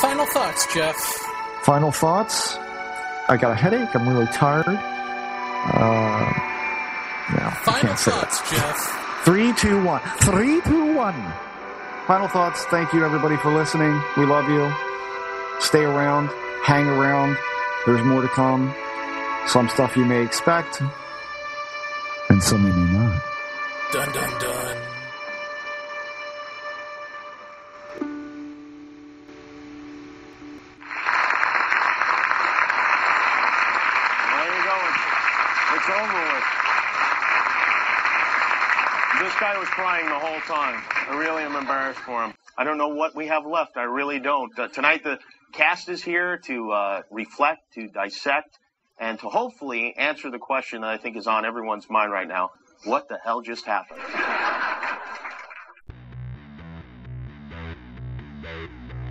Final thoughts, Jeff. Final thoughts. I got a headache. I'm really tired. Uh, no, I Final can't say thoughts. Jeff. Three, two, one. Three, two, one. Final thoughts. Thank you, everybody, for listening. We love you. Stay around. Hang around. There's more to come. Some stuff you may expect, and some you may not. Dun dun dun. Guy was crying the whole time. I really am embarrassed for him. I don't know what we have left. I really don't. Uh, tonight, the cast is here to uh, reflect, to dissect, and to hopefully answer the question that I think is on everyone's mind right now what the hell just happened?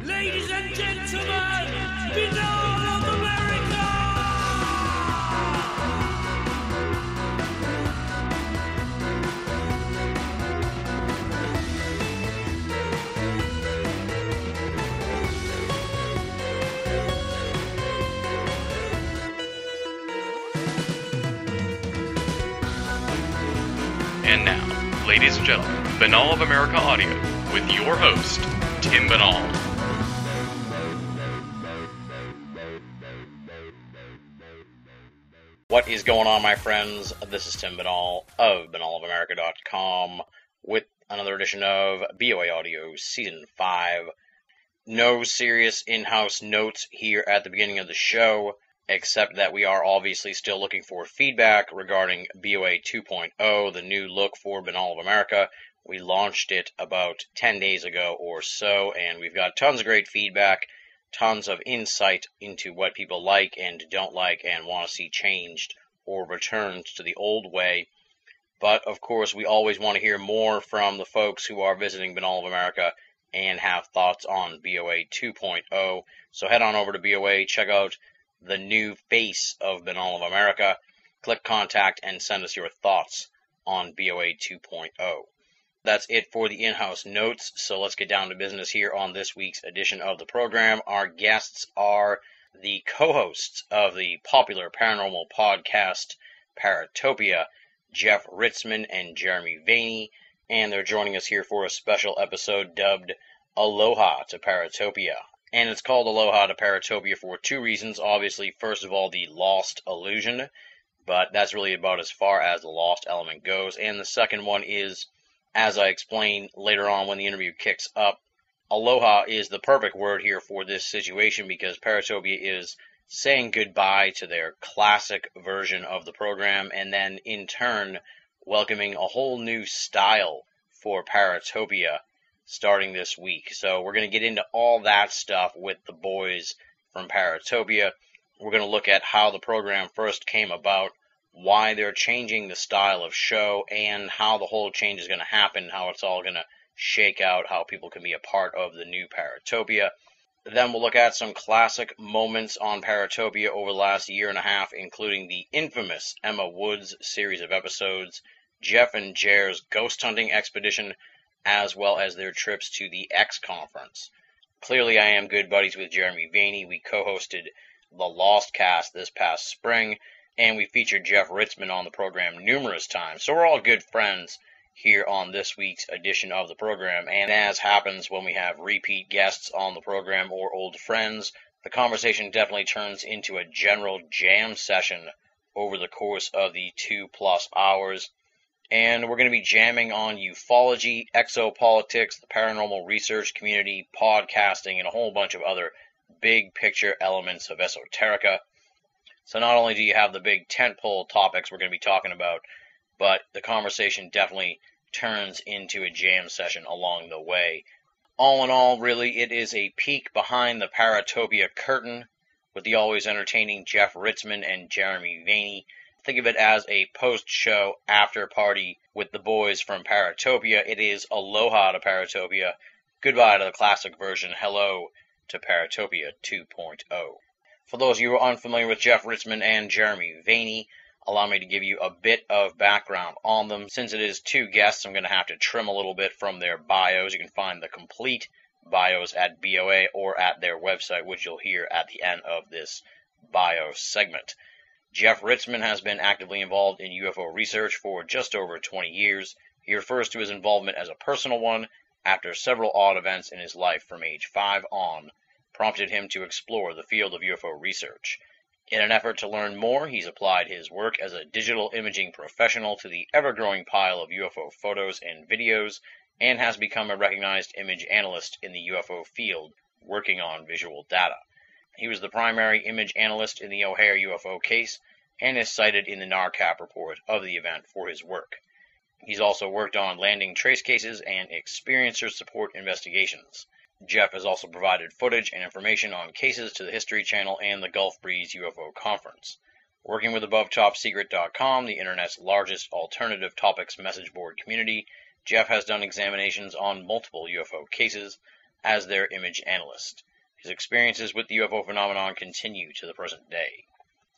Ladies and gentlemen, beloved ladies and gentlemen, Binnall of America Audio with your host, Tim Binnall. What is going on, my friends? This is Tim Binnall of binnallofamerica.com with another edition of BOA Audio Season 5. No serious in house notes here at the beginning of the show, except that we are obviously still looking for feedback regarding BOA 2.0, the new look for Binnall of America. We launched it about 10 days ago or so, and we've got tons of great feedback tons of insight into what people like and don't like and want to see changed or returned to the old way. But of course, we always want to hear more from the folks who are visiting Binnall of America and have thoughts on BOA 2.0. So head on over to BOA, check out the new face of Binnall of America, click contact, and send us your thoughts on BOA 2.0 that's it for the in-house notes. So let's get down to business here on this week's edition of the program. Our guests are the co-hosts of the popular paranormal podcast Paratopia, Jeff Ritzmann and Jeremy Vaeni, and they're joining us here for a special episode dubbed Aloha to Paratopia. And it's called Aloha to Paratopia for two reasons. Obviously, first of all, the lost illusion, but that's really about as far as the lost element goes. And the second one is as I explain later on when the interview kicks up, aloha is the perfect word here for this situation because Paratopia is saying goodbye to their classic version of the program and then in turn welcoming a whole new style for Paratopia starting this week. So we're going to get into all that stuff with the boys from Paratopia. We're going to look at how the program first came about, why they're changing the style of show and how the whole change is going to happen, how it's all going to shake out, how people can be a part of the new Paratopia. Then we'll look at some classic moments on Paratopia over the last year and a half, including the infamous Emma Woods series of episodes, Jeff and Jer's ghost hunting expedition, as well as their trips to the X Conference. Clearly, I am good buddies with Jeremy Vaeni. We co hosted the Lost Cast this past spring and we featured Jeff Ritzmann on the program numerous times. So we're all good friends here on this week's edition of the program. And as happens when we have repeat guests on the program or old friends, the conversation definitely turns into a general jam session over the course of the two plus hours. And we're going to be jamming on ufology, exopolitics, the paranormal research community, podcasting, and a whole bunch of other big picture elements of esoterica. So not only do you have the big tentpole topics we're going to be talking about, but the conversation definitely turns into a jam session along the way. All in all, really, it is a peek behind the Paratopia curtain with the always entertaining Jeff Ritzmann and Jeremy Vaeni. Think of it as a post-show after party with the boys from Paratopia. It is aloha to Paratopia, goodbye to the classic version, hello to Paratopia 2.0. For those of you who are unfamiliar with Jeff Ritzmann and Jeremy Vaeni, allow me to give you a bit of background on them. Since it is two guests, I'm going to have to trim a little bit from their bios. You can find the complete bios at BOA or at their website, which you'll hear at the end of this bio segment. Jeff Ritzmann has been actively involved in UFO research for just over 20 years. He refers to his involvement as a personal one after several odd events in his life from age 5 on prompted him to explore the field of UFO research. In an effort to learn more, he's applied his work as a digital imaging professional to the ever growing pile of UFO photos and videos and has become a recognized image analyst in the UFO field, working on visual data. He was the primary image analyst in the O'Hare UFO case and is cited in the NARCAP report of the event for his work. He's also worked on landing trace cases and experiencer support investigations. Jeff has also provided footage and information on cases to the History Channel and the Gulf Breeze UFO Conference. Working with AboveTopSecret.com, the internet's largest alternative topics message board community, Jeff has done examinations on multiple UFO cases as their image analyst. His experiences with the UFO phenomenon continue to the present day.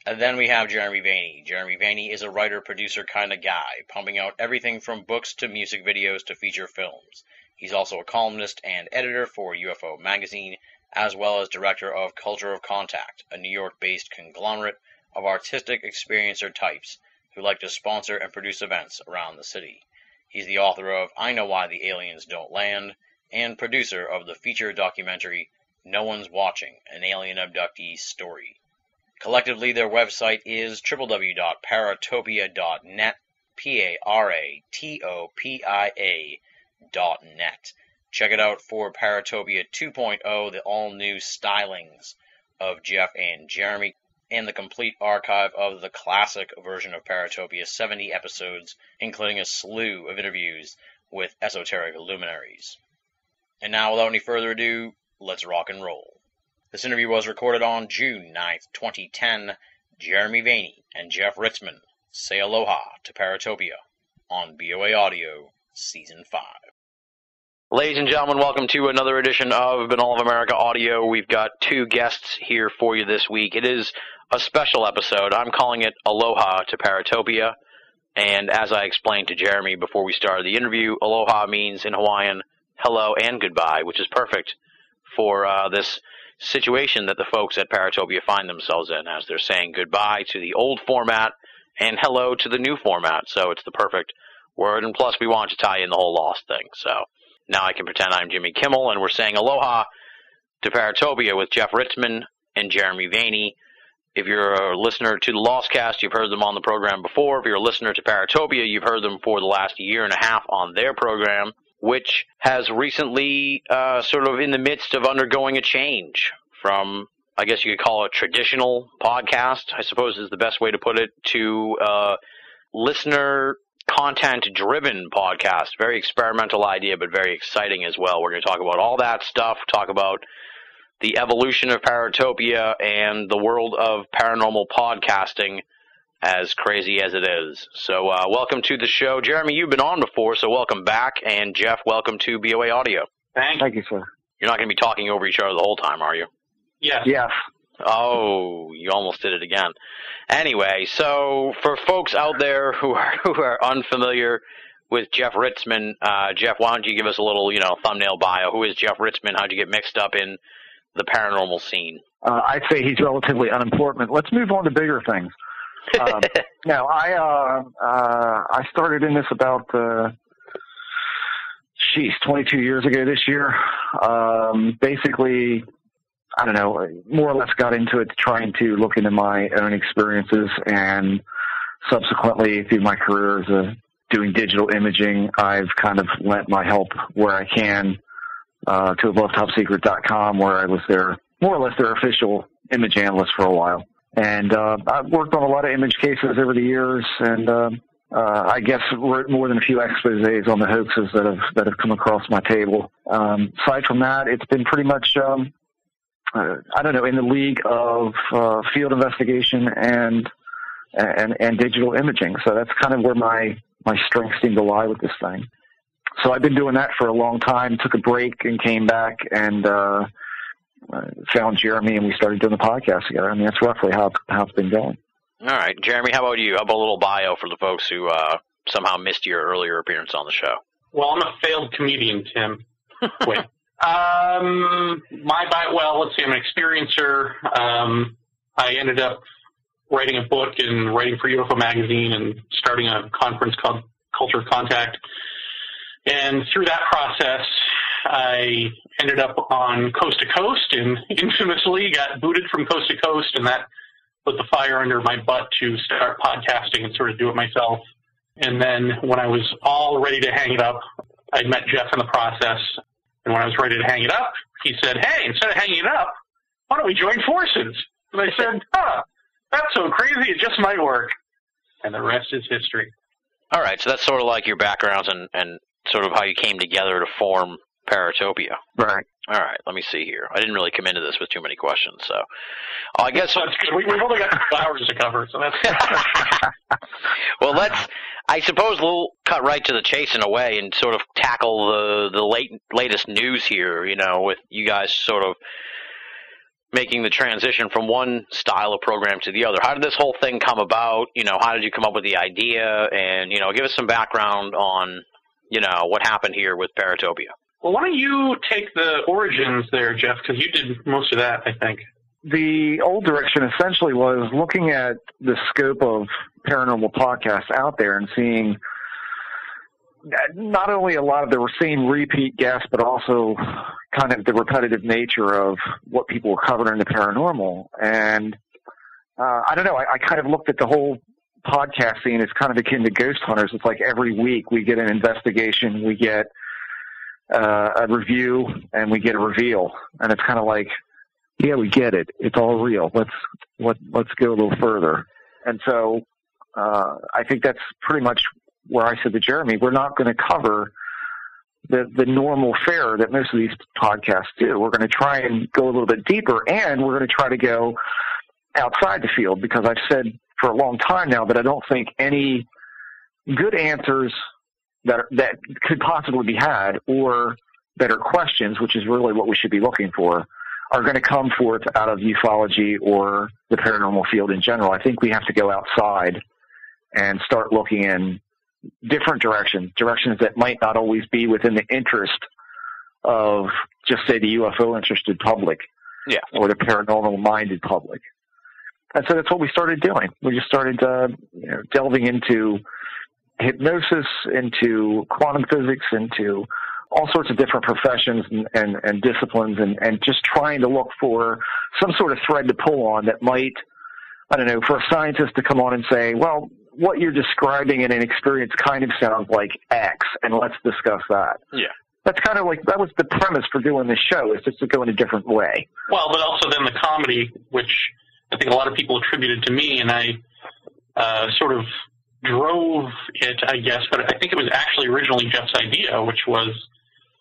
And then we have Jeremy Vaeni. Jeremy Vaeni is a writer producer kind of guy, pumping out everything from books to music videos to feature films. He's also a columnist and editor for UFO Magazine, as well as director of Culture of Contact, a New York based conglomerate of artistic experiencer types who like to sponsor and produce events around the city. He's the author of I Know Why the Aliens Don't Land and producer of the feature documentary no One's Watching, an alien abductee story. Collectively, their website is www.paratopia.net, P-A-R-A-T-O-P-I-A dot net. Check it out for Paratopia 2.0, the all-new stylings of Jeff and Jeremy, and the complete archive of the classic version of Paratopia, 70 episodes, including a slew of interviews with esoteric luminaries. And now, without any further ado, let's rock and roll. This interview was recorded on June 9th, 2010. Jeremy Vaeni and Jeff Ritzmann say aloha to Paratopia on BOA Audio Season 5. Ladies and gentlemen, welcome to another edition of Binnall of America Audio. We've got two guests here for you this week. It is a special episode. I'm calling it Aloha to Paratopia. And as I explained to Jeremy before we started the interview, aloha means in Hawaiian hello and goodbye, which is perfect for uh, this situation that the folks at Paratopia find themselves in as they're saying goodbye to the old format and hello to the new format. So it's the perfect word. And plus, we wanted to tie in the whole Lost thing. So now I can pretend I'm Jimmy Kimmel and we're saying aloha to Paratopia with Jeff Ritzmann and Jeremy Vaeni. If you're a listener to the Lost Cast, you've heard them on the program before. If you're a listener to Paratopia, you've heard them for the last year and a half on their program which has recently uh, sort of in the midst of undergoing a change from, I guess you could call it traditional podcast, I suppose is the best way to put it, to uh, listener content driven podcast. Very experimental idea, but very exciting as well. We're going to talk about all that stuff, talk about the evolution of Paratopia and the world of paranormal podcasting as crazy as it is. So, uh, welcome to the show. Jeremy, you've been on before, so welcome back. And Jeff, welcome to BOA Audio. Thank Thank you, sir. You're not going to be talking over each other the whole time, are you? Yes. Yes. Oh, you almost did it again. Anyway, so for folks out there who are who are unfamiliar with Jeff Ritzmann, uh, Jeff, why don't you give us a little, you know, thumbnail bio? Who is Jeff Ritzmann? How'd you get mixed up in the paranormal scene? Uh, I'd say he's relatively unimportant. Let's move on to bigger things. Um, no, I uh, uh, I started in this about uh, sheesh, 22 years ago this year. Um, basically, I don't know, more or less got into it trying to look into my own experiences and subsequently through my career as a doing digital imaging, I've kind of lent my help where I can uh, to AboveTopSecret.com where I was their more or less their official image analyst for a while. And uh, I've worked on a lot of image cases over the years, and uh, uh, I guess wrote more than a few exposés on the hoaxes that have that have come across my table. Um, aside from that, it's been pretty much um, uh, I don't know in the league of uh, field investigation and and and digital imaging. So that's kind of where my my strengths seem to lie with this thing. So I've been doing that for a long time. Took a break and came back and. Uh, found Jeremy and we started doing the podcast together. I mean, that's roughly how how it's been going. All right, Jeremy, how about you? How about a little bio for the folks who uh, somehow missed your earlier appearance on the show? Well, I'm a failed comedian, Tim. Wait. Um, my bi- well, let's see. I'm an experiencer. Um, I ended up writing a book and writing for UFO magazine and starting a conference called Culture of Contact. And through that process, I ended up on Coast to Coast and infamously got booted from Coast to Coast, and that put the fire under my butt to start podcasting and sort of do it myself. And then when I was all ready to hang it up, I met Jeff in the process. And when I was ready to hang it up, he said, Hey, instead of hanging it up, why don't we join forces? And I said, Huh, that's so crazy, it just might work. And the rest is history. All right, so that's sort of like your backgrounds and, and sort of how you came together to form Paratopia. Right. All right, let me see here. I didn't really come into this with too many questions, so oh, I guess That's good. We, we've only got two hours to cover, so that's well, let's. I suppose we'll cut right to the chase in a way and sort of tackle the the late latest news here. You know, with you guys sort of making the transition from one style of program to the other. How did this whole thing come about? You know, how did you come up with the idea? And you know, give us some background on you know what happened here with Paratopia. Well, why don't you take the origins there, Jeff? Because you did most of that, I think. the old direction essentially was looking at the scope of paranormal podcasts out there and seeing not only a lot of the same repeat guests, but also kind of the repetitive nature of what people were covering in the paranormal. And uh, I don't know, I, I kind of looked at the whole podcast scene as kind of akin to Ghost Hunters. It's like every week we get an investigation, we get uh, a review, and we get a reveal. And it's kind of like, yeah, we get it. It's all real. Let's let let's go a little further. And so uh, I think that's pretty much where I said to Jeremy, we're not going to cover the the normal fare that most of these podcasts do. We're going to try and go a little bit deeper, and we're going to try to go outside the field because I've said for a long time now that I don't think any good answers that that could possibly be had or better questions, which is really what we should be looking for, are going to come forth out of ufology or the paranormal field in general. I think we have to go outside and start looking in different directions, directions that might not always be within the interest of just say the UFO interested public Yeah. or the paranormal minded public. And so that's what we started doing. We just started uh, you know, delving into hypnosis, into quantum physics, into all sorts of different professions and, and, and disciplines and, and just trying to look for some sort of thread to pull on that might, I don't know, for a scientist to come on and say, well, what you're describing in an experience kind of sounds like X, and let's discuss that. Yeah. That's kind of like, that was the premise for doing this show, is just to go in a different way. Well, but also then the comedy, which I think a lot of people attributed to me, and I uh, sort of drove it, I guess. But I think it was actually originally Jeff's idea, which was,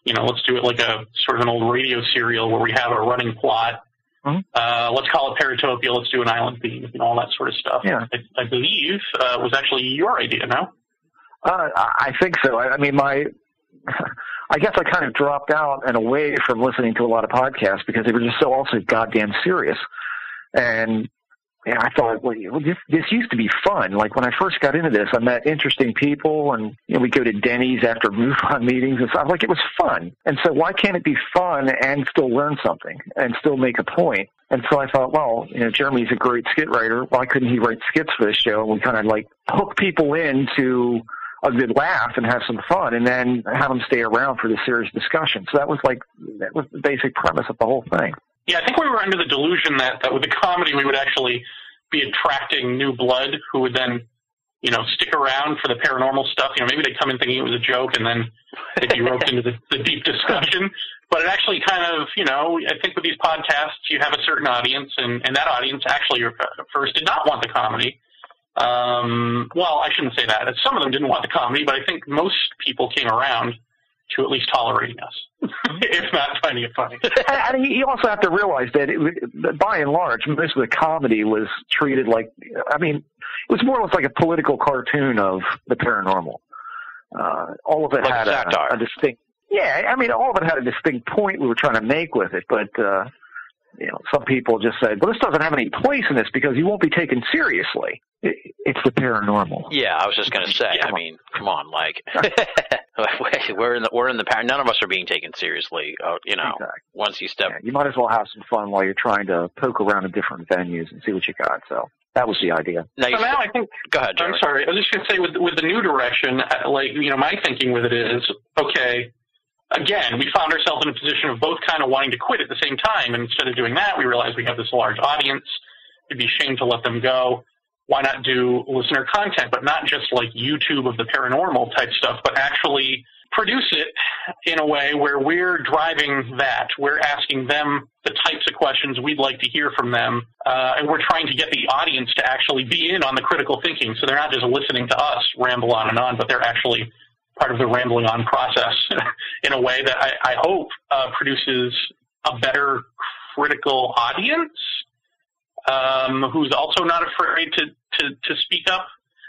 you know, let's do it like a sort of an old radio serial where we have a running plot. Mhm. Uh, let's call it Paratopia. Let's do an island theme and all that sort of stuff. Yeah. I, I believe uh, was actually your idea. No. Uh, I I think so. I, I mean, my, I guess I kind of dropped out and away from listening to a lot of podcasts because they were just so also goddamn serious. And yeah, I thought, well, this this used to be fun. Like when I first got into this, I met interesting people, and you know, we go to Denny's after MUFON meetings and stuff. Like it was fun. And so why can't it be fun and still learn something and still make a point? And so I thought, well, you know, Jeremy's a great skit writer. Why couldn't he write skits for this show? And we kind of like hook people into a good laugh and have some fun, and then have them stay around for the serious discussion. So that was like that was the basic premise of the whole thing. Yeah, I think we were under the delusion that, that with the comedy we would actually be attracting new blood who would then, you know, stick around for the paranormal stuff. You know, maybe they'd come in thinking it was a joke and then they'd be roped into the, the deep discussion. But it actually kind of, you know, I think with these podcasts you have a certain audience and, and that audience actually uh, first did not want the comedy. Um, well, I shouldn't say that. Some of them didn't want the comedy, but I think most people came around to at least tolerating us, if not finding it funny. and and you also have to realize that, it, that by and large, most of the comedy was treated like, I mean, it was more or less like a political cartoon of the paranormal. Uh, all of it Like had a, a distinct, yeah, I mean, all of it had a distinct point we were trying to make with it, but, uh, you know, some people just said, "Well, this doesn't have any place in this because you won't be taken seriously." It, it's the paranormal. Yeah, I was just gonna say. Yeah. I mean, come on, like we're in the we're in the par- none of us are being taken seriously. Uh, you know, Exactly. once you step. Yeah, you might as well have some fun while you're trying to poke around in different venues and see what you got. So that was the idea. Now So now I think go ahead, I'm sorry. I was just going to say with with the new direction, uh, like you know, my thinking with it is okay. Again, we found ourselves in a position of both kind of wanting to quit at the same time, and instead of doing that, we realized we have this large audience. It'd be a shame to let them go. Why not do listener content, but not just like YouTube of the paranormal type stuff, but actually produce it in a way where we're driving that. We're asking them the types of questions we'd like to hear from them, uh, and we're trying to get the audience to actually be in on the critical thinking. So they're not just listening to us ramble on and on, but they're actually part of the rambling on process in a way that I, I hope uh, produces a better critical audience um, who's also not afraid to, to, to speak up.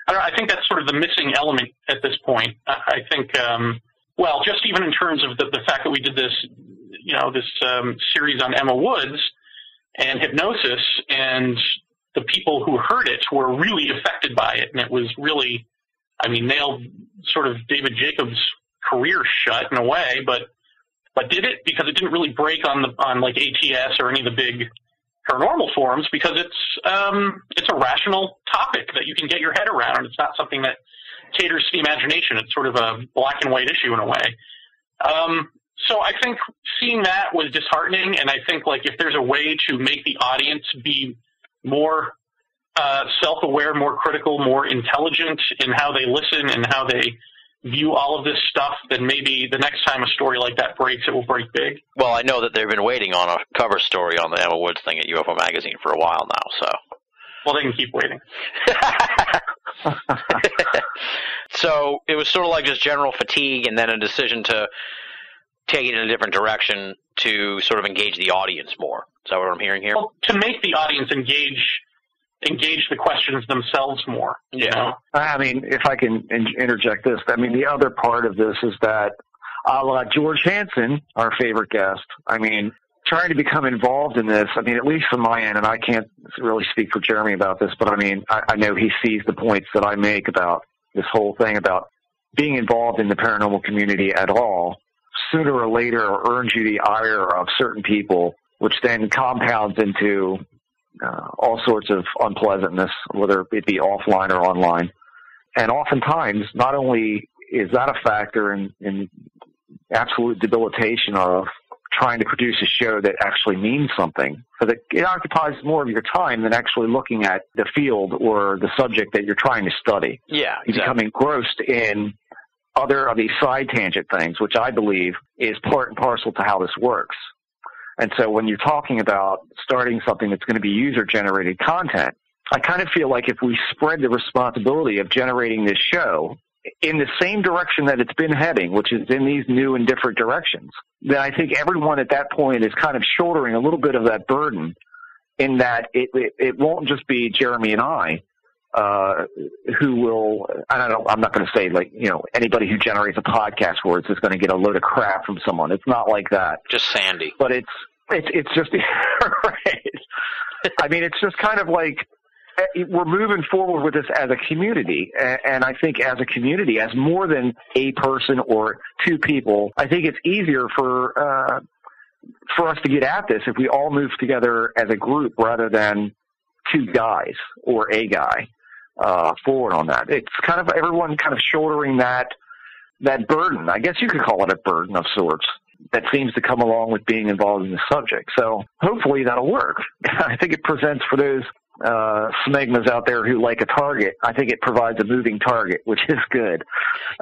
I, I think that's sort of the missing element at this point. I, I think, um, well, just even in terms of the, the fact that we did this, you know, this um, series on Emma Woods and hypnosis, and the people who heard it were really affected by it, and it was really, I mean, nailed sort of David Jacobs' career shut in a way, but but did it because it didn't really break on the on like ATS or any of the big paranormal forums because it's um, it's a rational topic that you can get your head around. It's not something that caters to the imagination. It's sort of a black and white issue in a way. Um, so I think seeing that was disheartening, and I think like if there's a way to make the audience be more uh, self-aware, more critical, more intelligent in how they listen and how they view all of this stuff, then maybe the next time a story like that breaks, it will break big. Well, I know that they've been waiting on a cover story on the Emma Woods thing at UFO Magazine for a while now. So. Well, they can keep waiting. so it was sort of like just general fatigue, and then a decision to take it in a different direction to sort of engage the audience more. Is that what I'm hearing here? Well, to make the audience engage engage the questions themselves more. You Yeah. know? I mean, if I can in- interject this, I mean, the other part of this is that, a la George Hansen, our favorite guest, I mean, trying to become involved in this, I mean, at least from my end, and I can't really speak for Jeremy about this, but I mean, I, I know he sees the points that I make about this whole thing about being involved in the paranormal community at all, sooner or later earns you the ire of certain people, which then compounds into uh, all sorts of unpleasantness, whether it be offline or online. And oftentimes, not only is that a factor in, in absolute debilitation of trying to produce a show that actually means something, because it, it occupies more of your time than actually looking at the field or the subject that you're trying to study. Yeah, You become engrossed in other of these side tangent things, which I believe is part and parcel to how this works. And so when you're talking about starting something that's going to be user generated content, I kind of feel like if we spread the responsibility of generating this show in the same direction that it's been heading, which is in these new and different directions, then I think everyone at that point is kind of shouldering a little bit of that burden in that it, it, it won't just be Jeremy and I, uh, who will, I don't know, I'm not going to say like, you know, anybody who generates a podcast for us is going to get a load of crap from someone. It's not like that. just Sandy. But it's, it's, it's just, right. I mean, it's just kind of like, eh, we're moving forward with this as a community. And I think as a community, as more than a person or two people, I think it's easier for, uh, for us to get at this if we all move together as a group rather than two guys or a guy uh, forward on that. It's kind of everyone kind of shouldering that that burden. I guess you could call it a burden of sorts that seems to come along with being involved in the subject. So hopefully that'll work. I think it presents for those uh, smegmas out there who like a target. I think it provides a moving target, which is good.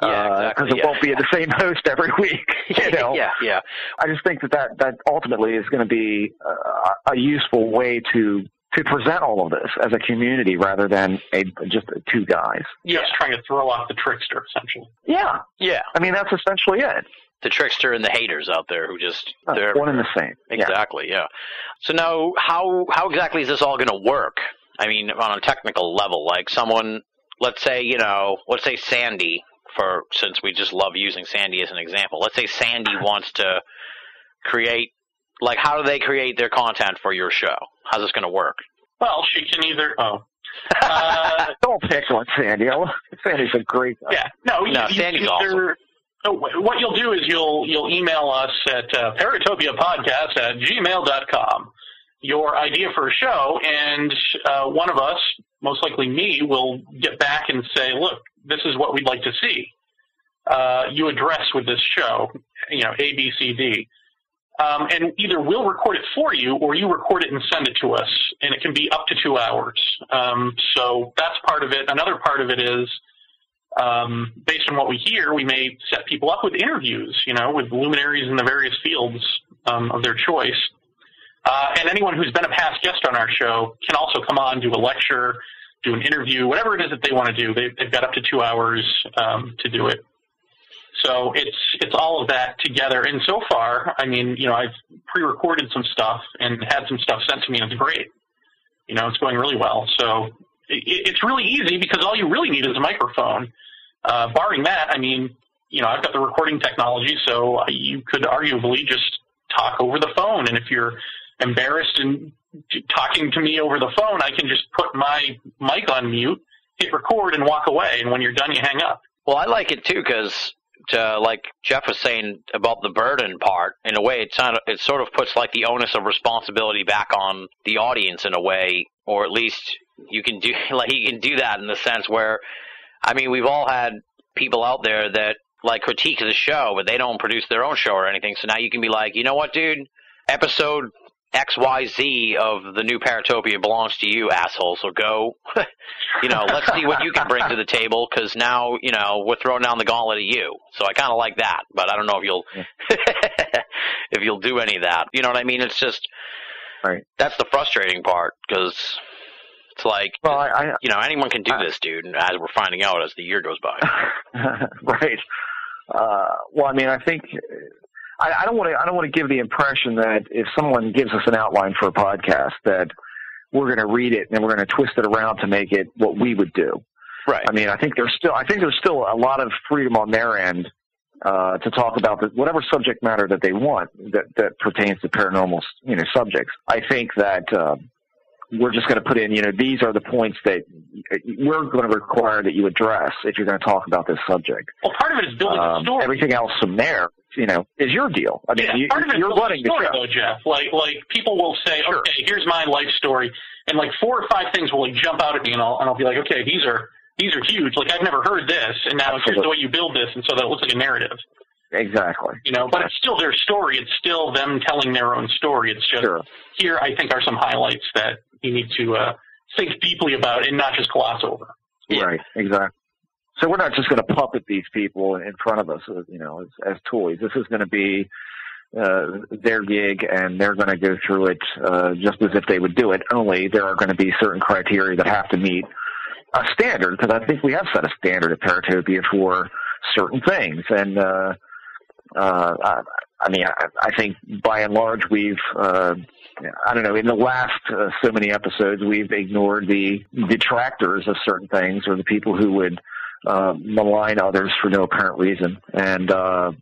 Yeah, Because exactly, it yeah. won't be the same host every week. You know? yeah, yeah. I just think that that, that ultimately is going to be uh, a useful way to to present all of this as a community rather than a just two guys. Just trying to throw off the trickster, essentially. Yeah, Yeah. I mean that's essentially it. The trickster and the haters out there who just Uh, they're one and the same. Exactly, yeah. So now how how exactly is this all going to work? I mean, on a technical level, like someone let's say, you know, let's say Sandy for since we just love using Sandy as an example. Let's say Sandy wants to create like how do they create their content for your show? How's this going to work? Well, she can either. Oh. Uh, Don't pick on Sandy. Sandy's a great guy. yeah. No. You, No, you Sandy's can either, oh, wh- what you'll do is you'll you'll email us at uh, paratopiapodcast at gmail.com your idea for a show, and uh, one of us, most likely me, will get back and say, look, this is what we'd like to see. Uh, you address with this show, you know, A, B, C, D. Um, and either we'll record it for you or you record it and send it to us, and it can be up to two hours. Um, so that's part of it. Another part of it is um, based on what we hear, we may set people up with interviews, you know, with luminaries in the various fields um, of their choice. Uh, and anyone who's been a past guest on our show can also come on, do a lecture, do an interview, whatever it is that they want to do. They, they've got up to two hours um, to do it. So it's it's all of that together. And so far, I mean, you know, I've pre-recorded some stuff and had some stuff sent to me, and it's great. You know, it's going really well. So it's really easy because all you really need is a microphone. Uh, barring that, I mean, you know, I've got the recording technology, so you could arguably just talk over the phone. And if you're embarrassed and talking to me over the phone, I can just put my mic on mute, hit record, and walk away. And when you're done, you hang up. Well, I like it too because, to, like Jeff was saying about the burden part, in a way, it's not, it sort of puts like the onus of responsibility back on the audience in a way, or at least you can do like you can do that in the sense where, I mean, we've all had people out there that like critique the show, but they don't produce their own show or anything. So now you can be like, you know what, dude, episode XYZ of the new Paratopia belongs to you, asshole. So go, you know, let's see what you can bring to the table because now, you know, we're throwing down the gauntlet at you. So I kind of like that, but I don't know if you'll, if you'll do any of that. You know what I mean? It's just, Right. that's the frustrating part because it's like, Well, I, I you know, anyone can do this, dude. And as we're finding out as the year goes by. right. Uh, well, I mean, I think I, I don't want to. I don't want to give the impression that if someone gives us an outline for a podcast, that we're going to read it and we're going to twist it around to make it what we would do. Right. I mean, I think there's still. I think there's still a lot of freedom on their end uh, to talk about the, whatever subject matter that they want that that pertains to paranormal, you know, subjects. I think that. Uh, we're just going to put in, you know, these are the points that we're going to require that you address if you're going to talk about this subject. Well, part of it is building a Um, story. everything else from there, you know, is your deal. I mean, yeah, you, part of it is you're building running the story, show. though, Jeff. Like, like people will say, Sure. "Okay, here's my life story," and like four or five things will like jump out at me, and I'll and I'll be like, "Okay, these are these are huge. Like I've never heard this, and now here's the way you build this, and so that it looks like a narrative." Exactly. You know, but it's still their story. It's still them telling their own story. It's just Sure. here. I think are some highlights that you need to uh, think deeply about and not just gloss over. Yeah. Right. Exactly. So we're not just going to puppet these people in front of us, uh, you know, as, as toys. This is going to be uh, their gig, and they're going to go through it uh, just as if they would do it. Only there are going to be certain criteria that have to meet a standard, because I think we have set a standard at Paratopia for certain things, and uh, uh, I, mean, I, I think by and large we've, uh, I don't know, in the last uh, so many episodes we've ignored the detractors of certain things or the people who would uh, malign others for no apparent reason, and uh,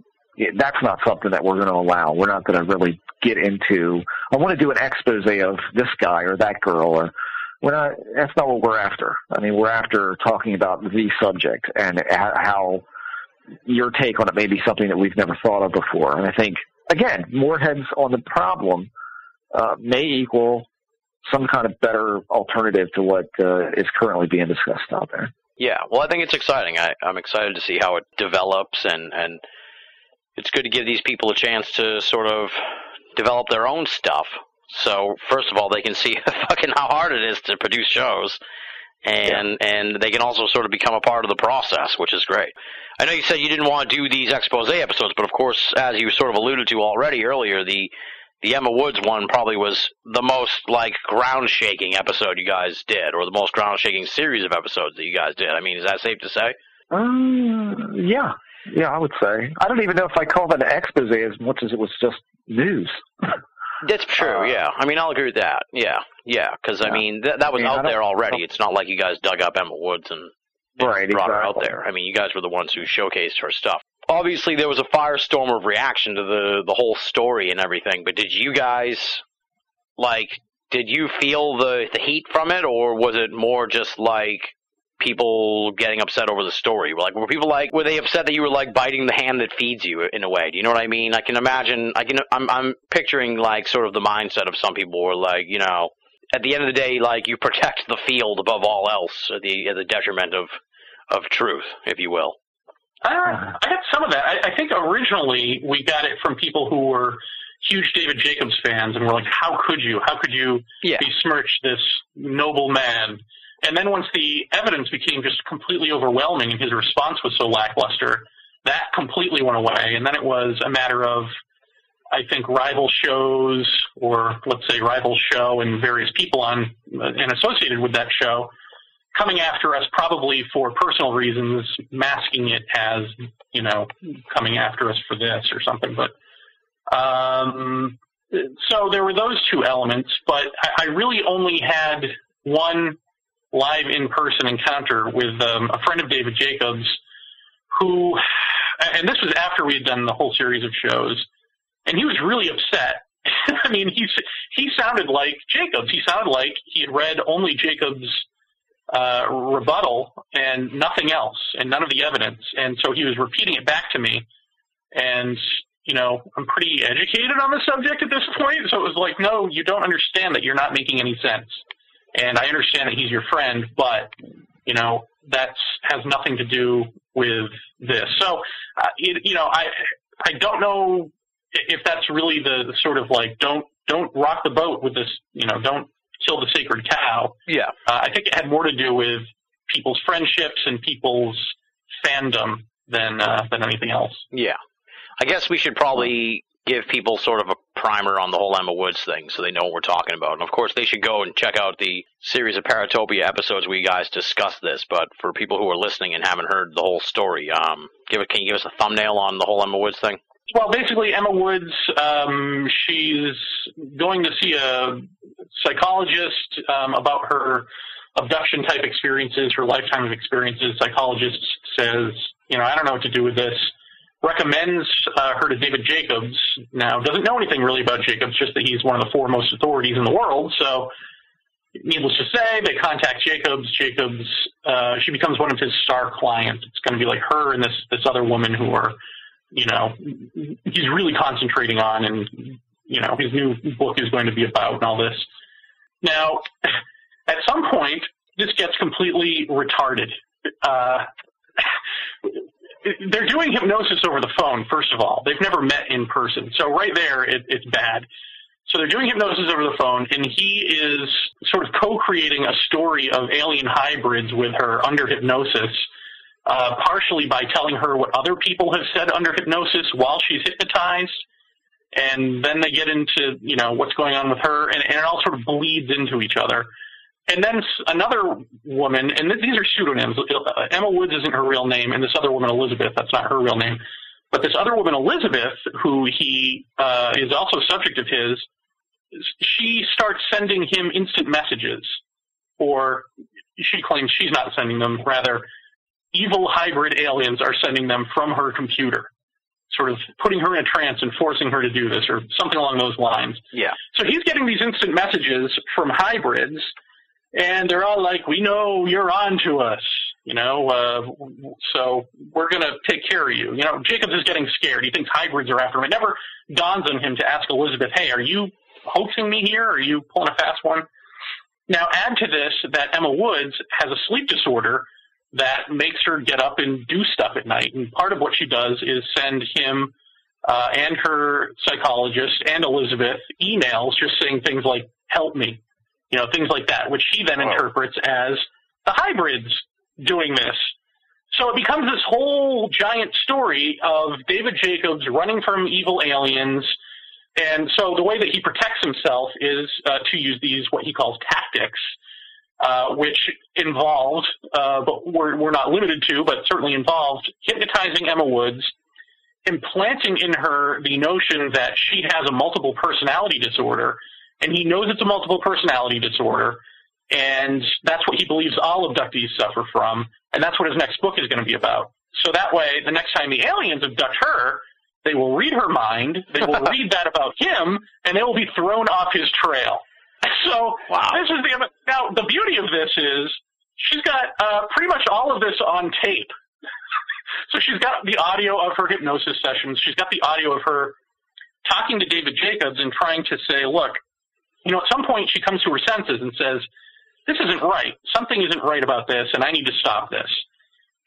that's not something that we're going to allow. We're not going to really get into. I want to do an expose of this guy or that girl, or we're not. That's not what we're after. I mean, we're after talking about the subject and how. Your take on it may be something that we've never thought of before. And I think, again, more heads on the problem uh, may equal some kind of better alternative to what uh, is currently being discussed out there. Yeah, well, I think it's exciting. I, I'm excited to see how it develops, and and it's good to give these people a chance to sort of develop their own stuff. So first of all, they can see fucking how hard it is to produce shows, and and they can also sort of become a part of the process, which is great. I know you said you didn't want to do these expose episodes, but of course, as you sort of alluded to already earlier, the the Emma Woods one probably was the most like ground shaking episode you guys did, or the most ground shaking series of episodes that you guys did. I mean, is that safe to say? Uh, yeah, yeah, I would say. I don't even know if I call that an expose as much as it was just news. That's true. Uh, yeah, I mean, I'll agree with that. Yeah, yeah, because I mean, th- that was I mean, out there already. It's not like you guys dug up Emma Woods and, and Right, brought her out there. I mean, you guys were the ones who showcased her stuff. obviously there was a firestorm of reaction to the the whole story and everything. But did you guys like? Did you feel the the heat from it, or was it more just like people getting upset over the story? Like, were people like, were they upset that you were like biting the hand that feeds you in a way? Do you know what I mean? I can imagine. I can. I'm I'm picturing like sort of the mindset of some people were like, you know, at the end of the day, like you protect the field above all else at the at the detriment of of truth, if you will. Uh, I got some of that. I, I think originally we got it from people who were huge David Jacobs fans and were like, "How could you? How could you Yeah. besmirch this noble man?" And then once the evidence became just completely overwhelming and his response was so lackluster, that completely went away. And then it was a matter of, I think, rival shows or let's say rival show and various people on and associated with that show coming after us probably for personal reasons, masking it as, you know, coming after us for this or something. But um, so there were those two elements, but I, I really only had one live in-person encounter with um, a friend of David Jacobs, who, and this was after we had done the whole series of shows, and he was really upset. I mean, he he sounded like Jacobs. He sounded like he had read only Jacobs' uh, rebuttal and nothing else, and none of the evidence. And so he was repeating it back to me, and you know, I'm pretty educated on the subject at this point, so it was like, no, you don't understand that you're not making any sense. And I understand that he's your friend, but you know, that's has nothing to do with this. So, uh, you, you know, I I don't know if that's really the, the sort of like don't don't rock the boat with this, you know, don't kill the sacred cow. Yeah. Uh, I think it had more to do with people's friendships and people's fandom than uh, than anything else. Yeah. I guess we should probably give people sort of a primer on the whole Emma Woods thing so they know what we're talking about. And of course, they should go and check out the series of Paratopia episodes where you guys discuss this. But for people who are listening and haven't heard the whole story, um, give can you give us a thumbnail on the whole Emma Woods thing? Well, basically, Emma Woods, um, she's going to see a psychologist um, about her abduction type experiences, her lifetime of experiences. Psychologist says, you know, I don't know what to do with this. Recommends uh, her to David Jacobs. Now, doesn't know anything really about Jacobs, just that he's one of the foremost authorities in the world. So, needless to say, they contact Jacobs. Jacobs, uh, she becomes one of his star clients. It's going to be like her and this this other woman who are, you know, he's really concentrating on, and you know, his new book is going to be about and all this. Now, at some point, this gets completely retarded. Uh, they're doing hypnosis over the phone, first of all. They've never met in person. So right there, it, it's bad. So they're doing hypnosis over the phone, and he is sort of co-creating a story of alien hybrids with her under hypnosis, uh, partially by telling her what other people have said under hypnosis while she's hypnotized. And then they get into, you know, what's going on with her, and, and it all sort of bleeds into each other. And then another woman, and th- these are pseudonyms. Uh, Emma Woods isn't her real name, and this other woman, Elizabeth, that's not her real name. But this other woman, Elizabeth, who he uh, is also subject of his, she starts sending him instant messages, or she claims she's not sending them. Rather, evil hybrid aliens are sending them from her computer, sort of putting her in a trance and forcing her to do this, or something along those lines. Yeah. So he's getting these instant messages from hybrids, and they're all like, "We know you're on to us." You know, uh, so we're going to take care of you. You know, Jacobs is getting scared. He thinks hybrids are after him. It never dawns on him to ask Elizabeth, hey, are you hoaxing me here? Are you pulling a fast one? Now, add to this that Emma Woods has a sleep disorder that makes her get up and do stuff at night. And part of what she does is send him uh, and her psychologist and Elizabeth emails just saying things like, help me, you know, things like that, which she then Wow. interprets as the hybrids doing this. So it becomes this whole giant story of David Jacobs running from evil aliens. And so the way that he protects himself is uh, to use these, what he calls tactics, uh, which involved, uh, but we're, we're not limited to, but certainly involved, hypnotizing Emma Woods, implanting in her the notion that she has a multiple personality disorder, and he knows it's a multiple personality disorder, and that's what he believes all abductees suffer from, and that's what his next book is going to be about. So that way, the next time the aliens abduct her, they will read her mind, they will read that about him, and they will be thrown off his trail. So Wow. this is the now the beauty of this is she's got uh, pretty much all of this on tape. so she's got the audio of her hypnosis sessions. She's got the audio of her talking to David Jacobs and trying to say, look, you know, at some point she comes to her senses and says, this isn't right. Something isn't right about this, and I need to stop this.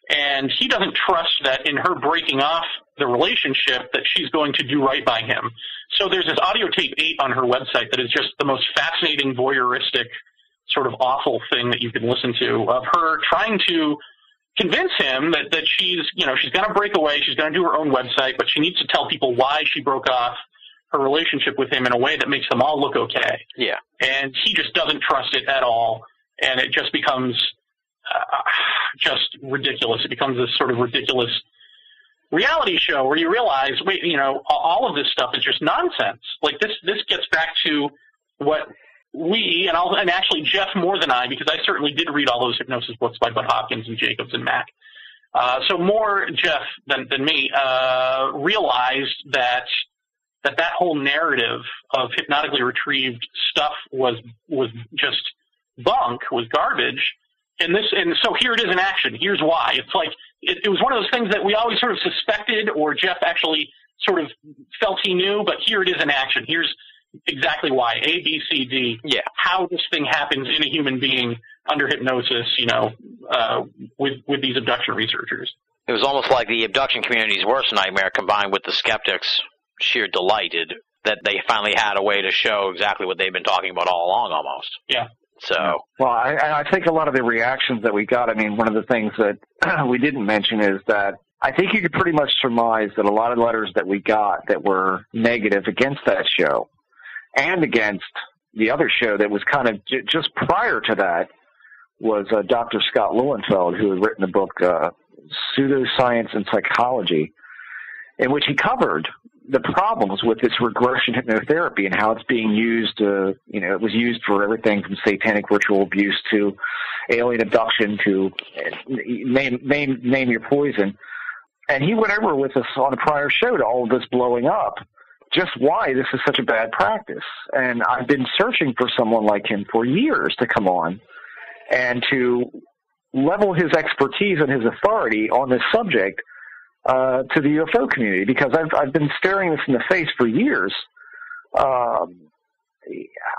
And he doesn't trust that in her breaking off the relationship that she's going to do right by him. So there's this audio tape eight on her website that is just the most fascinating, voyeuristic, sort of awful thing that you can listen to of her trying to convince him that, that she's, you know, she's going to break away, she's going to do her own website, but she needs to tell people why she broke off her relationship with him in a way that makes them all look okay. Yeah. And he just doesn't trust it at all, and it just becomes uh, just ridiculous. It becomes this sort of ridiculous reality show where you realize, wait, you know, all of this stuff is just nonsense. Like this, this gets back to what we and I'll, and actually Jeff more than I, because I certainly did read all those hypnosis books by Bud Hopkins and Jacobs and Mack. Uh, so more Jeff than than me uh, realized that that that whole narrative of hypnotically retrieved stuff was was just bunk, was garbage. And this, and so here it is in action. Here's why. It's like it, it was one of those things that we always sort of suspected, or Jeff actually sort of felt he knew. But here it is in action. Here's exactly why. A, B, C, D. Yeah. How this thing happens in a human being under hypnosis. You know, uh, with with these abduction researchers. It was almost like the abduction community's worst nightmare combined with the skeptics' sheer delighted that they finally had a way to show exactly what they've been talking about all along almost. Yeah. So, Well, I, I think a lot of the reactions that we got, I mean, one of the things that we didn't mention is that I think you could pretty much surmise that a lot of letters that we got that were negative against that show and against the other show that was kind of j- just prior to that was uh, Dr. Scott Lilienfeld, who had written the book uh, Pseudoscience and Psychology, in which he covered the problems with this regression hypnotherapy and how it's being used. Uh, you know, it was used for everything from satanic ritual abuse to alien abduction to uh, name name name your poison. And he went over with us on a prior show to all of this blowing up, just why this is such a bad practice. And I've been searching for someone like him for years to come on and to level his expertise and his authority on this subject uh, to the UFO community because I've I've been staring this in the face for years. Um,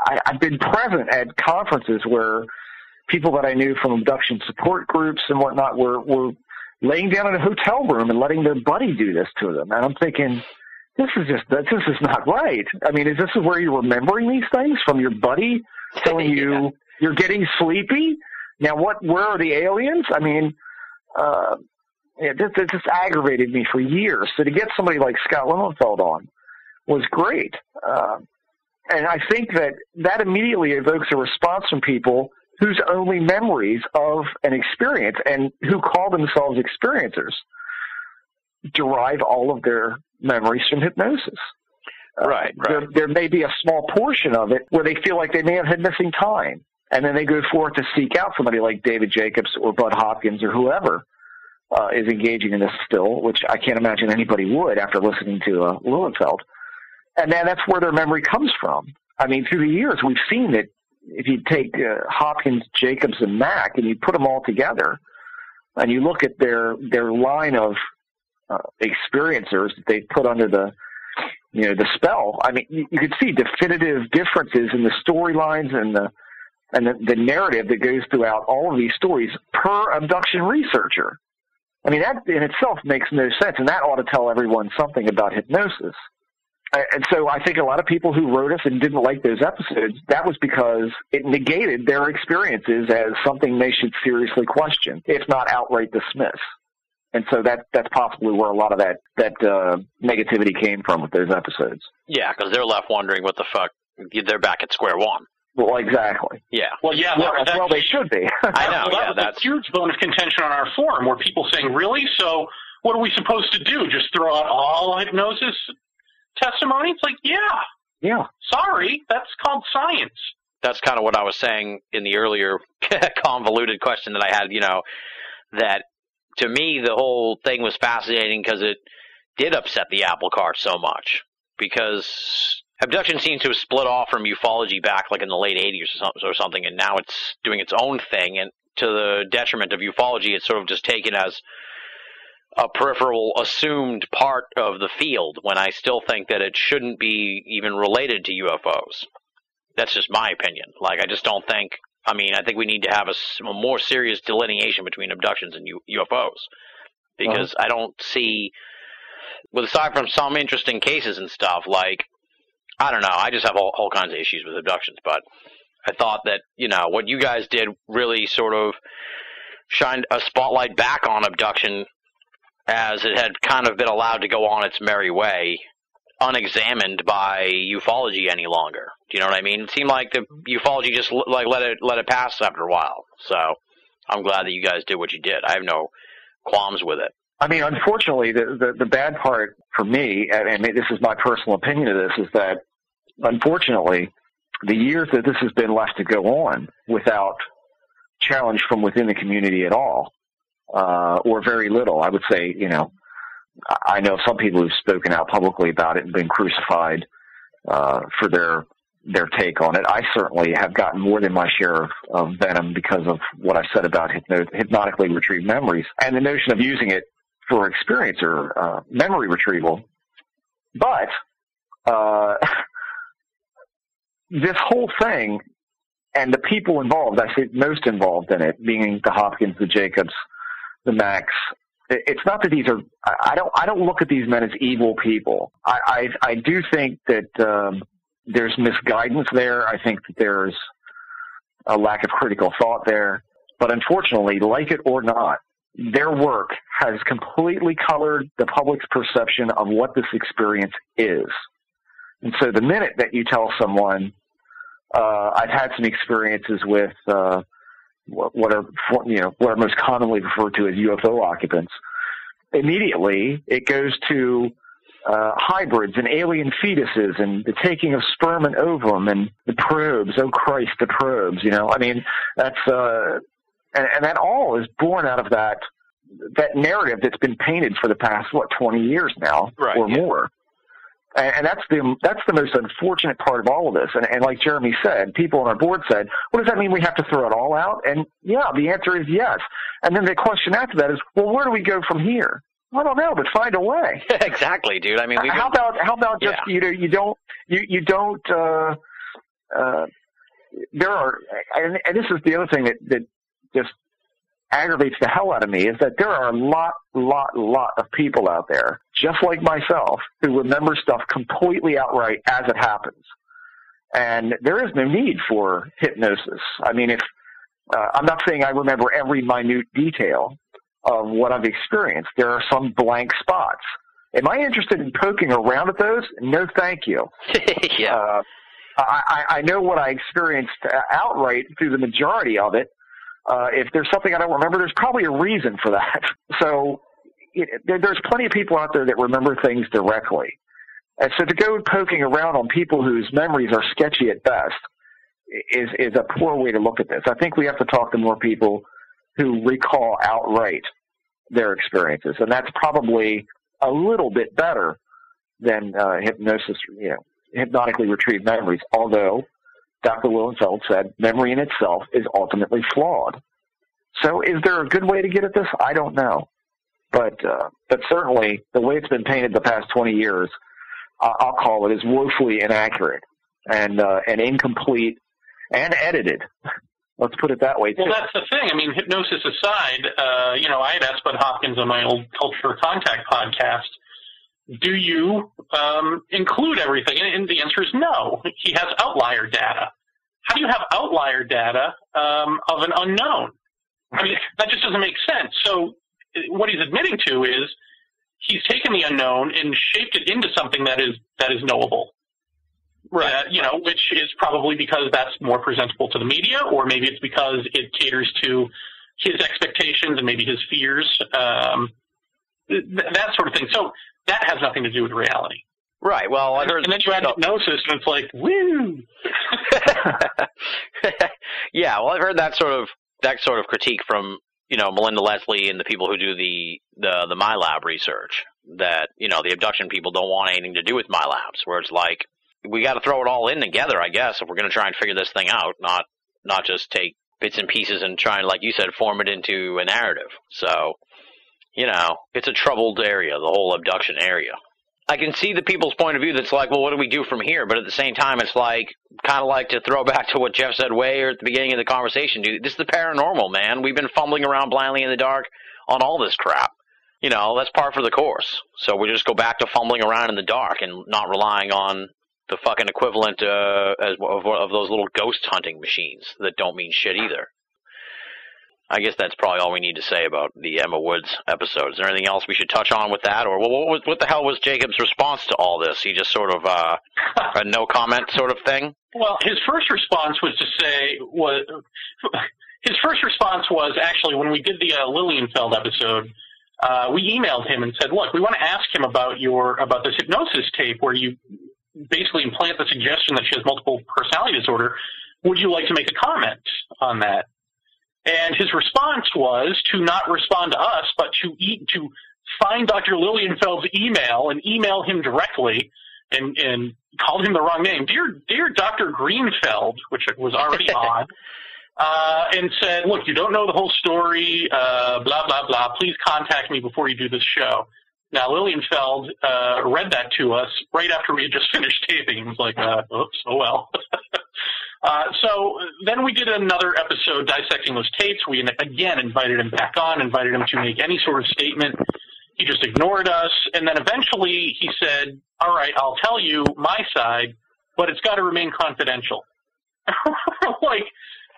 I, I've been present at conferences where people that I knew from abduction support groups and whatnot were were laying down in a hotel room and letting their buddy do this to them, and I'm thinking. This is just this is not right. I mean, is this where you're remembering these things from your buddy telling you you're getting sleepy? Now, what? Where are the aliens? I mean, uh, yeah, this, this just aggravated me for years. So to get somebody like Scott Lilienfeld on was great. Uh, and I think that that immediately evokes a response from people whose only memories of an experience and who call themselves experiencers derive all of their memories from hypnosis. Uh, Right, right. There, there may be a small portion of it where they feel like they may have had missing time. And then they go forth to seek out somebody like David Jacobs or Bud Hopkins or whoever uh, is engaging in this still, which I can't imagine anybody would after listening to uh, Lilienfeld. And then that's where their memory comes from. I mean, through the years, we've seen that if you take uh, Hopkins, Jacobs, and Mack and you put them all together, and you look at their their line of uh, experiencers that they put under the you know the spell. I mean, you, you could see definitive differences in the storylines and the and the, the narrative that goes throughout all of these stories per abduction researcher. I mean, that in itself makes no sense, and that ought to tell everyone something about hypnosis. And so I think a lot of people who wrote us and didn't like those episodes, that was because it negated their experiences as something they should seriously question, if not outright dismiss. And so that that's possibly where a lot of that that uh, negativity came from with those episodes. yeah, because they're left wondering what the fuck. They're back at square one. Well, exactly. Yeah. Well, yeah, Well, that, well they should be. I know, well, that yeah, was that's- a huge bone of contention on our forum where people saying, "Really? So what are we supposed to do? Just throw out all hypnosis testimony?" It's like, yeah, yeah. sorry, that's called science. that's kind of what I was saying in the earlier convoluted question that I had, you know, that to me, the whole thing was fascinating because it did upset the apple cart so much. Because abduction seems to have split off from ufology back like in the late 80s or something, or something and now it's doing its own thing. And to the detriment of ufology, it's sort of just taken as a peripheral assumed part of the field when I still think that it shouldn't be even related to UFOs. That's just my opinion. Like, I just don't think. I mean, I think we need to have a more serious delineation between abductions and U- UFOs because I don't see, with aside from some interesting cases and stuff, like I don't know. I just have all, all kinds of issues with abductions, but I thought that you know what you guys did really sort of shined a spotlight back on abduction as it had kind of been allowed to go on its merry way, unexamined by ufology any longer. Do you know what I mean? It seemed like the ufology just like let it let it pass after a while. So I'm glad that you guys did what you did. I have no qualms with it. I mean, unfortunately, the, the, the bad part for me, and this is my personal opinion of this, is that unfortunately, the years that this has been left to go on without challenge from within the community at all, uh, or very little, I would say, you know, I know some people who've spoken out publicly about it and been crucified uh, for their their take on it. I certainly have gotten more than my share of, of venom because of what I said about hypno- hypnotically retrieved memories and the notion of using it for experience or uh, memory retrieval. But uh, this whole thing and the people involved, I say most involved in it, being the Hopkins, the Jacobs, the Macks. It's not that these are. I don't. I don't look at these men as evil people. I. I, I do think that um, there's misguidance there. I think that there's a lack of critical thought there. But unfortunately, like it or not, their work has completely colored the public's perception of what this experience is. And so the minute that you tell someone, uh, I've had some experiences with, uh, what are, you know, what are most commonly referred to as UFO occupants, immediately it goes to, uh, hybrids and alien fetuses and the taking of sperm and ovum and the probes. Oh Christ, the probes, you know, I mean, that's, uh, and, and that all is born out of that that narrative that's been painted for the past what 20 years now Right, or yeah. more and, and that's the that's the most unfortunate part of all of this. And, and like jeremy said people on our board said what does that mean we have to throw it all out? And yeah the answer is yes. And then the question after that is well where do we go from here? I don't know but find a way. Exactly, dude. I mean, how about how about just Yeah. you know you don't you you don't uh uh there are and, and this is the other thing that that just aggravates the hell out of me is that there are a lot lot lot of people out there just like myself who remember stuff completely outright as it happens and there is no need for hypnosis i mean if uh, i'm not saying i remember every minute detail of what i've experienced there are some blank spots Am I interested in poking around at those? No, thank you. yeah. Uh, I, I I know what I experienced uh, outright through the majority of it. Uh, if there's something I don't remember, there's probably a reason for that. So it, there, there's plenty of people out there that remember things directly. And so to go poking around on people whose memories are sketchy at best is is a poor way to look at this. I think we have to talk to more people who recall outright their experiences, and that's probably a little bit better than uh, hypnosis, you know, hypnotically retrieved memories. Although Dr. Lilienfeld said memory in itself is ultimately flawed. So, is there a good way to get at this? I don't know, but uh, but certainly the way it's been painted the past 20 years, I- I'll call it is woefully inaccurate and uh, and incomplete and edited. Let's put it that way. Well, that's the thing. I mean, hypnosis aside, uh, you know, I had asked Bud Hopkins on my old Culture Contact podcast, do you um, include everything? And, the answer is no. He has outlier data. How do you have outlier data um, of an unknown? I mean, that just doesn't make sense. So, what he's admitting to is he's taken the unknown and shaped it into something that is that is knowable. Right. Uh, you know, which is probably because that's more presentable to the media, or maybe it's because it caters to his expectations and maybe his fears, um, th- that sort of thing. So that has nothing to do with reality. Right. Well, I heard. And then you add hypnosis, and it's like, woo! yeah, well, I've heard that sort of that sort of critique from you know Melinda Leslie and the people who do the the the MILAB research that you know the abduction people don't want anything to do with MILABs, where it's like we got to throw it all in together, I guess, if we're going to try and figure this thing out, not not just take bits and pieces and try and, like you said, form it into a narrative. So, you know, it's a troubled area, the whole abduction area. I can see the people's point of view that's like, well, what do we do from here? But at the same time, it's like, kind of like to throw back to what Jeff said way at the beginning of the conversation, dude. This is the paranormal, man. We've been fumbling around blindly in the dark on all this crap. You know, that's par for the course. So we just go back to fumbling around in the dark and not relying on the fucking equivalent uh, as, of, of those little ghost hunting machines that don't mean shit either. I guess that's probably all we need to say about the Emma Woods episode. Is there anything else we should touch on with that, or what, what, what the hell was Jacob's response to all this? He just sort of uh, a no comment sort of thing. Well, his first response was to say was his first response was actually when we did the uh, Lilienfeld episode. Uh, we emailed him and said, "Look, we want to ask him about your about this hypnosis tape where you basically implant the suggestion that she has multiple personality disorder. Would you like to make a comment on that?" And his response was to not respond to us, but to eat, to find Dr. Lilienfeld's email and email him directly and, and called him the wrong name. Dear, dear Dr. Greenfeld, which was already odd, uh, and said, look, you don't know the whole story, uh, blah, blah, blah. Please contact me before you do this show. Now, Lilienfeld uh, read that to us right after we had just finished taping and was like, uh, oops, oh well. uh, so then we did another episode dissecting those tapes. We again invited him back on, invited him to make any sort of statement. He just ignored us. And then eventually he said, all right, I'll tell you my side, but it's got to remain confidential. like,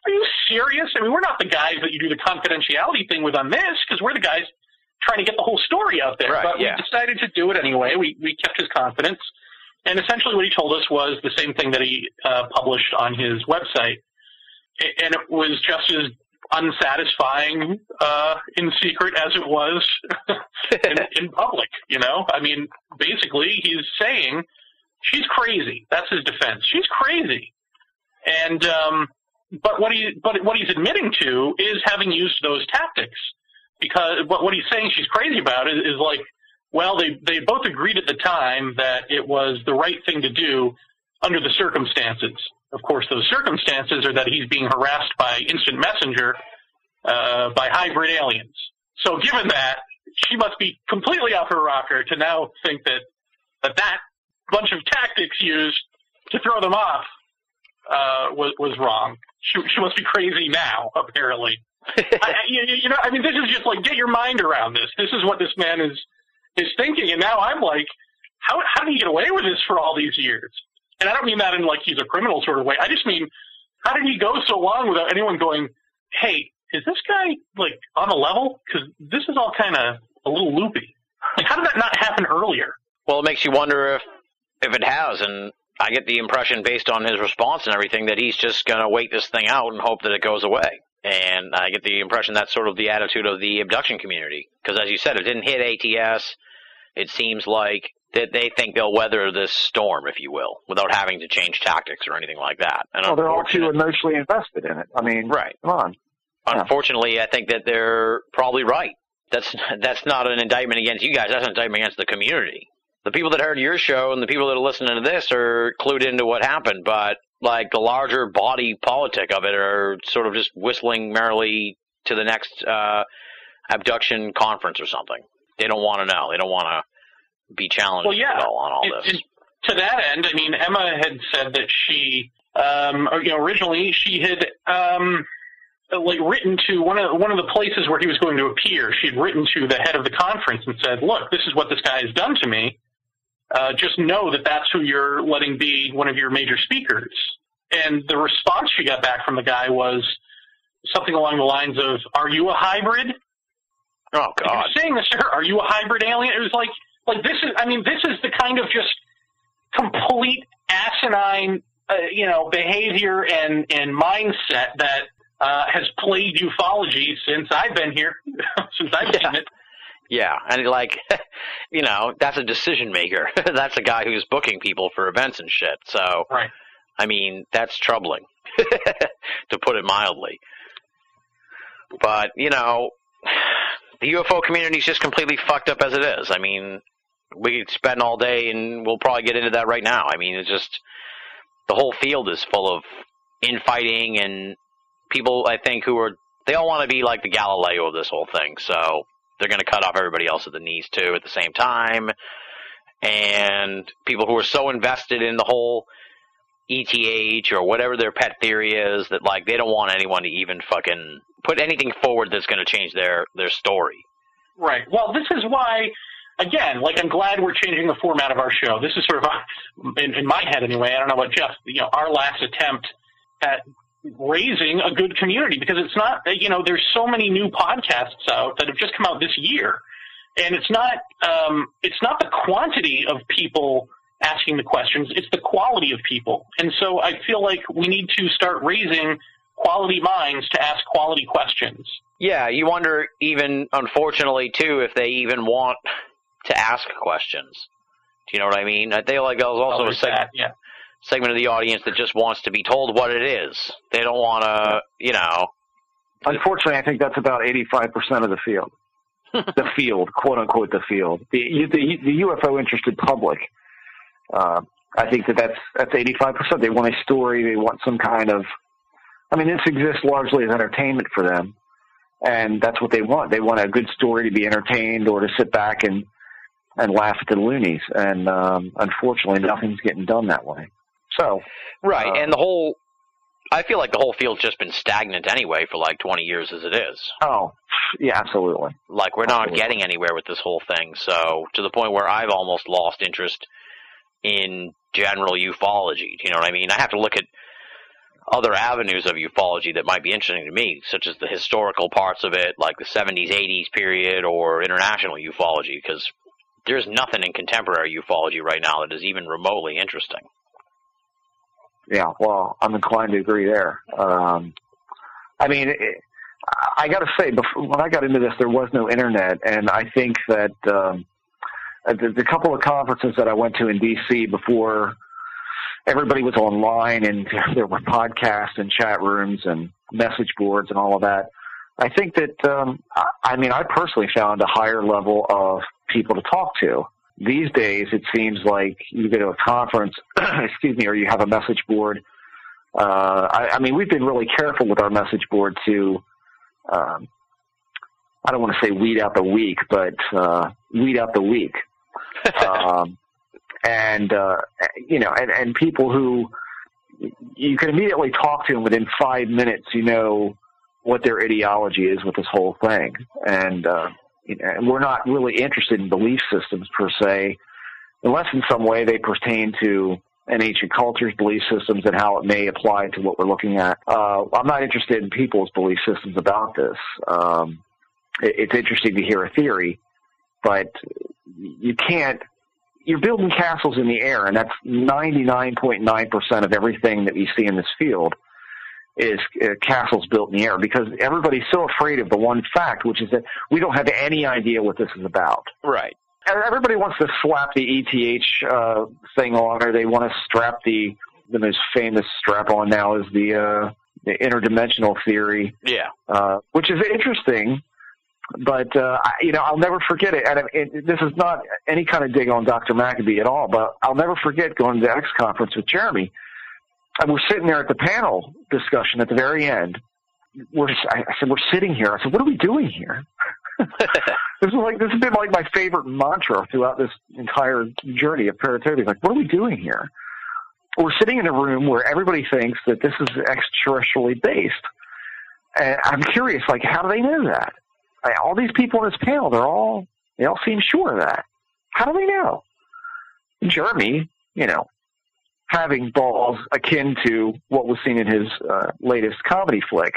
are you serious? I mean, we're not the guys that you do the confidentiality thing with on this because we're the guys trying to get the whole story out there. Right, but yeah. we decided to do it anyway. We we kept his confidence, and essentially what he told us was the same thing that he uh, published on his website, and it was just as unsatisfying uh, in secret as it was in, in public. You know, I mean, basically he's saying she's crazy. That's his defense. She's crazy, and um, but what he but what he's admitting to is having used those tactics because what, what he's saying she's crazy about is, is like, well, they, they both agreed at the time that it was the right thing to do under the circumstances. Of course, those circumstances are that he's being harassed by instant messenger uh, by hybrid aliens. So given that, she must be completely off her rocker to now think that that, that bunch of tactics used to throw them off uh, was, was wrong. She, she must be crazy now, apparently. I, you, you know, I mean, this is just like get your mind around this. This is what this man is is thinking, and now I'm like, how how did he get away with this for all these years? And I don't mean that in like he's a criminal sort of way. I just mean, how did he go so long without anyone going, hey, is this guy like on a level? Because this is all kind of a little loopy. Like, how did that not happen earlier? Well, it makes you wonder if if it has, and I get the impression based on his response and everything that he's just gonna wait this thing out and hope that it goes away. And I get the impression that's sort of the attitude of the abduction community. Because as you said, it didn't hit ATS. It seems like that they think they'll weather this storm, if you will, without having to change tactics or anything like that. And Well, they're all too emotionally invested in it. I mean, Right. come on. Yeah. Unfortunately, I think that they're probably right. That's that's not an indictment against you guys. That's an indictment against the community. The people that heard your show and the people that are listening to this are clued into what happened, but like the larger body politic of it are sort of just whistling merrily to the next uh, abduction conference or something. They don't want to know. They don't want to be challenged Well, yeah. at all on all And- this. and to that end, I mean, Emma had said that she, um, or, you know, originally she had, um, like written to one of one of the places where he was going to appear. She had written to the head of the conference and said, "Look, this is what this guy has done to me. Uh, just know that that's who you're letting be one of your major speakers." And the response she got back from the guy was something along the lines of, "Are you a hybrid?" oh God! you're saying this her, are you a hybrid alien? It was like, like this is, I mean, this is the kind of just complete asinine, uh, you know, behavior and, and mindset that uh, has plagued ufology since I've been here, since I've seen it. Yeah, and like, you know, that's a decision maker. that's a guy who's booking people for events and shit. So, Right. I mean, that's troubling, to put it mildly. But you know, the UFO community is just completely fucked up as it is. I mean, we could spend all day, and we'll probably get into that right now. I mean, it's just the whole field is full of infighting and people. I think who are they all want to be like the Galileo of this whole thing. So they're going to cut off everybody else at the knees too at the same time. And people who are so invested in the whole ETH or whatever their pet theory is that like they don't want anyone to even fucking put anything forward that's going to change their their story. Right. Well, this is why, again, like I'm glad we're changing the format of our show. This is sort of, in, in my head anyway. I don't know what Jeff. You know, our last attempt at raising a good community because it's not. You know, there's so many new podcasts out that have just come out this year, and it's not. Um, it's not the quantity of people asking the questions; it's the quality of people. And so I feel like we need to start raising quality minds to ask quality questions. Yeah, you wonder even, unfortunately, too, if they even want to ask questions. Do you know what I mean? I think like there's also Oh, a seg- that, yeah. Segment of the audience that just wants to be told what it is. They don't want to, you know. Unfortunately, I think that's about 85% of the field. the field, quote unquote, the field. The, the, the UFO interested public. Uh, I think that that's, that's 85%. They want a story. They want some kind of, I mean, this exists largely as entertainment for them. And that's what they want. They want a good story to be entertained or to sit back and, and laugh at the loonies. And, um, unfortunately, nothing's getting done that way. So, Right, Uh, and the whole. I feel like the whole field's just been stagnant anyway for like 20 years as it is. oh, yeah, absolutely. Like we're not Absolutely. getting anywhere with this whole thing. So to the point where I've almost lost interest in general ufology. Do you know what I mean? I have to look at other avenues of ufology that might be interesting to me, such as the historical parts of it, like the 70s, 80s period, or international ufology, because there's nothing in contemporary ufology right now that is even remotely interesting. Yeah, well, I'm inclined to agree there. Um, I mean, it, I got to say, before, when I got into this, there was no internet, and I think that um, the, the couple of conferences that I went to in D.C. before everybody was online and there were podcasts and chat rooms and message boards and all of that. I think that um, I mean, I personally found a higher level of people to talk to these days it seems like you go to a conference, excuse me, or you have a message board. Uh, I, I mean, we've been really careful with our message board to, um, I don't want to say weed out the weak, but uh, weed out the weak. um, and uh, you know, and, and people who you can immediately talk to them within five minutes. You know what their ideology is with this whole thing, and uh, you know, we're not really interested in belief systems per se, unless in some way they pertain to an ancient culture's belief systems and how it may apply to what we're looking at. Uh, I'm not interested in people's belief systems about this. Um, it, it's interesting to hear a theory, but you can't. You're building castles in the air, and that's 99.9% of everything that we see in this field is uh, castles built in the air because everybody's so afraid of the one fact, which is that we don't have any idea what this is about. Right. Everybody wants to slap the ETH uh, thing on, or they want to strap the the most famous strap on now is the uh, the interdimensional theory, Yeah. uh, which is interesting. But uh, I- you know, I'll never forget it. And it, it, this is not any kind of dig on Dr. Maccabee at all, but I'll never forget going to the X conference with Jeremy and we're sitting there at the panel discussion at the very end. We're, I I said, we're sitting here. I said, what are we doing here? this is like this has been like my favorite mantra throughout this entire journey of Paratopia. Like, what are we doing here? We're sitting in a room where everybody thinks that this is extraterrestrially based, and I'm curious, like, how do they know that? Like, all these people on this panel, they're all they all seem sure of that. How do they know? Jeremy, you know, having balls akin to what was seen in his uh, latest comedy flick.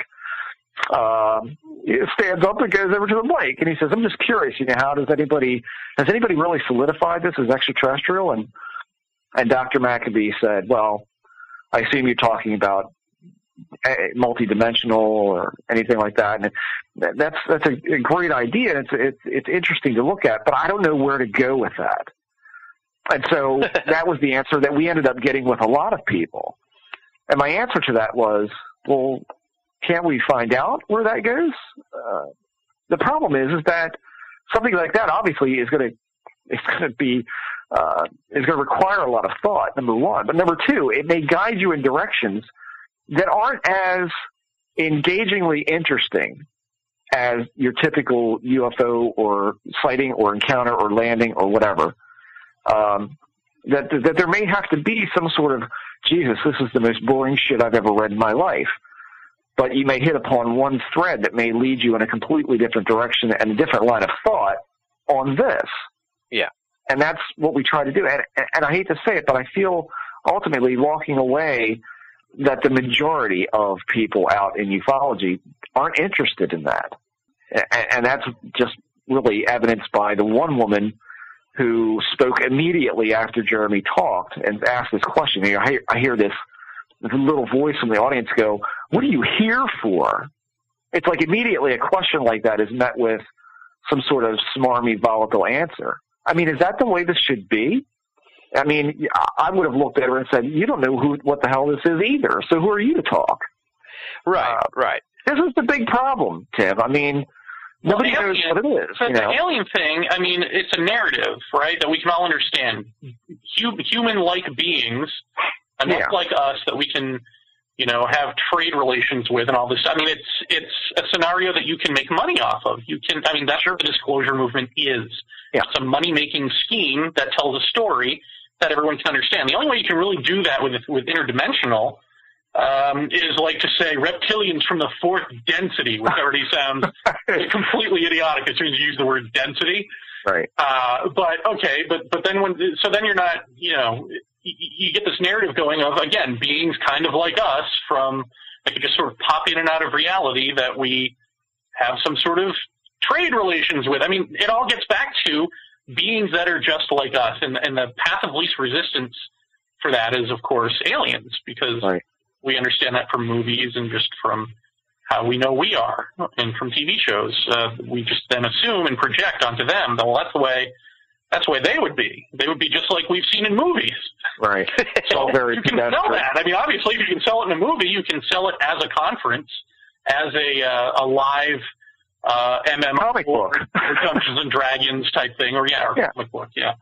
Um, he stands up and goes over to the mic and he says, "I'm just curious, you know, how does anybody has anybody really solidified this as extraterrestrial?" And and Dr. Maccabee said, "Well, I assume you're talking about eh, multidimensional or anything like that." And that- that's that's a, a great idea. It's it's it's interesting to look at, but I don't know where to go with that. And so that was the answer that we ended up getting with a lot of people. And my answer to that was, well, can't we find out where that goes? Uh, the problem is, is that something like that obviously is going to, it's going to be, uh, is going to require a lot of thought, number one. But number two, it may guide you in directions that aren't as engagingly interesting as your typical UFO or sighting or encounter or landing or whatever. Um, that that there may have to be some sort of Jesus, this is the most boring shit I've ever read in my life. But you may hit upon one thread that may lead you in a completely different direction and a different line of thought on this. Yeah. And that's what we try to do. And, and I hate to say it, but I feel ultimately walking away that the majority of people out in ufology aren't interested in that. And, and that's just really evidenced by the one woman who spoke immediately after Jeremy talked and asked this question. You know, I, hear, I hear this, this little voice from the audience go, "What are you here for?" It's like immediately a question like that is met with some sort of smarmy, volatile answer. I mean, is that the way this should be? I mean, I would have looked at her and said, "You don't know who, what the hell this is either. So who are you to talk?" Right, Uh, right. This is the big problem, Tim. I mean, nobody Well, knows alien- what it is. So You the alien thing, I mean, it's a narrative, right, that we can all understand. Hu- human-like beings, enough Yeah. like us that we can, you know, have trade relations with and all this. I mean, it's it's a scenario that you can make money off of. You can, I mean, that's what the disclosure movement is. Yeah. It's a money-making scheme that tells a story that everyone can understand. The only way you can really do that with with interdimensional um, is like to say reptilians from the fourth density, which already sounds completely idiotic as soon as you use the word density. right. Uh, but okay, but but then when so then you're not you know you, you get this narrative going of again beings kind of like us from that just sort of pop in and out of reality that we have some sort of trade relations with. I mean, it all gets back to beings that are just like us, and and the path of least resistance for that is of course aliens because Right. We understand that from movies and just from how we know we are and from TV shows. Uh, we just then assume and project onto them that well, that's the way that's the way they would be. They would be just like we've seen in movies. Right. So very you can sell that. I mean, obviously, if you can sell it in a movie, you can sell it as a conference, as a uh, a live uh, MMO Comic book. or Dungeons and Dragons type thing, or yeah, or Yeah. comic book, yeah.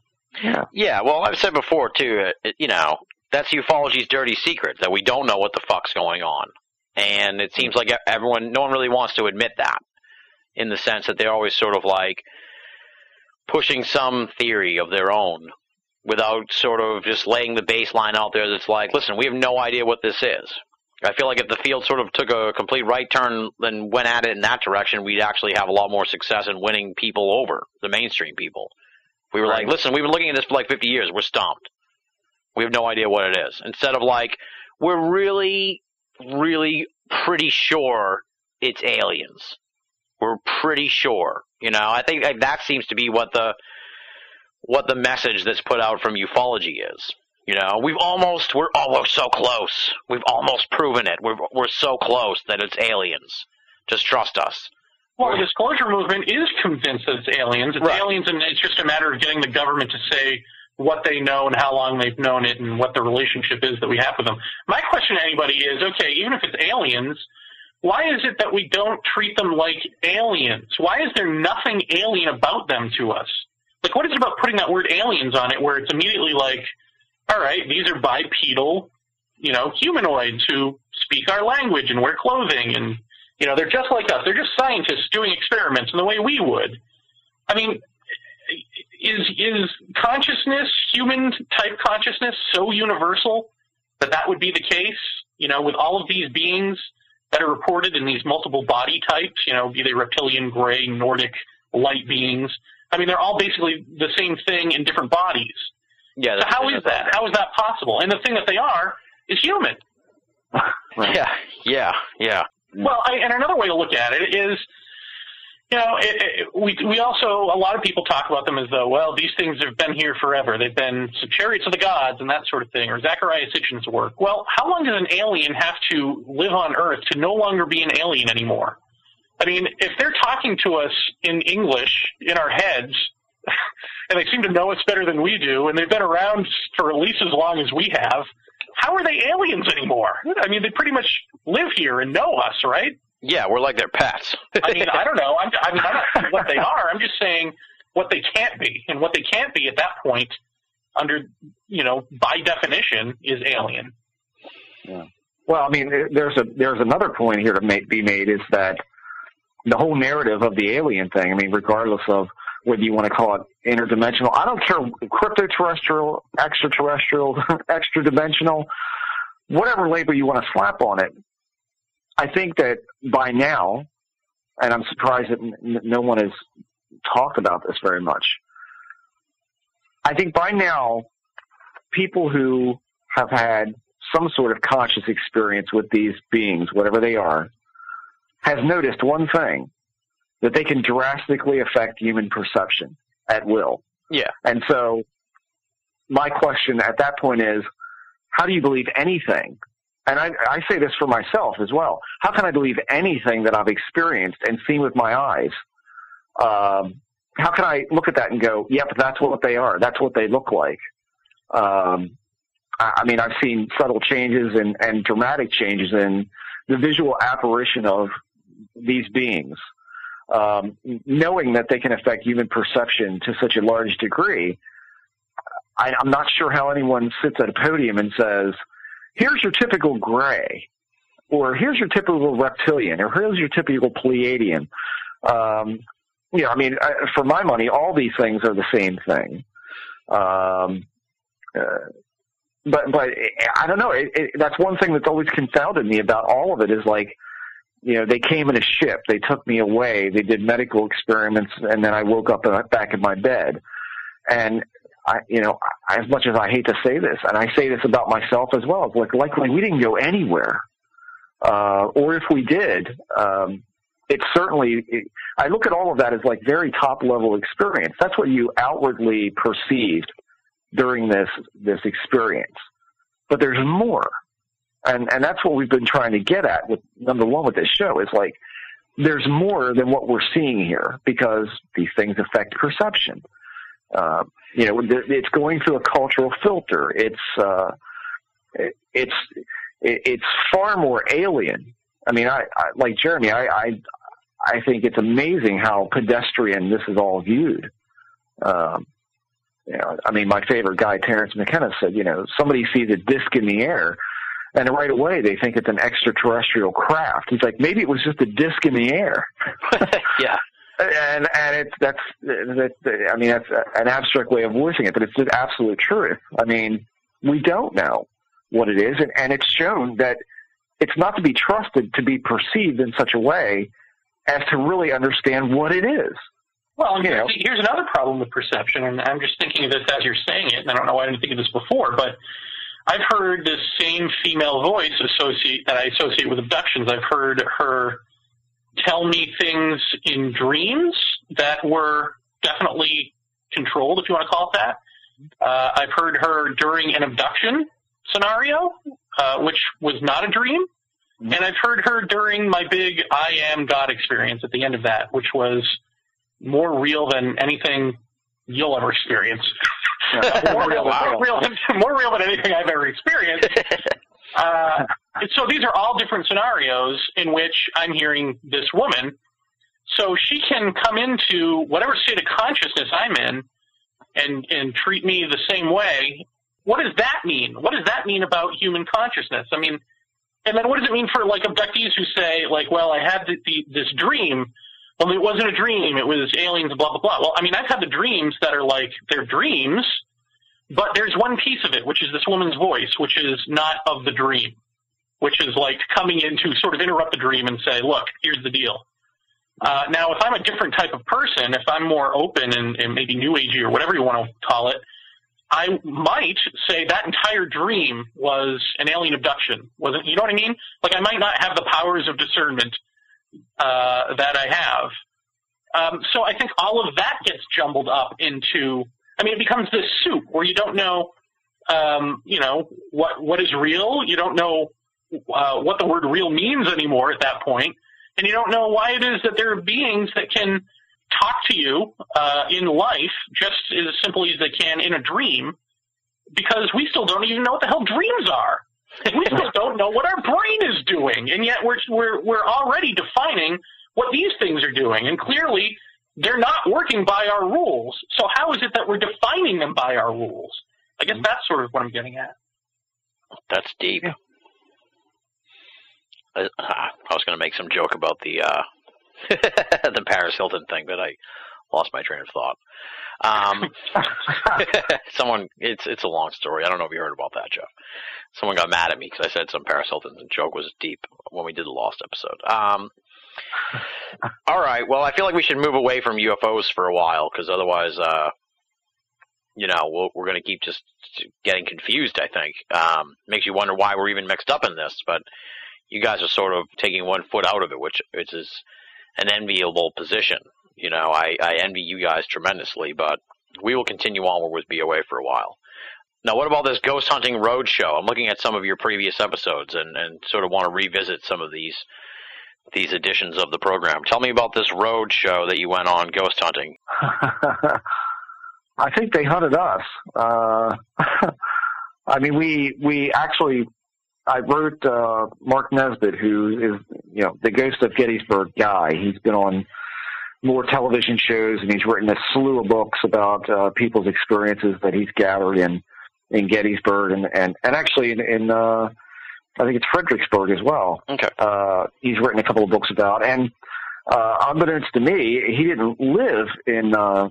Yeah. Yeah, well, I've said before too. uh, You know, that's ufology's dirty secret that we don't know what the fuck's going on, and it seems like everyone, no one really wants to admit that, in the sense that they're always sort of like pushing some theory of their own without sort of just laying the baseline out there. That's like, listen, we have no idea what this is. I feel like if the field sort of took a complete right turn and went at it in that direction, we'd actually have a lot more success in winning people over, the mainstream people. We were Right. like, listen, we've been looking at this for like 50 years. We're stumped. We have no idea what it is. Instead of like, we're really, really pretty sure it's aliens. We're pretty sure. You know, I think like, that seems to be what the what the message that's put out from ufology is. You know, we've almost we're oh we're so close. We've almost proven it. We're we're so close that it's aliens. Just trust us. Well, the disclosure movement is convinced that it's aliens. It's Right. aliens, and it's just a matter of getting the government to say what they know and how long they've known it and what the relationship is that we have with them. My question to anybody is, okay, even if it's aliens, why is it that we don't treat them like aliens? Why is there nothing alien about them to us? Like, what is it about putting that word aliens on it where it's immediately like, all right, these are bipedal, you know, humanoids who speak our language and wear clothing and you know, they're just like us. They're just scientists doing experiments in the way we would. I mean, is is consciousness, human type consciousness, so universal that that would be the case? You know, with all of these beings that are reported in these multiple body types, you know, be they reptilian, gray, Nordic, light beings. I mean, they're all basically the same thing in different bodies. Yeah. So how is that? How is that possible? And the thing that they are is human. Right. Yeah. Yeah. Yeah. Well, I, and another way to look at it is, you know, it, it, we we also a lot of people talk about them as though, well, these things have been here forever. They've been chariots of the gods and that sort of thing, or Zecharia Sitchin's work. Well, how long does an alien have to live on Earth to no longer be an alien anymore? I mean, if they're talking to us in English in our heads, and they seem to know us better than we do, and they've been around for at least as long as we have, how are they aliens anymore? I mean, they pretty much live here and know us, right? Yeah, we're like their pets. I mean, I don't know. I'm, I'm not saying what they are. I'm just saying what they can't be, and what they can't be at that point, under you know, by definition, is alien. Yeah. Well, I mean, there's a there's another point here to make, be made is that the whole narrative of the alien thing. I mean, regardless of whether you want to call it interdimensional, I don't care crypto-terrestrial, extraterrestrial, extra dimensional, whatever label you want to slap on it. I think that by now, and I'm surprised that n- no one has talked about this very much. I think by now, people who have had some sort of conscious experience with these beings, whatever they are, has noticed one thing that they can drastically affect human perception at will. Yeah. And so my question at that point is, how do you believe anything? And I, I say this for myself as well. How can I believe anything that I've experienced and seen with my eyes? Um, how can I look at that and go, yep, that's what they are. That's what they look like. Um, I, I mean, I've seen subtle changes and, and dramatic changes in the visual apparition of these beings. Um, knowing that they can affect human perception to such a large degree, I, I'm not sure how anyone sits at a podium and says, here's your typical gray, or here's your typical reptilian, or here's your typical Pleiadian. Um, you know, I mean, I, for my money, all these things are the same thing. Um, uh, but but I don't know. It, it, that's one thing that's always confounded me about all of it is like, you know, they came in a ship, they took me away, they did medical experiments, and then I woke up back in my bed, and I, you know, as much as I hate to say this, and I say this about myself as well, it's like likely we didn't go anywhere, uh, or if we did, um, it's certainly. It, I look at all of that as like very top level experience. That's what you outwardly perceived during this this experience, but there's more, and and that's what we've been trying to get at with number one with this show is like there's more than what we're seeing here because these things affect perception. Uh, you know, it's going through a cultural filter. It's uh, it's it's far more alien. I mean, I, I like Jeremy. I, I I think it's amazing how pedestrian this is all viewed. Um, you know, I mean, my favorite guy, Terence McKenna, said, you know, somebody sees a disc in the air, and right away they think it's an extraterrestrial craft. He's like, maybe it was just a disc in the air. yeah and and it's that's that I mean that's an abstract way of voicing it, but it's the absolute truth. I mean, we don't know what it is, and, and it's shown that it's not to be trusted to be perceived in such a way as to really understand what it is. Well, you know. here's another problem with perception, and I'm just thinking of this as you're saying it, and I don't know why I didn't think of this before, but I've heard this same female voice associate that I associate with abductions. I've heard her tell me things in dreams that were definitely controlled, if you want to call it that. Uh, I've heard her during an abduction scenario, uh, which was not a dream. Mm-hmm. And I've heard her during my big I am God experience at the end of that, which was more real than anything you'll ever experience. more, real, more, real than, more real than anything I've ever experienced. Uh, so these are all different scenarios in which I'm hearing this woman. So she can come into whatever state of consciousness I'm in and, and treat me the same way. What does that mean? What does that mean about human consciousness? I mean, and then what does it mean for like abductees who say like, well, I had the, the, this dream. Well, it wasn't a dream. It was aliens, blah, blah, blah. Well, I mean, I've had the dreams that are like, they're dreams, but there's one piece of it, which is this woman's voice, which is not of the dream, which is like coming in to sort of interrupt the dream and say, look, here's the deal. Uh, now, if I'm a different type of person, if I'm more open and, and maybe new agey or whatever you want to call it, I might say that entire dream was an alien abduction. Wasn't you know what I mean? Like I might not have the powers of discernment uh, that I have. Um, so I think all of that gets jumbled up into I mean, it becomes this soup where you don't know, um, you know, what what is real. You don't know uh, what the word real means anymore at that point, and you don't know why it is that there are beings that can talk to you uh, in life just as simply as they can in a dream, because we still don't even know what the hell dreams are. we still don't know what our brain is doing, and yet we're we're we're already defining what these things are doing, and clearly they're not working by our rules. So how is it that we're defining them by our rules? I guess that's sort of what I'm getting at. That's deep. I, I was going to make some joke about the uh, the Paris Hilton thing, but I lost my train of thought. Um, someone, it's it's a long story. I don't know if you heard about that, Jeff. Someone got mad at me because I said some Paris Hilton joke was deep when we did the Lost episode. Um, all right. Well, I feel like we should move away from UFOs for a while because otherwise, uh, you know, we'll, we're going to keep just getting confused. I think um, makes you wonder why we're even mixed up in this. But you guys are sort of taking one foot out of it, which is an enviable position. You know, I, I envy you guys tremendously, but we will continue onward with BOA for a while. Now, what about this Ghost Hunting Road Show? I'm looking at some of your previous episodes and, and sort of want to revisit some of these these editions of the program. Tell me about this road show that you went on ghost hunting. I think they hunted us. Uh, I mean, we we actually. I wrote uh, Mark Nesbitt, who is you know the Ghost of Gettysburg guy. He's been on more television shows, and he's written a slew of books about uh, people's experiences that he's gathered in in Gettysburg, and and and actually in, in uh, I think it's Fredericksburg as well. Okay. Uh, he's written a couple of books about, and uh, unbeknownst to me, he didn't live in uh,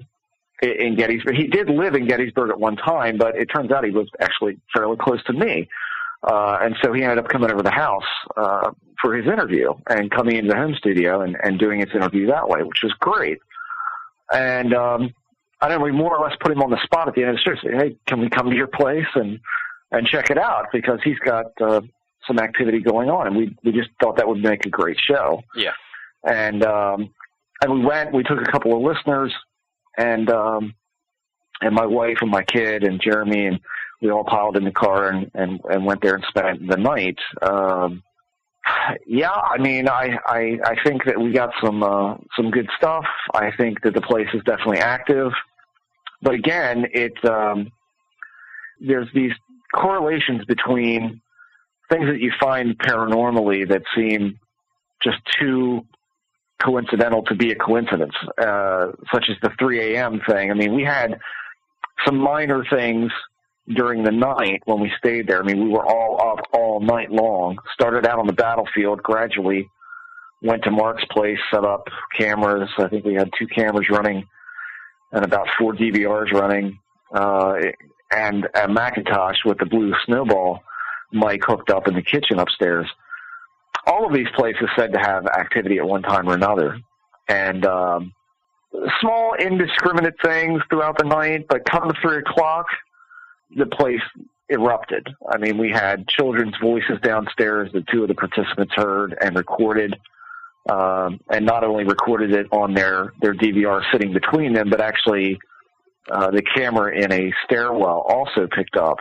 in Gettysburg. He did live in Gettysburg at one time, but it turns out he was actually fairly close to me. Uh, and so he ended up coming over to the house uh, for his interview and coming into the home studio and, and doing his interview that way, which was great. And um, I then we more or less put him on the spot at the end of the show. Say, hey, can we come to your place and and check it out because he's got uh, some activity going on, and we we just thought that would make a great show. Yeah. And um, and we went. We took a couple of listeners, and um, and my wife and my kid and Jeremy and we all piled in the car and and, and went there and spent the night. Um, yeah, I mean, I, I I think that we got some uh, some good stuff. I think that the place is definitely active, but again, it um, there's these correlations between things that you find paranormally that seem just too coincidental to be a coincidence, uh, such as the 3 a.m. thing. I mean, we had some minor things during the night when we stayed there. I mean, we were all up all night long. Started out on the battlefield, gradually went to Mark's place, set up cameras. I think we had two cameras running and about four DVRs running, uh, and a Macintosh with the blue snowball mic hooked up in the kitchen upstairs. All of these places said to have activity at one time or another. And, um, small indiscriminate things throughout the night, but come three o'clock, the place erupted. I mean, we had children's voices downstairs that two of the participants heard and recorded, um, and not only recorded it on their their DVR sitting between them, but actually uh, the camera in a stairwell also picked up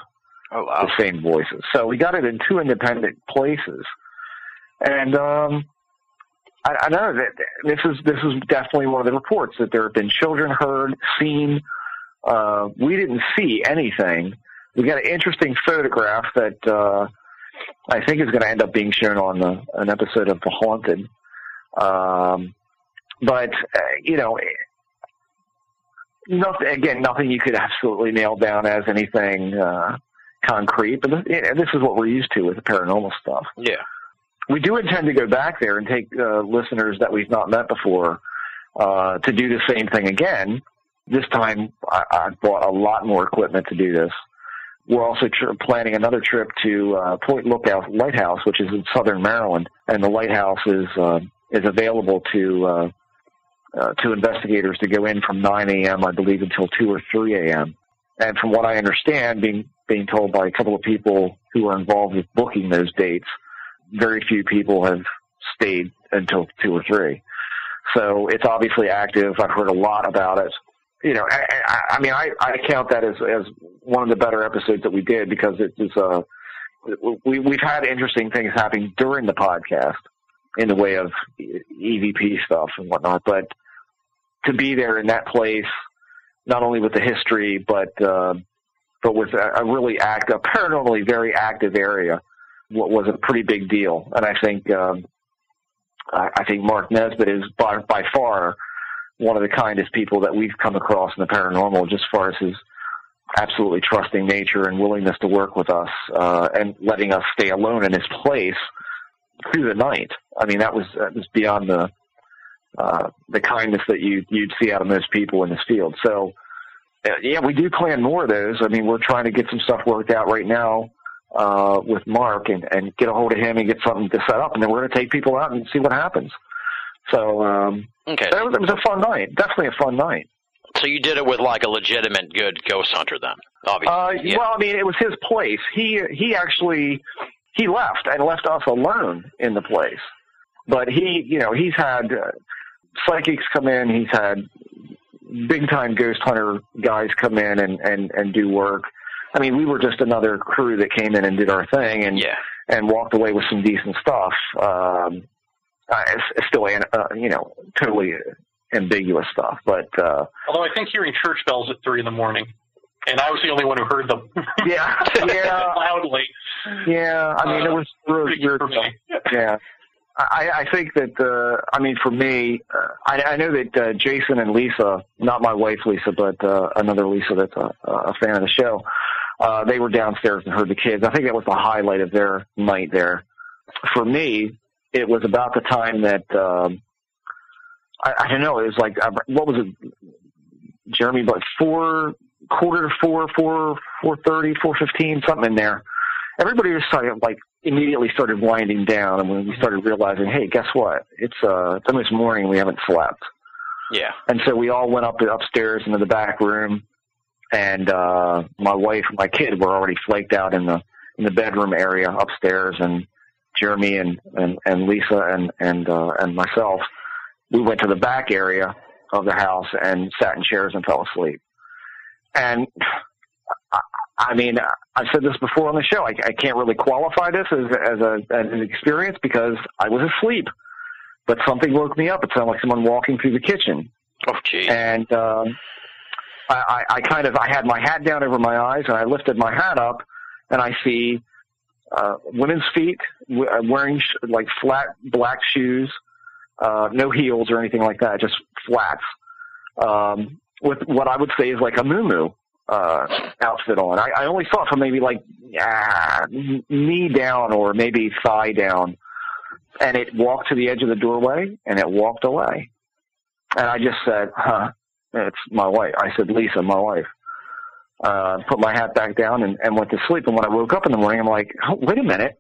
Oh wow. the same voices. So we got it in two independent places, and um, I, I know that this is this is definitely one of the reports that there have been children heard, seen. Uh, we didn't see anything. We got an interesting photograph that uh, I think is going to end up being shown on the, an episode of The Haunted. Um, but uh, you know, nothing. Again, nothing you could absolutely nail down as anything uh, concrete. But this, you know, this is what we're used to with the paranormal stuff Yeah. we do intend to go back there and take uh, listeners that we've not met before uh, to do the same thing again. This time, I, I bought a lot more equipment to do this. We're also tr- planning another trip to uh, Point Lookout Lighthouse, which is in southern Maryland, and the lighthouse is uh, is available to uh, uh, to investigators to go in from 9 a.m. I believe until 2 or 3 a.m. And from what I understand, being being told by a couple of people who are involved with booking those dates, very few people have stayed until two or three. So it's obviously active. I've heard a lot about it. You know, I, I, I mean, I, I count that as, as one of the better episodes that we did because it was, uh, we, we've had interesting things happening during the podcast in the way of EVP stuff and whatnot, but to be there in that place, not only with the history, but, uh, but with a, a really active, a paranormally very active area, what was a pretty big deal. And I think um, I, I think Mark Nesbitt is by, by far one of the kindest people that we've come across in the paranormal, just as far as his absolutely trusting nature and willingness to work with us uh, and letting us stay alone in his place through the night. I mean, that was that was beyond the uh, the kindness that you you'd see out of most people in this field. So, yeah, we do plan more of those. I mean, we're trying to get some stuff worked out right now uh, with Mark and and get a hold of him and get something to set up, and then we're going to take people out and see what happens. So, um, Okay. it was, it was a fun night. Definitely a fun night. So you did it with like a legitimate good ghost hunter then, obviously. Uh, yeah. Well, I mean, it was his place. He he actually he left and left us alone in the place. But he, you know, he's had uh, psychics come in. He's had big time ghost hunter guys come in and and and do work. I mean, we were just another crew that came in and did our thing and yeah. and walked away with some decent stuff. Um, uh, it's, it's still, uh, you know, totally ambiguous stuff, but. uh Although I think hearing church bells at three in the morning, and I was the only one who heard them Yeah, yeah, loudly. yeah. I mean, it was really weird. for me. Yeah. I, I think that, uh, I mean, for me, uh, I, I know that uh, Jason and Lisa, not my wife Lisa, but uh, another Lisa that's a, a fan of the show, uh, they were downstairs and heard the kids. I think that was the highlight of their night there. For me, it was about the time that, um, I, I don't know, it was like, uh, what was it, Jeremy, but four, quarter to four, four, four thirty, four fifteen, something in there. Everybody was like immediately started winding down, and when we started realizing, hey, guess what? It's uh, it's almost morning. We haven't slept, Yeah. and so we all went up upstairs into the back room, and uh, my wife and my kid were already flaked out in the in the bedroom area upstairs, and Jeremy and and, and Lisa and and uh, and myself, we went to the back area of the house and sat in chairs and fell asleep. And I, mean, I've said this before on the show. I, I can't really qualify this as as a as an experience because I was asleep, but something woke me up. It sounded like someone walking through the kitchen, Oh, gee. and um, I, I, I kind of I had my hat down over my eyes, and I lifted my hat up, and I see uh, women's feet uh, wearing sh- like flat black shoes, uh, no heels or anything like that, just flats, um, with what I would say is like a moo uh, outfit on. I, I only saw it from maybe like ah, knee down or maybe thigh down, and it walked to the edge of the doorway and it walked away. And I just said, huh, it's my wife. I said, Lisa, my wife. Uh, put my hat back down and, and went to sleep. And when I woke up in the morning, I'm like, oh, wait a minute.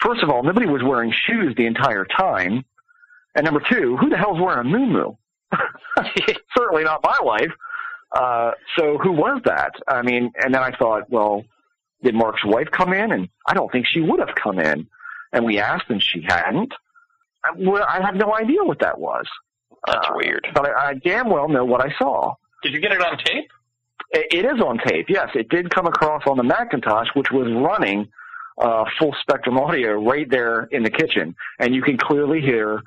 First of all, nobody was wearing shoes the entire time. And number two, who the hell's wearing a moo Certainly not my wife. Uh, so who was that? I mean, and then I thought, well, did Mark's wife come in? And I don't think she would have come in. And we asked and she hadn't. I, well, I have no idea what that was. That's Uh, weird. But I, I damn well know what I saw. Did you get it on tape? It, it is on tape. Yes, it did come across on the Macintosh, which was running uh, full spectrum audio right there in the kitchen, and you can clearly hear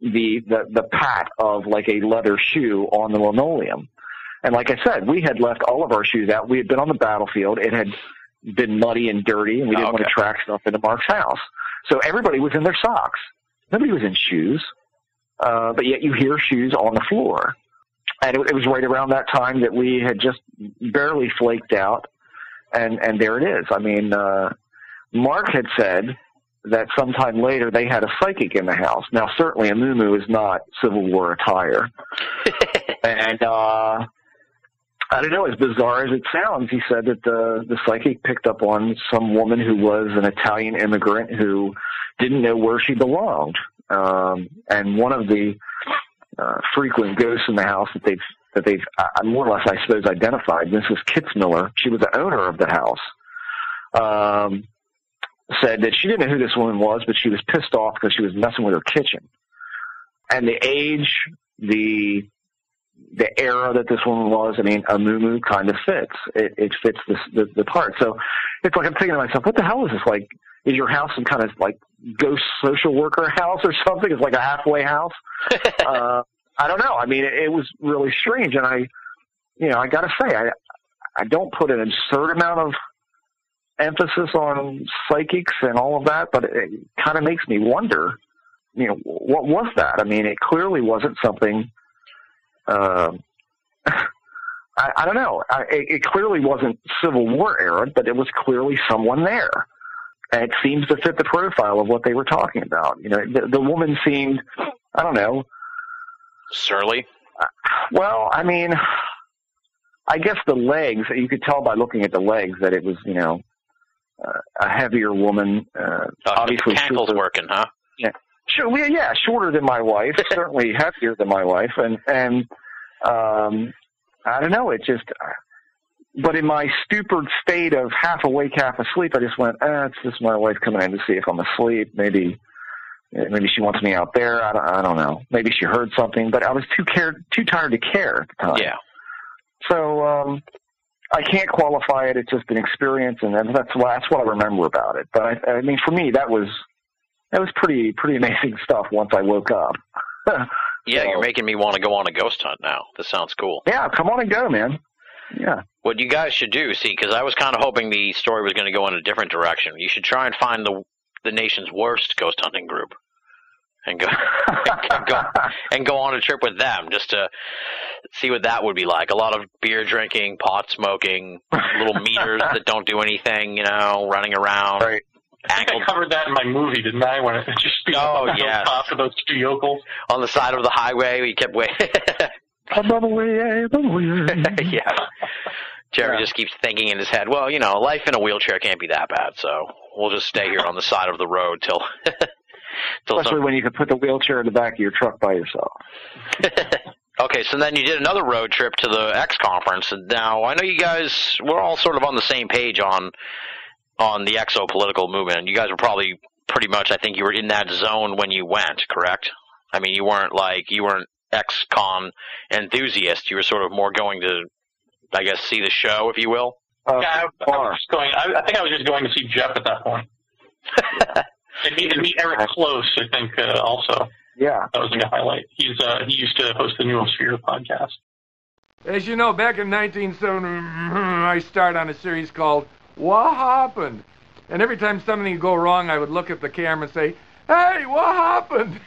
the, the the pat of like a leather shoe on the linoleum. And like I said, we had left all of our shoes out. We had been on the battlefield. It had been muddy and dirty, and we didn't Oh, want to track stuff into Mark's house. So everybody was in their socks. Nobody was in shoes, uh, but yet you hear shoes on the floor and it, it was right around that time that we had just barely flaked out, and and there it is. I mean, uh, Mark had said that sometime later they had a psychic in the house. Now, certainly a moo is not Civil War attire, and uh, I don't know. As bizarre as it sounds, he said that the the psychic picked up on some woman who was an Italian immigrant who didn't know where she belonged, um, and one of the uh, frequent ghosts in the house that they've that they've uh, more or less, I suppose, identified. Mrs. Kitzmiller, she was the owner of the house, um, said that she didn't know who this woman was, but she was pissed off because she was messing with her kitchen. And the age, the the era that this woman was, I mean, a moo kind of fits. It, it fits this, the, the part. So it's like I'm thinking to myself, what the hell is this? Like, is your house some kind of like ghost social worker house or something? It's like a halfway house. uh, I don't know. I mean, it, it was really strange, and I, you know, I got to say, I, I don't put an absurd amount of emphasis on psychics and all of that, but it kind of makes me wonder, you know, what was that? I mean, it clearly wasn't something. Uh, I, I don't know. I, it, clearly wasn't Civil War era, but it was clearly someone there. And it seems to fit the profile of what they were talking about. You know, the, the woman seemed, I don't know, Surly. well, I mean, I guess the legs, you could tell by looking at the legs that it was, you know, uh, a heavier woman. Uh, Uh, obviously, the ankle's shorter, working, huh? Sure, well, yeah, shorter than my wife, certainly heavier than my wife, and and um, I don't know, it just. But in my stupid state of half awake, half asleep, I just went, ah, it's just my wife coming in to see if I'm asleep. Maybe, maybe she wants me out there. I don't, I don't know. Maybe she heard something, but I was too cared, too tired to care at the time. Yeah. So um, I can't qualify it. It's just an experience, and that's why that's what I remember about it. But I, I mean, for me, that was that was pretty pretty amazing stuff. Once I woke up. Yeah, So- you're making me want to go on a ghost hunt now. This sounds cool. yeah, come on and go, man. Yeah. What you guys should do, see, because I was kind of hoping the story was going to go in a different direction. You should try and find the the nation's worst ghost hunting group, and go and go and go on a trip with them just to see what that would be like. A lot of beer drinking, pot smoking, little meters that don't do anything, you know, running around. Right. I think I covered that in my movie, didn't I? When it just beat Oh, up on yes. top of those two yokels. on the side of the highway. We kept waiting. yeah. Jerry Yeah. just keeps thinking in his head, well, you know, life in a wheelchair can't be that bad, so we'll just stay here on the side of the road till till Especially some. when you can put the wheelchair in the back of your truck by yourself. okay, so then you did another road trip to the X conference, now I know you guys we're all sort of on the same page on on the exo political movement. You guys were probably pretty much, I think, you were in that zone when you went, correct? I mean, you weren't like you weren't ex-con enthusiast. You were sort of more going to, I guess, see the show, if you will. Uh, yeah, I, I was just going. I, I think I was just going to see Jeff at that point. and meet, and meet Eric Close, I think, uh, also. Yeah. That was like a highlight. He's uh, he used to host the Noosphere podcast. As you know, back in 1970, I started on a series called What Happened? And every time something would go wrong, I would look at the camera and say, Hey, what happened?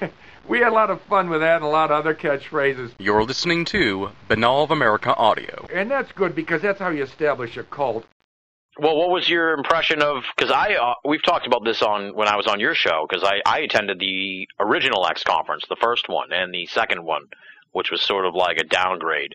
we had a lot of fun with that and a lot of other catchphrases. You're listening to Binnall of America Audio. And that's good because that's how you establish a cult. Well, what was your impression of? Because I uh, we've talked about this on when I was on your show because I I attended the original X conference, the first one, and the second one, which was sort of like a downgrade.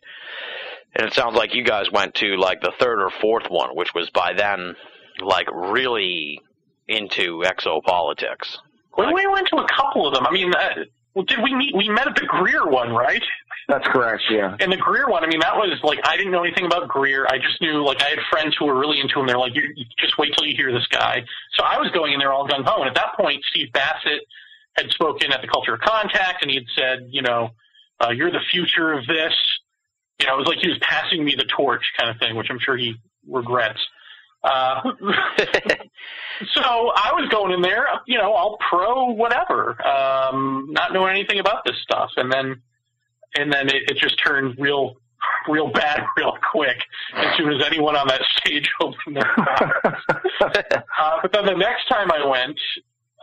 And it sounds like you guys went to like the third or fourth one, which was by then like really into exopolitics. We, we went to a couple of them. I mean, uh, well, did we meet? We met at the Greer one, right? That's correct. Yeah. And the Greer one, I mean, that was like I didn't know anything about Greer. I just knew like I had friends who were really into him. They're like, you, you just wait till you hear this guy. So I was going in there all gung ho. And at that point, Steve Bassett had spoken at the Culture of Contact, and he had said, you know, uh, you're the future of this. You know, it was like he was passing me the torch kind of thing, which I'm sure he regrets. Uh, so I was going in there, you know, all pro whatever, um, not knowing anything about this stuff, and then and then it, it just turned real real bad real quick as soon as anyone on that stage opened their mouth. uh, but then the next time I went,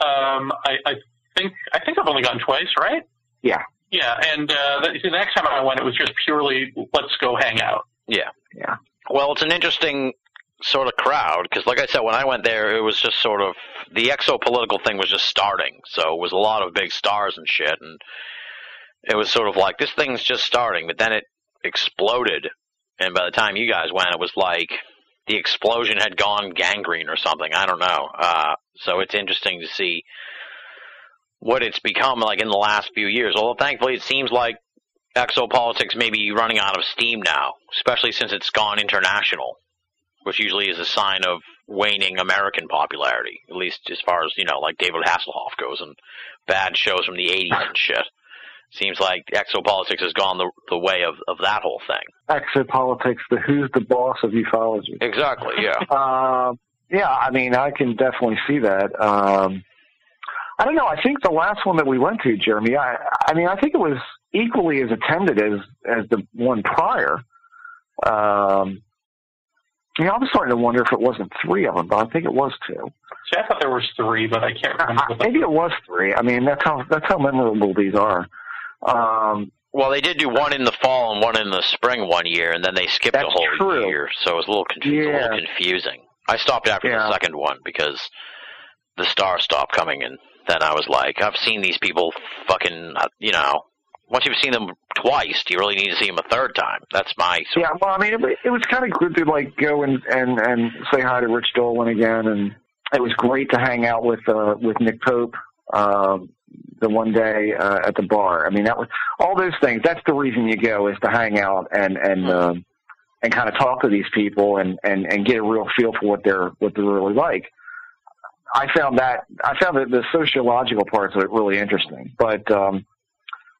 um, I, I think I think I've only gone twice, right? Yeah. Yeah, and uh, the, the next time I went, it was just purely let's go hang out. Yeah. Yeah. Well, it's an interesting sort of crowd because, like I said, when I went there, it was just sort of the exo political thing was just starting, so it was a lot of big stars and shit, and it was sort of like this thing's just starting, but then it exploded, and by the time you guys went, it was like the explosion had gone gangrene or something. I don't know. Uh, so it's interesting to see what it's become like in the last few years. Although thankfully, it seems like exopolitics may be running out of steam now, especially since it's gone international, which usually is a sign of waning American popularity, at least as far as, you know, like David Hasselhoff goes and bad shows from the 80s and shit. Seems like exopolitics has gone the, the way of, of that whole thing. Exopolitics, the who's the boss of ufology. Exactly, yeah. Uh, yeah, I mean, I can definitely see that. Um, I don't know. I think the last one that we went to, Jeremy. I, I mean, I think it was equally as attended as as the one prior. Um, Yeah, I was starting to wonder if it wasn't three of them, but I think it was two. See, I thought there was three, but I can't remember. Uh, what Maybe it was three. I mean, that's how that's how memorable these are. Um, Well, they did do one in the fall and one in the spring one year, and then they skipped a That's whole true. year, so it was a little, conf- it was a little confusing. I stopped after Yeah. the second one because the stars stopped coming, and then I was like, I've seen these people fucking, uh, you know. Once you've seen them twice, do you really need to see them a third time? That's my sort yeah, well, I mean, it, it was kind of good to like go and and and say hi to Rich Dolan again, and it was great to hang out with uh, with Nick Pope um, the one day uh, at the bar. I mean, that was all those things. That's the reason you go is to hang out and and um, and kind of talk to these people and and and get a real feel for what they're what they're really like. I found that I found that the sociological parts of it really interesting, but um,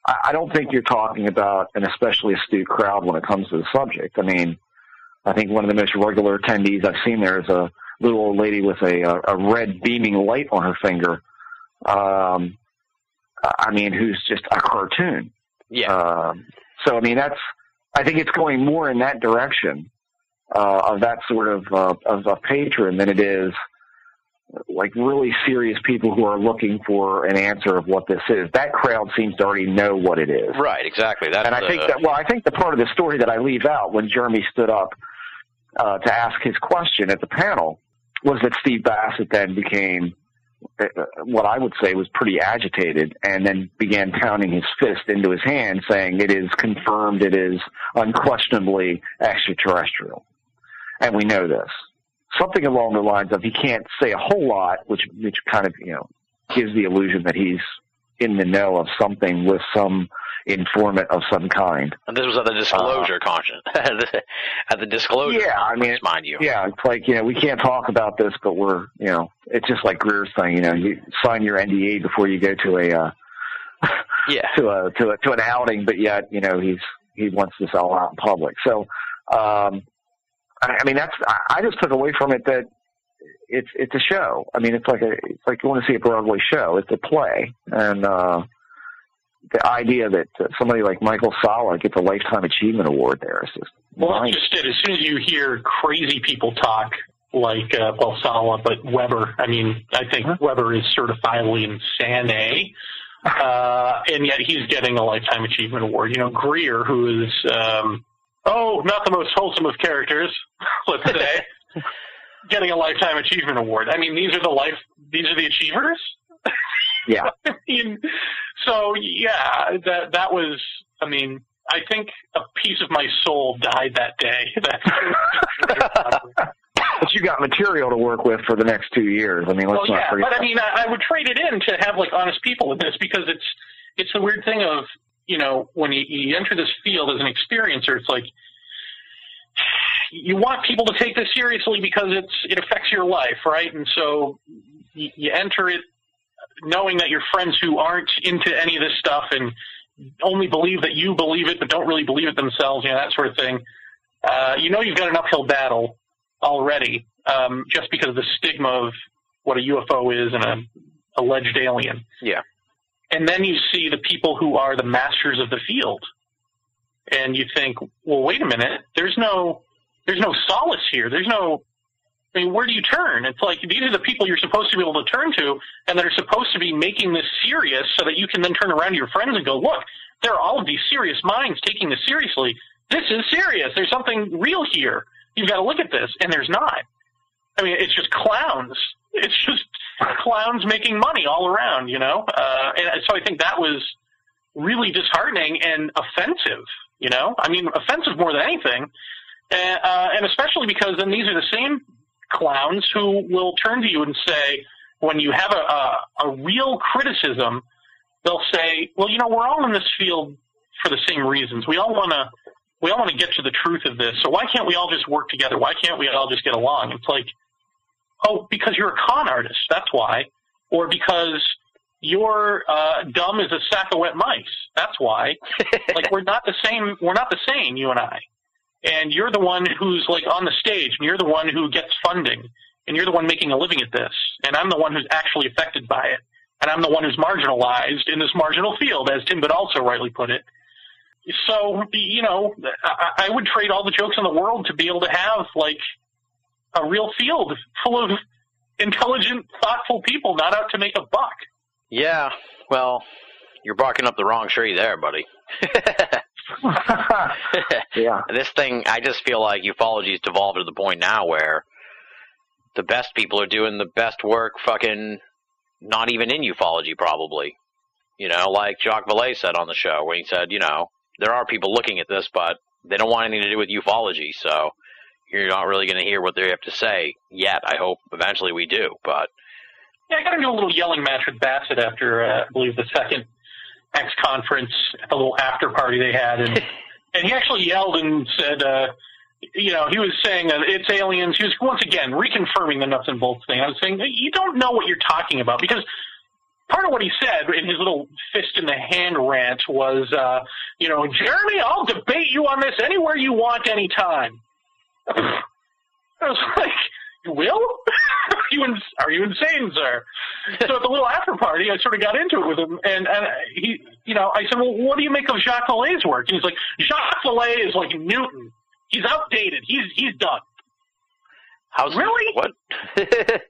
I, I don't think you're talking about an especially astute crowd when it comes to the subject. I mean, I think one of the most regular attendees I've seen there is a little old lady with a a, a red beaming light on her finger. Um, I mean, who's just a cartoon. Yeah. Um, so I mean, that's I think it's going more in that direction uh, of that sort of uh, of a patron than it is like really serious people who are looking for an answer of what this is. That crowd seems to already know what it is. Right, exactly. That's and I think that well, I think the part of the story that I leave out when Jeremy stood up uh, to ask his question at the panel was that Steve Bassett then became uh, what I would say was pretty agitated, and then began pounding his fist into his hand, saying, "It is confirmed. It is unquestionably extraterrestrial," and we know this. Something along the lines of he can't say a whole lot, which which kind of you know gives the illusion that he's in the know of something with some informant of some kind. And this was at the disclosure conscience. at the disclosure Yeah, I mean, mind you. Yeah, it's like you know we can't talk about this, but we're you know it's just like Greer's thing. You know, you sign your NDA before you go to a uh, Yeah. to a to a to an outing, but yet you know he's he wants this all out in public. So, um, I, I mean that's I, just took away from it that it's it's a show. I mean it's like a it's like you want to see a Broadway show. It's a play, and uh, the idea that somebody like Michael Salla gets a lifetime achievement award there is just Well, that's just it. As soon as you hear crazy people talk, like uh, well, Salla, but Weber. I mean, I think Weber is certifiably insane, uh, and yet he's getting a lifetime achievement award. You know, Greer, who is um, oh, not the most wholesome of characters, let's say, getting a lifetime achievement award. I mean, these are the life, these are the achievers. yeah. I mean, so yeah, that that was. I mean, I think a piece of my soul died that day. That's But you got material to work with for the next two years. I mean, let's well, not yeah, forget. but I mean, I, I would trade it in to have like honest people in this because it's it's the weird thing of you know when you, you enter this field as an experiencer, it's like you want people to take this seriously because it's it affects your life, right? And so you, you enter it knowing that your friends who aren't into any of this stuff and only believe that you believe it but don't really believe it themselves, you know, that sort of thing. Uh, you know you've got an uphill battle already, um, just because of the stigma of what a UFO is and an alleged alien. Yeah. And then you see the people who are the masters of the field, and you think, well, wait a minute, there's no, there's no solace here. There's no, I mean, where do you turn? It's like these are the people you're supposed to be able to turn to, and that are supposed to be making this serious, so that you can then turn around to your friends and go, look, there are all of these serious minds taking this seriously. This is serious. There's something real here. You've got to look at this, and there's not. I mean, it's just clowns. It's just clowns making money all around, you know. Uh, and so I think that was really disheartening and offensive. You know, I mean, offensive more than anything, and, uh, and especially because then these are the same clowns who will turn to you and say, when you have a, a, a real criticism, they'll say, "Well, you know, we're all in this field for the same reasons. We all want to." We all want to get to the truth of this. So why can't we all just work together? Why can't we all just get along? It's like, oh, because you're a con artist. That's why. Or because you're uh, dumb as a sack of wet mice. That's why. like we're not the same. We're not the same. You and I. And you're the one who's like on the stage, and you're the one who gets funding, and you're the one making a living at this, and I'm the one who's actually affected by it, and I'm the one who's marginalized in this marginal field, as Tim Binnall so rightly put it. So, you know, I, I would trade all the jokes in the world to be able to have like a real field full of intelligent, thoughtful people not out to make a buck. Yeah, well, you're barking up the wrong tree there, buddy. yeah. This thing, I just feel like ufology's devolved to the point now where the best people are doing the best work fucking not even in ufology, probably. You know, like Jacques Vallée said on the show, when he said, you know, there are people looking at this, but they don't want anything to do with ufology, so you're not really going to hear what they have to say yet. I hope eventually we do, but Yeah, I got into a little yelling match with Bassett after, uh, I believe, the second X conference, a little after party they had, and and he actually yelled and said, uh, you know, he was saying uh, it's aliens. He was once again reconfirming the nuts and bolts thing. I was saying you don't know what you're talking about because part of what he said in his little fist in the hand rant was, uh, you know, Jeremy, I'll debate you on this anywhere you want, anytime. I was like, you will? are you ins- are you insane, sir? so at the little after party, I sort of got into it with him, and and he, you know, I said, well, what do you make of Jacques Vallée's work? And he's like, Jacques Vallée is like Newton. He's outdated. He's he's done. how's Really? what?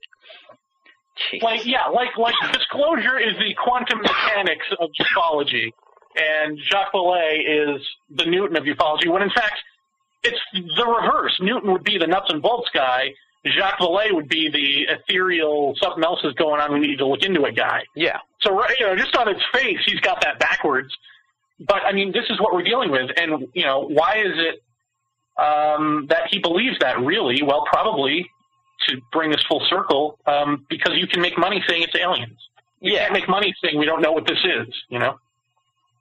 Like yeah, like like disclosure is the quantum mechanics of ufology, and Jacques Vallée is the Newton of ufology. When in fact, it's the reverse. Newton would be the nuts and bolts guy. Jacques Vallée would be the ethereal, something else is going on. We need to look into it guy. yeah, So right, you know, just on its face, he's got that backwards. But I mean, this is what we're dealing with, and you know, why is it um, that he believes that? Really? Well, probably to bring this full circle, um, because you can make money saying it's aliens. You Yeah. can't make money saying we don't know what this is. You know?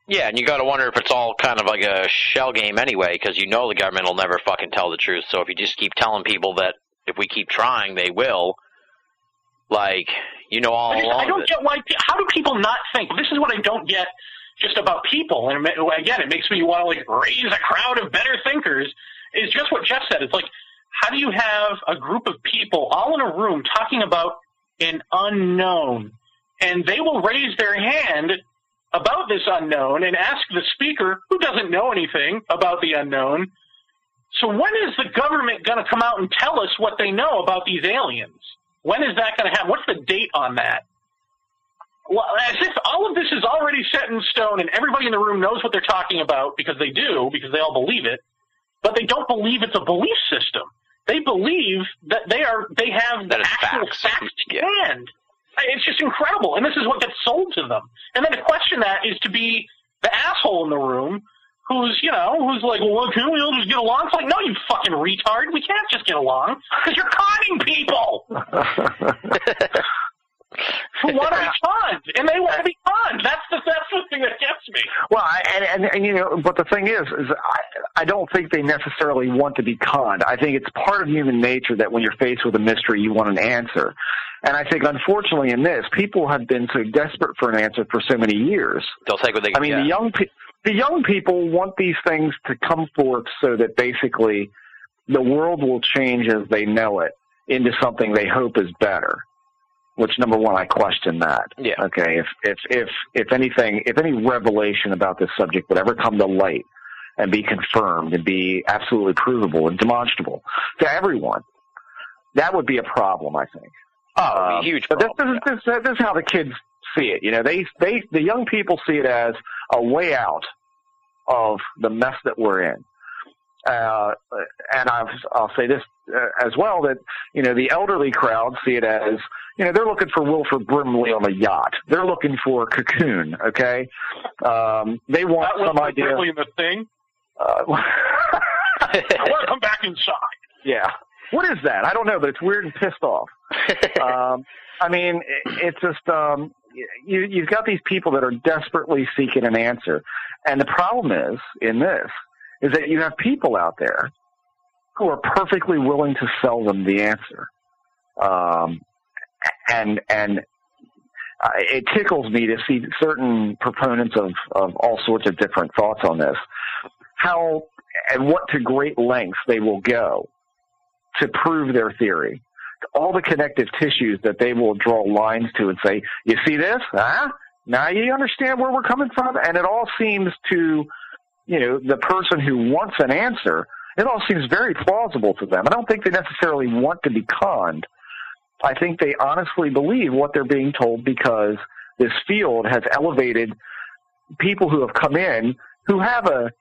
Yeah, and you got to wonder if it's all kind of like a shell game anyway, because you know the government will never fucking tell the truth. So if you just keep telling people that if we keep trying, they will, like you know all I, just, along. I don't get why. How do people not think? This is what I don't get. Just about people, and again, it makes me want to like raise a crowd of better thinkers. Is just what Jeff said. It's like, how do you have a group of people all in a room talking about an unknown, and they will raise their hand about this unknown and ask the speaker, who doesn't know anything about the unknown. So when is the government going to come out and tell us what they know about these aliens? When is that going to happen? What's the date on that? Well, as if all of this is already set in stone and everybody in the room knows what they're talking about because they do, because they all believe it, but they don't believe it's a belief system. They believe that they are they have the actual facts. facts to Yeah. hand. It's just incredible, and this is what gets sold to them. And then to question that is to be the asshole in the room who's, you know, who's like, well, can't we all just get along? It's like, no, you fucking retard. We can't just get along because you're conning people who want to be conned, and they want to be conned. That's the that's the thing that gets me. Well, I, and, and and you know, but the thing is, is I I don't think they necessarily want to be conned. I think it's part of human nature that when you're faced with a mystery, you want an answer. And I think, unfortunately, in this, people have been so desperate for an answer for so many years. They'll take what they I mean, get. the young pe- the young people want these things to come forth so that basically the world will change as they know it into something they hope is better. Which number one, I question that. Yeah. Okay. If if if if anything, if any revelation about this subject would ever come to light and be confirmed and be absolutely provable and demonstrable to everyone, that would be a problem. I think. oh, it'd be a Um, huge But this, problem. this, is, this, this is how the kids see it. You know, they they the young people see it as a way out of the mess that we're in. Uh, and I've, I'll say this uh, as well that you know the elderly crowd see it as you know they're looking for Wilford Brimley on a yacht. They're looking for Cocoon. Okay, um, they want That was some idea. really the thing. Uh, I want to come back inside. yeah. What is that? I don't know, but it's weird and pissed off. um, I mean, it, it's just um, you, you've got these people that are desperately seeking an answer, and the problem is in this is that you have people out there who are perfectly willing to sell them the answer, um, and and uh, it tickles me to see certain proponents of of all sorts of different thoughts on this, how and what to great lengths they will go to prove their theory all the connective tissues that they will draw lines to and say, you see this? Huh? Now you understand where we're coming from? And it all seems to, you know, the person who wants an answer It all seems very plausible to them. I don't think they necessarily want to be conned. I think they honestly believe what they're being told because this field has elevated people who have come in who have a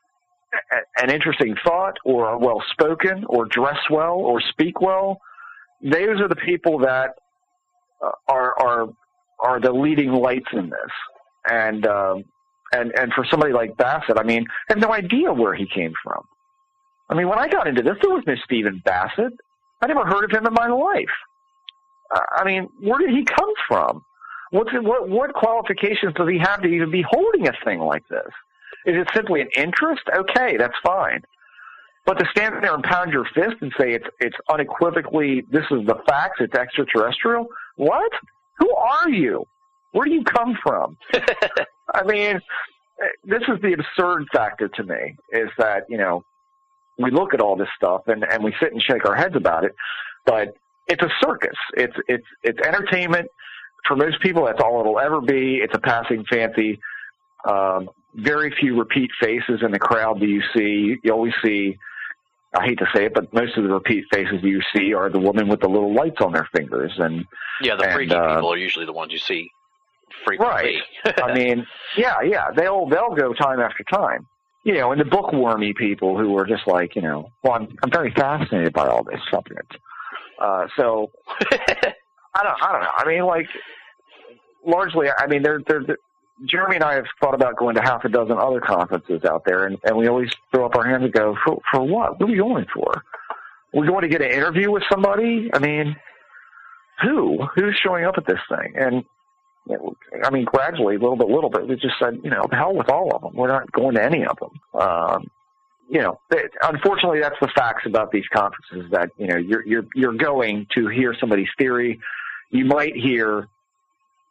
an interesting thought or are well spoken or dress well or speak well. Those are the people that uh, are are are the leading lights in this. And um, and and for somebody like Bassett, I mean, I have no idea where he came from. I mean, when I got into this, there was no Stephen Bassett. I never heard of him in my life. I mean, where did he come from? What's it, what what qualifications does he have to even be holding a thing like this? Is it simply an interest? Okay, that's fine. But to stand there and pound your fist and say it's it's unequivocally this is the facts, it's extraterrestrial. What? Who are you? Where do you come from? I mean, eh, this is the absurd factor to me is that, you know, we look at all this stuff and, and we sit and shake our heads about it, but it's a circus. It's, it's, it's entertainment. For most people, that's all it'll ever be. It's a passing fancy. Um, very few repeat faces in the crowd that you see. You always see, I hate to say it, but most of the repeat faces you see are the woman with the little lights on their fingers. And Yeah, the and, freaky uh, people are usually the ones you see frequently. Right. I mean, yeah, yeah, they'll they'll go time after time. You know, and the bookwormy people who are just like, you know, well, I'm I'm very fascinated by all this subject. Uh, so I don't I don't know. I mean, like largely, I mean, they're they're. they're Jeremy and I have thought about going to half a dozen other conferences out there, and, and we always throw up our hands and go, for, for what? What are we going for? We're going to get an interview with somebody? I mean, who? Who's showing up at this thing? And I mean, gradually, little bit, little bit, we just said, you know, the hell with all of them. We're not going to any of them. Um, you know, it, unfortunately, that's the facts about these conferences. That you know, you're you're you're going to hear somebody's theory. You might hear.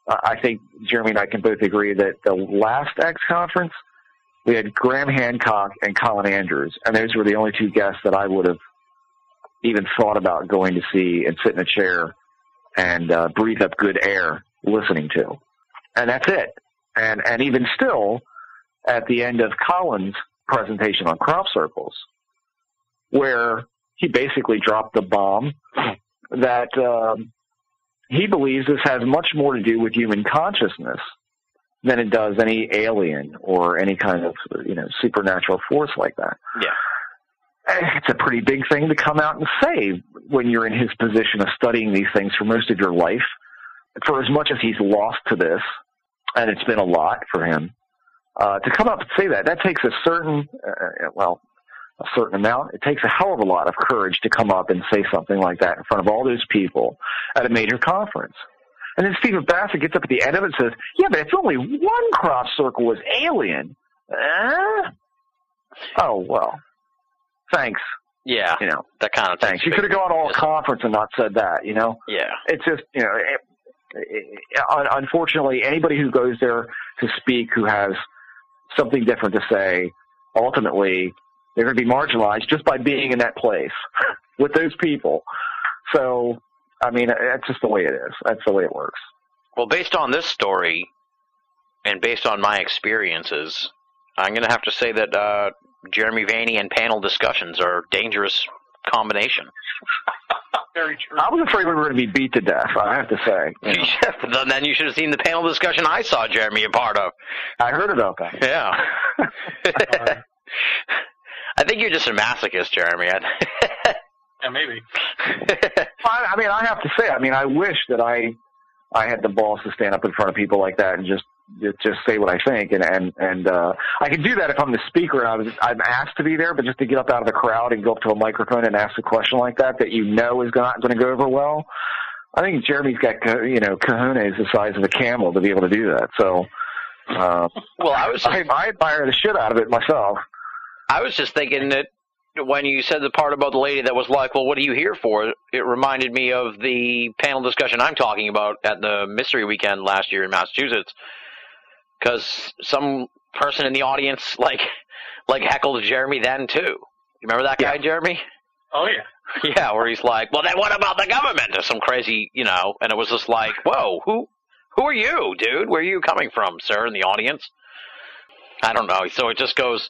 Uh, I think Jeremy and I can both agree that the last X conference, we had Graham Hancock and Colin Andrews, and those were the only two guests that I would have even thought about going to see and sit in a chair and uh, breathe up good air listening to. And that's it. And and even still, at the end of Colin's presentation on crop circles, where he basically dropped the bomb that um, he believes this has much more to do with human consciousness than it does any alien or any kind of you know supernatural force like that. Yeah. It's a pretty big thing to come out and say when you're in his position of studying these things for most of your life for as much as he's lost to this, and it's been a lot for him, uh, to come up and say that, that takes a certain, uh, well, a certain amount. It takes a hell of a lot of courage to come up and say something like that in front of all those people at a major conference. And then Stephen Bassett gets up at the end of it and says, yeah, but it's only one crop circle was alien. Uh? Oh, well, thanks. Yeah. You know, that kind of thanks. You could have gone all conference and not said that, you know? Yeah. It's just, you know, Uh, uh, unfortunately, anybody who goes there to speak who has something different to say, ultimately, they're going to be marginalized just by being in that place with those people. So, I mean, uh, that's just the way it is. That's the way it works. Well, based on this story and based on my experiences, I'm going to have to say that uh, Jeremy Vaeni and panel discussions are a dangerous combination. Very true. I was afraid we were going to be beat to death. I have to say. You know. then you should have seen the panel discussion I saw Jeremy a part of. I heard about that. Yeah. I think you're just a masochist, Jeremy. yeah, maybe. I, I mean, I have to say, I mean, I wish that I, I had the balls to stand up in front of people like that and just just say what I think, and and and uh, I can do that if I'm the speaker and I was I'm asked to be there, but just to get up out of the crowd and go up to a microphone and ask a question like that that you know is not going to go over well. I think Jeremy's got you know cojones the size of a camel to be able to do that. So, uh, well, I was I, I admire the shit out of it myself. I was just thinking that when you said the part about the lady that was like, "Well, what are you here for?" It reminded me of the panel discussion I'm talking about at the Mystery Weekend last year in Massachusetts because some person in the audience like like heckled Jeremy then too. You remember that guy, Yeah. Jeremy? Oh yeah. Yeah, where he's like, "Well, then what about the government?" or some crazy, you know. And it was just like, "Whoa, who who are you, dude? Where are you coming from, sir?" In the audience. I don't know. So it just goes.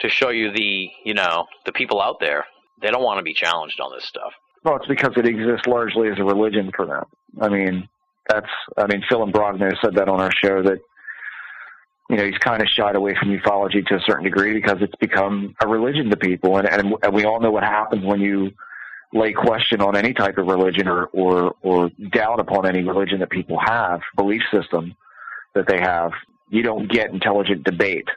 to show you the you know the people out there. They don't want to be challenged on this stuff. Well, it's because it exists largely as a religion for them. I mean, that's I mean, Phil Imbrogno said that on our show that you know he's kind of shied away from ufology to a certain degree because it's become a religion to people, and and, and we all know what happens when you lay question on any type of religion or or or doubt upon any religion that people have belief system that they have. You don't get intelligent debate.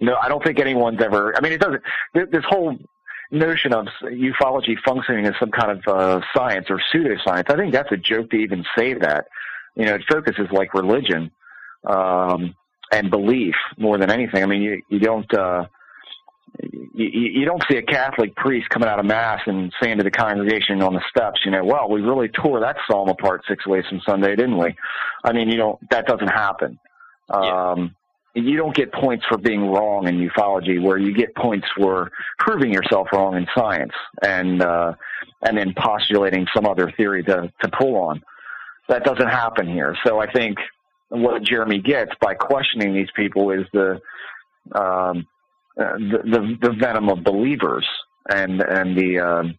No, I don't think anyone's ever. I mean, it doesn't. This whole notion of ufology functioning as some kind of uh, science or pseudoscience, I think that's a joke to even say that. You know, it focuses like religion um, and belief more than anything. I mean, you you don't. Uh, you, you don't see a Catholic priest coming out of mass and saying to the congregation on the steps, you know, well, we really tore that psalm apart six ways from Sunday, didn't we? I mean, you know, that doesn't happen. Yeah. Um, you don't get points for being wrong in ufology, where you get points for proving yourself wrong in science and uh, and then postulating some other theory to to pull on. That doesn't happen here. So I think what Jeremy gets by questioning these people is the um, the, the the venom of believers and and the um,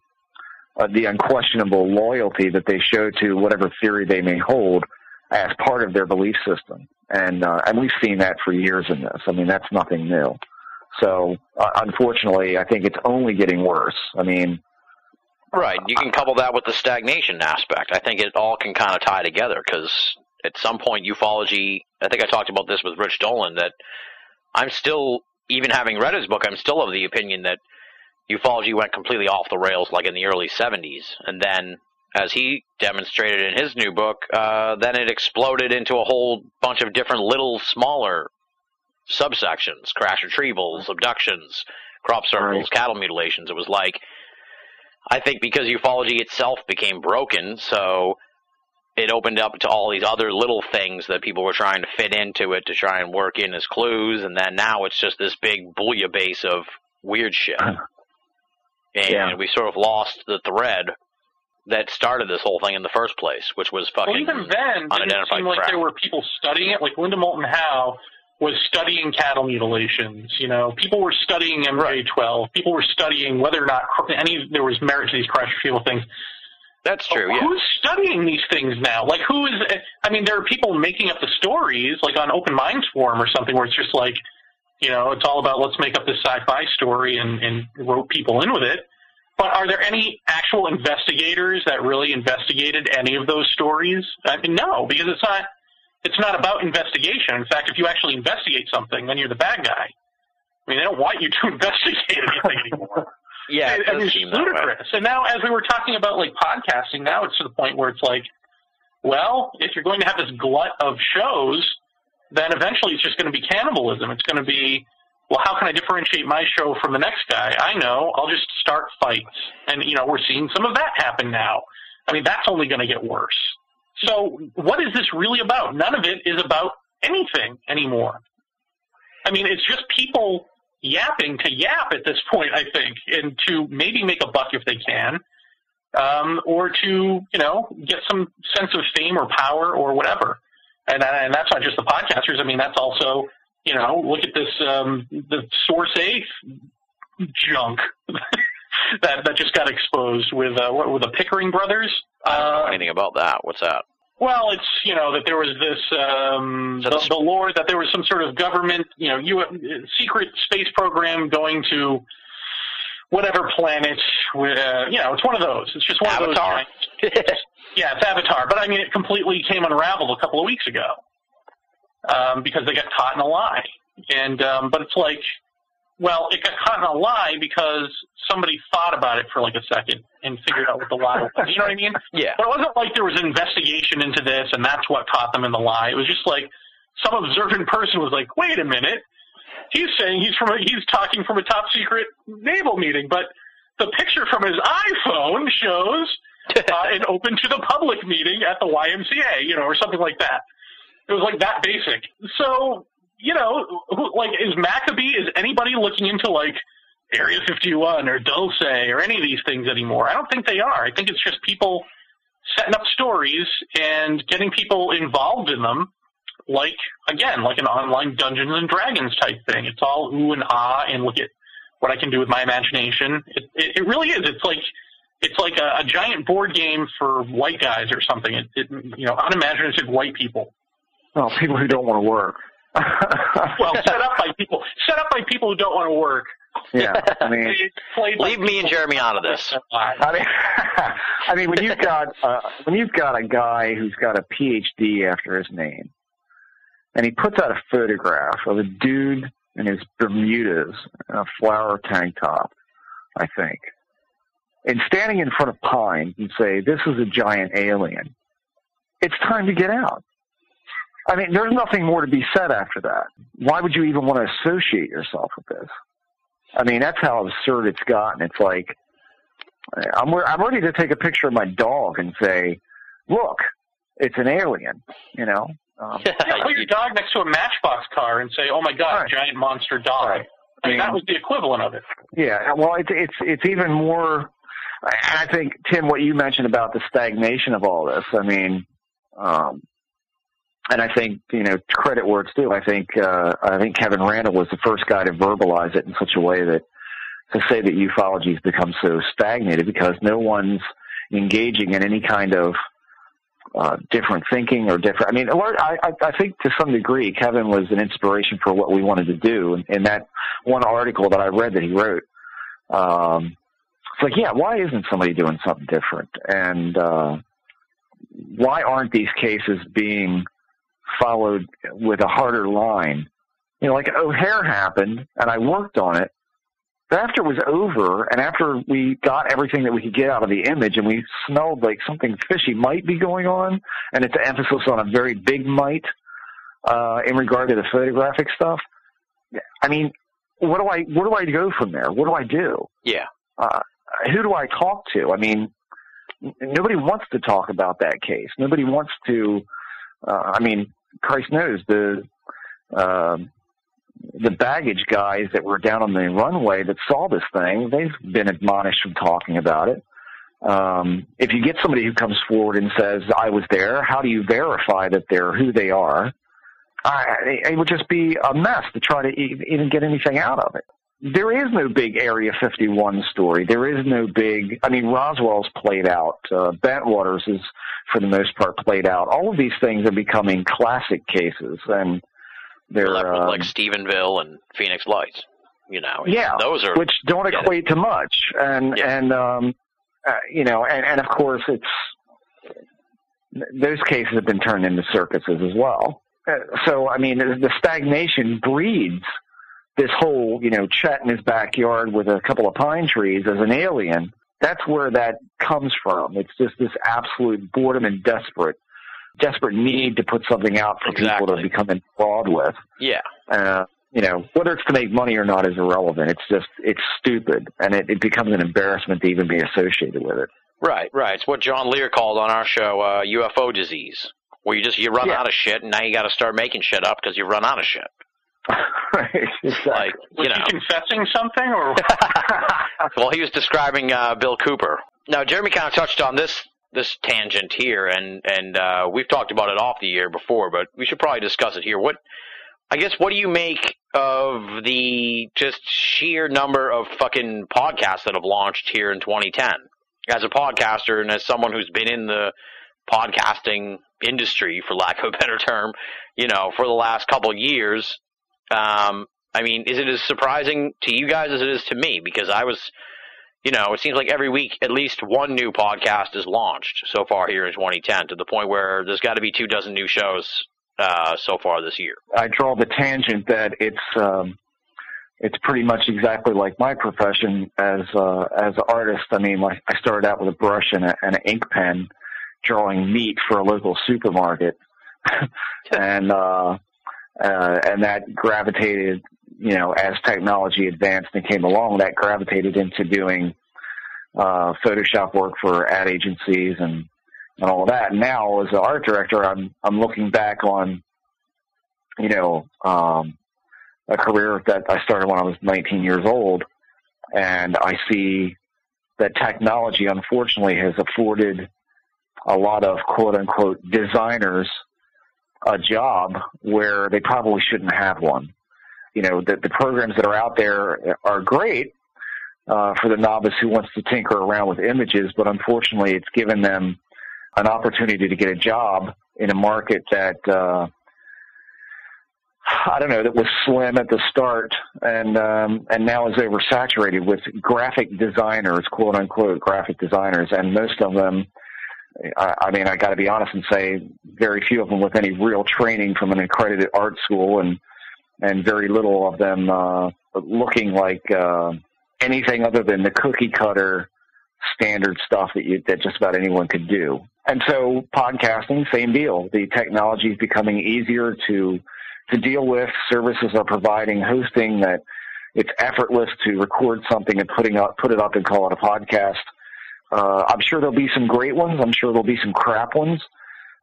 uh, the unquestionable loyalty that they show to whatever theory they may hold as part of their belief system. And uh, and we've seen that for years in this. I mean, that's nothing new. So uh, unfortunately, I think it's only getting worse. I mean, Right. You can couple that with the stagnation aspect. I think it all can kind of tie together because at some point, ufology. I think I talked about this with Rich Dolan that I'm still, even having read his book, I'm still of the opinion that ufology went completely off the rails like in the early 70s. And then, as he demonstrated in his new book, uh, then it exploded into a whole bunch of different little smaller subsections crash retrievals, abductions, crop circles, Right. cattle mutilations. It was like, I think because ufology itself became broken, so it opened up to all these other little things that people were trying to fit into it to try and work in as clues, and then now it's just this big bouillabaisse of weird shit. Uh-huh. And Yeah. we sort of lost the thread that started this whole thing in the first place, which was fucking Well, even then, didn't it unidentified seem like crap. there were people studying it? Like Linda Moulton Howe was studying cattle mutilations. You know, people were studying MJ12. People were studying whether or not any there was merit to these crash retrieval things. That's oh, true. Yeah. Who's studying these things now? Like, who is? I mean, there are people making up the stories, like on Open Minds Forum or something, where it's just like, you know, it's all about let's make up this sci-fi story and, and rope people in with it. But are there any actual investigators that really investigated any of those stories? I mean, no, because it's not. It's not about investigation. In fact, if you actually investigate something, then you're the bad guy. I mean, they don't want you to investigate anything anymore. Yeah, it I does mean, it's seem that way. ludicrous. And now, as we were talking about like podcasting, now it's to the point where it's like, well, if you're going to have this glut of shows, then eventually it's just going to be cannibalism. It's going to be, well, how can I differentiate my show from the next guy? I know, I'll just start fights. And, you know, we're seeing some of that happen now. I mean, that's only going to get worse. So, what is this really about? None of it is about anything anymore. I mean, it's just people yapping to yap at this point, I think, and to maybe make a buck if they can, um, or to you know get some sense of fame or power or whatever. And and that's not just the podcasters. I mean, that's also you know look at this um, the Source A junk that that just got exposed with uh, what were the Pickering brothers. I don't know Uh, anything about that. What's that? Well, it's you know that there was this um, the, the lore that there was some sort of government you know U- secret space program going to whatever planet. Uh, you know, it's one of those. It's just one Avatar. of those. yeah, it's Avatar. But I mean, it completely came unraveled a couple of weeks ago um, because they got caught in a lie. And um, but it's like, well, it got caught in a lie because somebody thought about it for like a second and figured out what the lie was. You know what I mean? Yeah. But it wasn't like there was an investigation into this and that's what caught them in the lie. It was just like some observant person was like, wait a minute. He's saying he's from a, he's talking from a top secret naval meeting, but the picture from his iPhone shows uh, an open to the public meeting at the YMCA, you know, or something like that. It was like that basic. So, you know, who, like, is Maccabee, is anybody looking into, like, Area 51 or Dulce or any of these things anymore? I don't think they are. I think it's just people setting up stories and getting people involved in them, like, again, like an online Dungeons and Dragons type thing. It's all ooh and ah and look at what I can do with my imagination. It, it, it really is. It's like it's like a, a giant board game for white guys or something. It, it you know unimaginative white people. Well, people who don't want to work. well, set up by people set up by people who don't want to work. Yeah, I mean, leave me and Jeremy out of this. I mean, I mean, when you've got uh, when you've got a guy who's got a PhD after his name, and he puts out a photograph of a dude in his Bermudas and a flower tank top, I think, and standing in front of Pine and say, "This is a giant alien." It's time to get out. I mean, there's nothing more to be said after that. Why would you even want to associate yourself with this? I mean, that's how absurd it's gotten. It's like I'm I'm ready to take a picture of my dog and say, "Look, it's an alien." You know. Um, yeah, put your dog next to a Matchbox car and say, "Oh my God, Right. giant monster dog." Right. I mean, I that was the equivalent of it. Yeah, well, it's it's it's even more. I I think Tim, what you mentioned about the stagnation of all this. I mean, um, and I think you know credit where it's due. I think uh, I think Kevin Randle was the first guy to verbalize it in such a way that to say that ufology has become so stagnated because no one's engaging in any kind of uh, different thinking or different. I mean, I, I, think to some degree, Kevin was an inspiration for what we wanted to do. And in that one article that I read that he wrote, um, it's like, yeah, why isn't somebody doing something different? And uh, why aren't these cases being followed with a harder line? You know, like O'Hare happened, and I worked on it. But after it was over, and after we got everything that we could get out of the image, and we smelled like something fishy might be going on, and it's an emphasis on a very big might uh, in regard to the photographic stuff. I mean, what do I where do I go from there? What do I do? Yeah. Uh, who do I talk to? I mean, nobody wants to talk about that case. Nobody wants to. Uh, I mean, Christ knows the um the baggage guys that were down on the runway that saw this thing. They've been admonished from talking about it. Um, if you get somebody who comes forward and says, "I was there," how do you verify that they're who they are? I, it would just be a mess to try to even get anything out of it. There is no big Area 51 story. There is no big. I mean, Roswell's played out. Uh, Bentwaters is, for the most part, played out. All of these things are becoming classic cases, and they're Left with um, like Stephenville and Phoenix Lights. You know, yeah, those are which don't yeah. equate to much, and and um, uh, you know, and and of course it's those cases have been turned into circuses as well. Uh, so I mean, the stagnation breeds this whole you know Chet in his backyard with a couple of pine trees as an alien. That's where that comes from. It's just this absolute boredom and desperate, desperate need to put something out for people to become enthralled with yeah. uh, you know, whether it's to make money or not is irrelevant. It's just, it's stupid, and it, it becomes an embarrassment to even be associated with it. Right, right. It's what John Lear called on our show uh, UFO disease, where you just you run Yeah. out of shit, and now you got to start making shit up because you run out of shit. right, exactly. Like Was you know. he confessing something, or well, he was describing uh, Bill Cooper. Now, Jeremy kind of touched on this this tangent here, and and uh, we've talked about it off the air before, but we should probably discuss it here. What I guess what do you make of the just sheer number of fucking podcasts that have launched here in 2010? As a podcaster and as someone who's been in the podcasting industry, for lack of a better term, you know, for the last couple of years, um, I mean, is it as surprising to you guys as it is to me? Because I was, you know, it seems like every week at least one new podcast is launched so far here in 2010, to the point where there's got to be two dozen new shows uh, so far this year. I draw the tangent that it's, um, it's pretty much exactly like my profession as uh, as an artist. I mean, like I started out with a brush and, a, and an ink pen, drawing meat for a local supermarket, and uh, uh, and that gravitated, you know, as technology advanced and came along, that gravitated into doing uh, Photoshop work for ad agencies and and all of that. Now, as an art director, I'm I'm looking back on, you know, um, a career that I started when I was 19 years old, and I see that technology, unfortunately, has afforded a lot of quote unquote designers a job where they probably shouldn't have one. you know the, the programs that are out there are great uh, for the novice who wants to tinker around with images, but unfortunately, it's given them an opportunity to get a job in a market that uh, I don't know that was slim at the start and um, and now is oversaturated with graphic designers, quote unquote graphic designers, and most of them. I, I mean, I got to be honest and say, very few of them with any real training from an accredited art school, and and very little of them uh, looking like uh, anything other than the cookie cutter standard stuff that you that just about anyone could do. And so podcasting, same deal. The technology is becoming easier to to deal with. Services are providing hosting that it's effortless to record something and putting up put it up and call it a podcast. Uh, I'm sure there'll be some great ones. I'm sure there'll be some crap ones,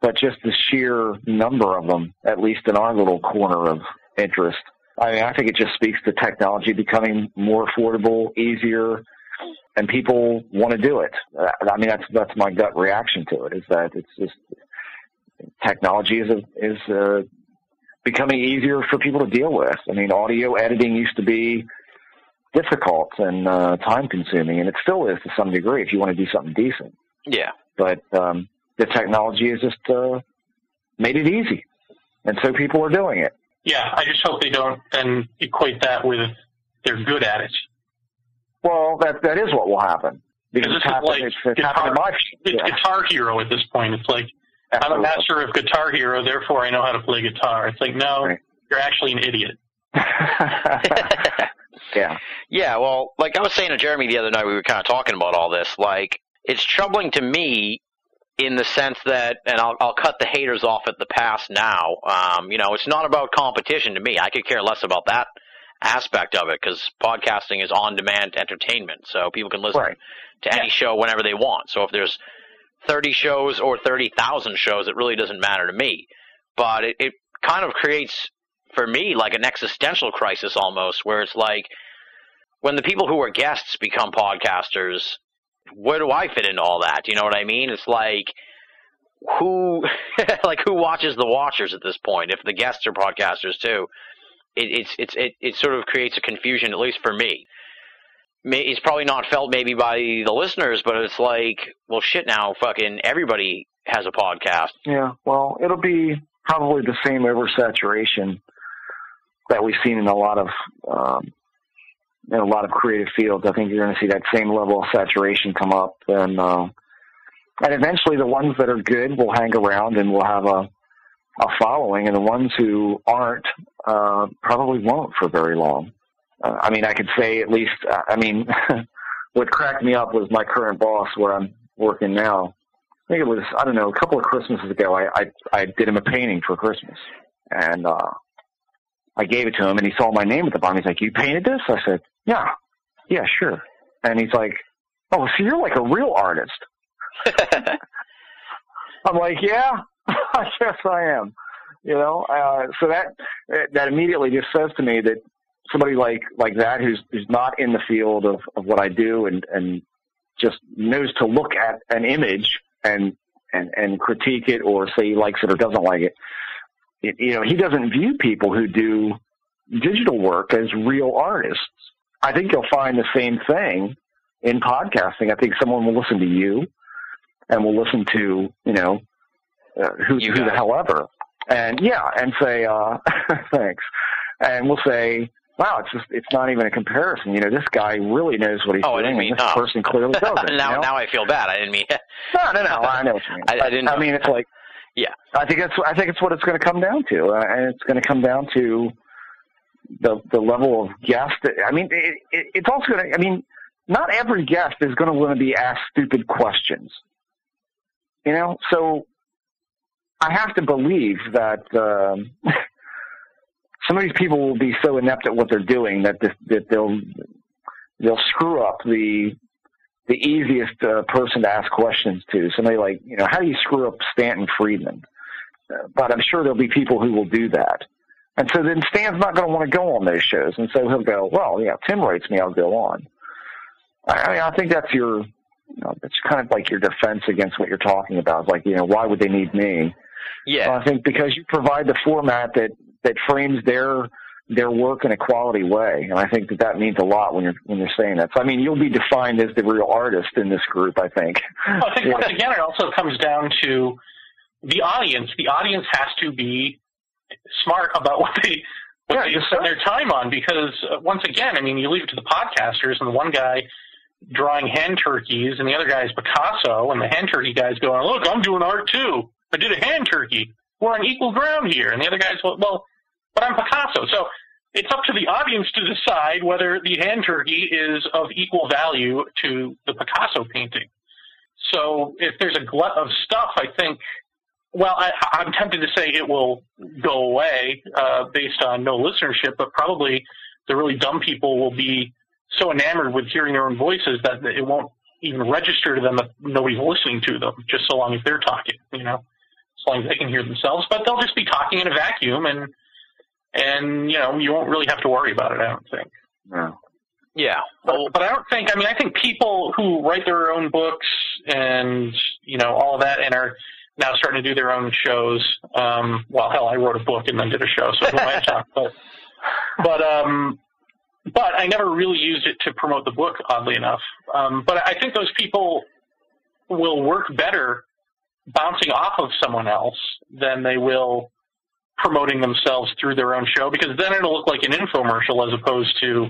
but just the sheer number of them, at least in our little corner of interest. I mean, I think it just speaks to technology becoming more affordable, easier, and people want to do it. Uh, I mean, that's that's my gut reaction to it. Is that it's just technology is a, is uh, becoming easier for people to deal with. I mean, audio editing used to be difficult and uh, time consuming, and it still is to some degree if you want to do something decent. Yeah. But um, the technology has just uh, made it easy, and so people are doing it. Yeah, I just hope they don't then equate that with they're good at it. Well, that that is what will happen. Because it's is like it's, it's guitar, happened it's yeah. Guitar Hero at this point. It's like I'm a master of Guitar Hero, therefore I know how to play guitar. It's like no, Right. you're actually an idiot. yeah. Yeah, well, like I was saying to Jeremy the other night, we were kind of talking about all this. Like, it's troubling to me in the sense that, and I'll, I'll cut the haters off at the pass now. Um, you know, it's not about competition to me. I could care less about that aspect of it because podcasting is on-demand entertainment, so people can listen Right. to any show whenever they want. So if there's 30 shows or 30,000 shows, it really doesn't matter to me. But it, it kind of creates, for me, like an existential crisis almost, where it's like when the people who are guests become podcasters, where do I fit into all that? You know what I mean? It's like who, like who watches the watchers at this point? If the guests are podcasters too, it, it's it's it, it sort of creates a confusion, at least for me. It's probably not felt maybe by the listeners, but it's like, well, shit. Now, fucking everybody has a podcast. Yeah. Well, it'll be probably the same oversaturation that we've seen in a lot of um, in a lot of creative fields. I think you're going to see that same level of saturation come up, and uh, and eventually the ones that are good will hang around and will have a a following, and the ones who aren't uh, probably won't for very long. Uh, I mean, I could say at least. Uh, I mean, what cracked me up was my current boss, where I'm working now. I think it was I don't know a couple of Christmases ago. I I, I did him a painting for Christmas, and uh, I gave it to him, and he saw my name at the bottom. He's like, "You painted this?" I said, "Yeah, yeah, sure." And he's like, "Oh, so you're like a real artist?" I'm like, "Yeah, I guess I am." You know, uh, so that that immediately just says to me that somebody like like that who's who's not in the field of of what I do and and just knows to look at an image and and and critique it or say he likes it or doesn't like it. It you know, he doesn't view people who do digital work as real artists. I think you'll find the same thing in podcasting. I think someone will listen to you and will listen to you know uh, who You who the hell ever, and yeah, and say uh, thanks, and we'll say. Wow, it's just it's not even a comparison. You know, this guy really knows what he's Oh, I doing. didn't mean and this no. person clearly doesn't. now, you know? now I feel bad. I didn't mean. No, no, no. I know what you mean. I- I didn't I mean, it's like. Yeah. I think it's. I think it's what it's going to come down to, uh, and it's going to come down to the the level of guest. I mean, it, it, it's also going to. I mean, not every guest is going to want to be asked stupid questions. You know, so I have to believe that um, some of these people will be so inept at what they're doing that this, that they'll they'll screw up the the easiest uh, person to ask questions to. Somebody like, you know, how do you screw up Stanton Friedman? Uh, but I'm sure there'll be people who will do that. And so then Stan's not going to want to go on those shows. And so he'll go, well, yeah, Tim writes me, I'll go on. I, I mean, I think that's your, you know, that's kind of like your defense against what you're talking about. It's like, you know, why would they need me? Yeah. I think because you provide the format that, that frames their their work in a quality way, and I think that that means a lot when you're when you're saying that. So I mean, you'll be defined as the real artist in this group. I think. Well, I think once again, it also comes down to the audience. The audience has to be smart about what they what Yeah, they spend so. their time on because uh, once again, I mean, you leave it to the podcasters, and the one guy drawing hen turkeys, and the other guy is Picasso, and the hen turkey guy's going, "Look, I'm doing art too. I did a hen turkey. We're on equal ground here." And the other guy's, "Well, well but I'm Picasso." So it's up to the audience to decide whether the hand turkey is of equal value to the Picasso painting. So if there's a glut of stuff, I think, well, I, I'm tempted to say it will go away uh, based on no listenership, but probably the really dumb people will be so enamored with hearing their own voices that it won't even register to them that nobody's listening to them, just so long as they're talking, you know, as long as they can hear themselves. But they'll just be talking in a vacuum, and and you know, you won't really have to worry about it. I don't think. No. Yeah. But, Well, but I don't think. I mean, I think people who write their own books and you know all that, and are now starting to do their own shows. Um, well, hell, I wrote a book and then did a show, so who am I to talk? But but um, but I never really used it to promote the book, oddly enough. Um, but I think those people will work better bouncing off of someone else than they will promoting themselves through their own show because then it'll look like an infomercial as opposed to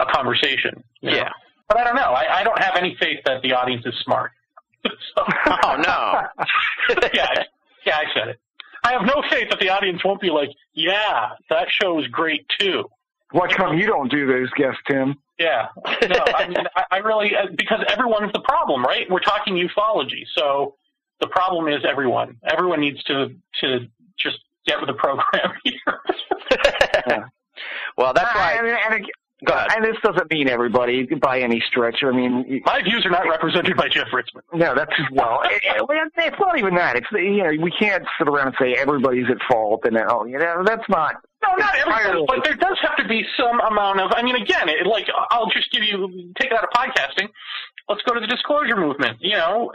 a conversation. you know? yeah. But I don't know. I, I don't have any faith that the audience is smart. so, Oh no. yeah, I- yeah, I said it. I have no faith that the audience won't be like, yeah, that show is great too. What come you don't do those guests, Tim? Yeah. No, I mean, I, I really, uh, because everyone's the problem, right? We're talking ufology. So the problem is everyone. Everyone needs to, to just get with the program here. well, that's I why. mean, and, ag- Go ahead. and this doesn't mean everybody by any stretch. I mean, My views are not represented by Jeff Ritzmann. no, that's well, it, it, it's not even that. It's you know, we can't sit around and say everybody's at fault, and oh, you know, that's not. No, not everybody, but there does have to be some amount of. I mean, again, it, like I'll just give you take it out of podcasting. Let's go to the disclosure movement. You know,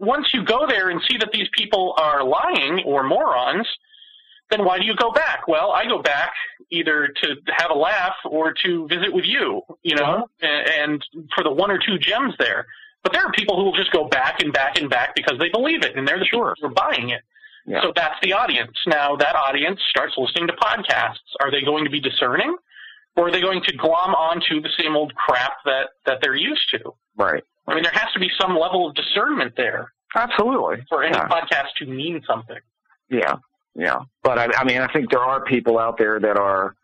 once you go there and see that these people are lying or morons, then why do you go back? Well, I go back either to have a laugh or to visit with you. You know, uh-huh. and, and for the one or two gems there. But there are people who will just go back and back and back because they believe it, and they're the Sure. people who are buying it. Yeah. So that's the audience. Now that audience starts listening to podcasts. Are they going to be discerning? Or are they going to glom onto the same old crap that, that they're used to? Right. I mean, there has to be some level of discernment there Absolutely. for any Yeah. podcast to mean something. Yeah, yeah. But I, I mean, I think there are people out there that are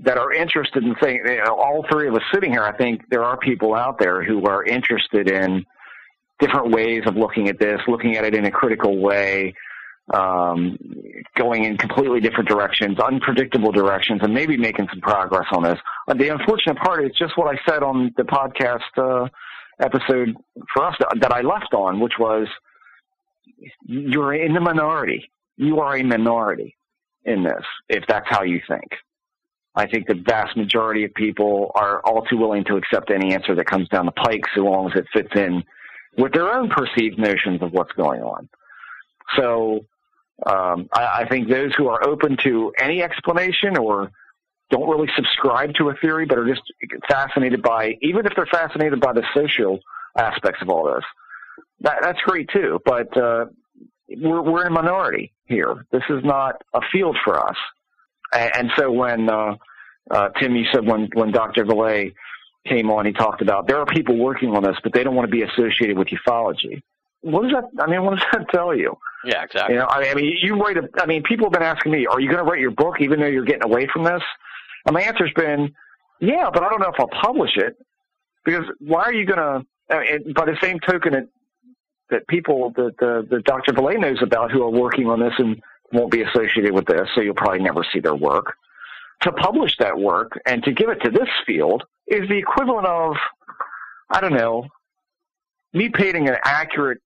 that are interested in saying. You know, all three of us sitting here, I think there are people out there who are interested in different ways of looking at this, looking at it in a critical way, um, going in completely different directions, unpredictable directions, and maybe making some progress on this. But the unfortunate part is just what I said on the podcast uh, episode for us that I left on, which was you're in the minority. You are a minority in this, if that's how you think. I think the vast majority of people are all too willing to accept any answer that comes down the pike so long as it fits in with their own perceived notions of what's going on. So um, I, I think those who are open to any explanation or don't really subscribe to a theory but are just fascinated by, even if they're fascinated by the social aspects of all this, that, that's great too. But uh, we're, we're in a minority here. This is not a field for us. And, and so when uh, uh, Tim, you said when when Dr. Vallée came on, he talked about there are people working on this, but they don't want to be associated with ufology. What does that? I mean, what does that tell you? Yeah, exactly. You know, I, I mean, you write a. I mean, people have been asking me, "Are you going to write your book, even though you're getting away from this?" And my answer's been, "Yeah, but I don't know if I'll publish it because why are you going to?" I mean, by the same token, that that people that the, the Dr. Vallée knows about who are working on this and won't be associated with this, so you'll probably never see their work. To publish that work and to give it to this field is the equivalent of, I don't know, me painting an accurate,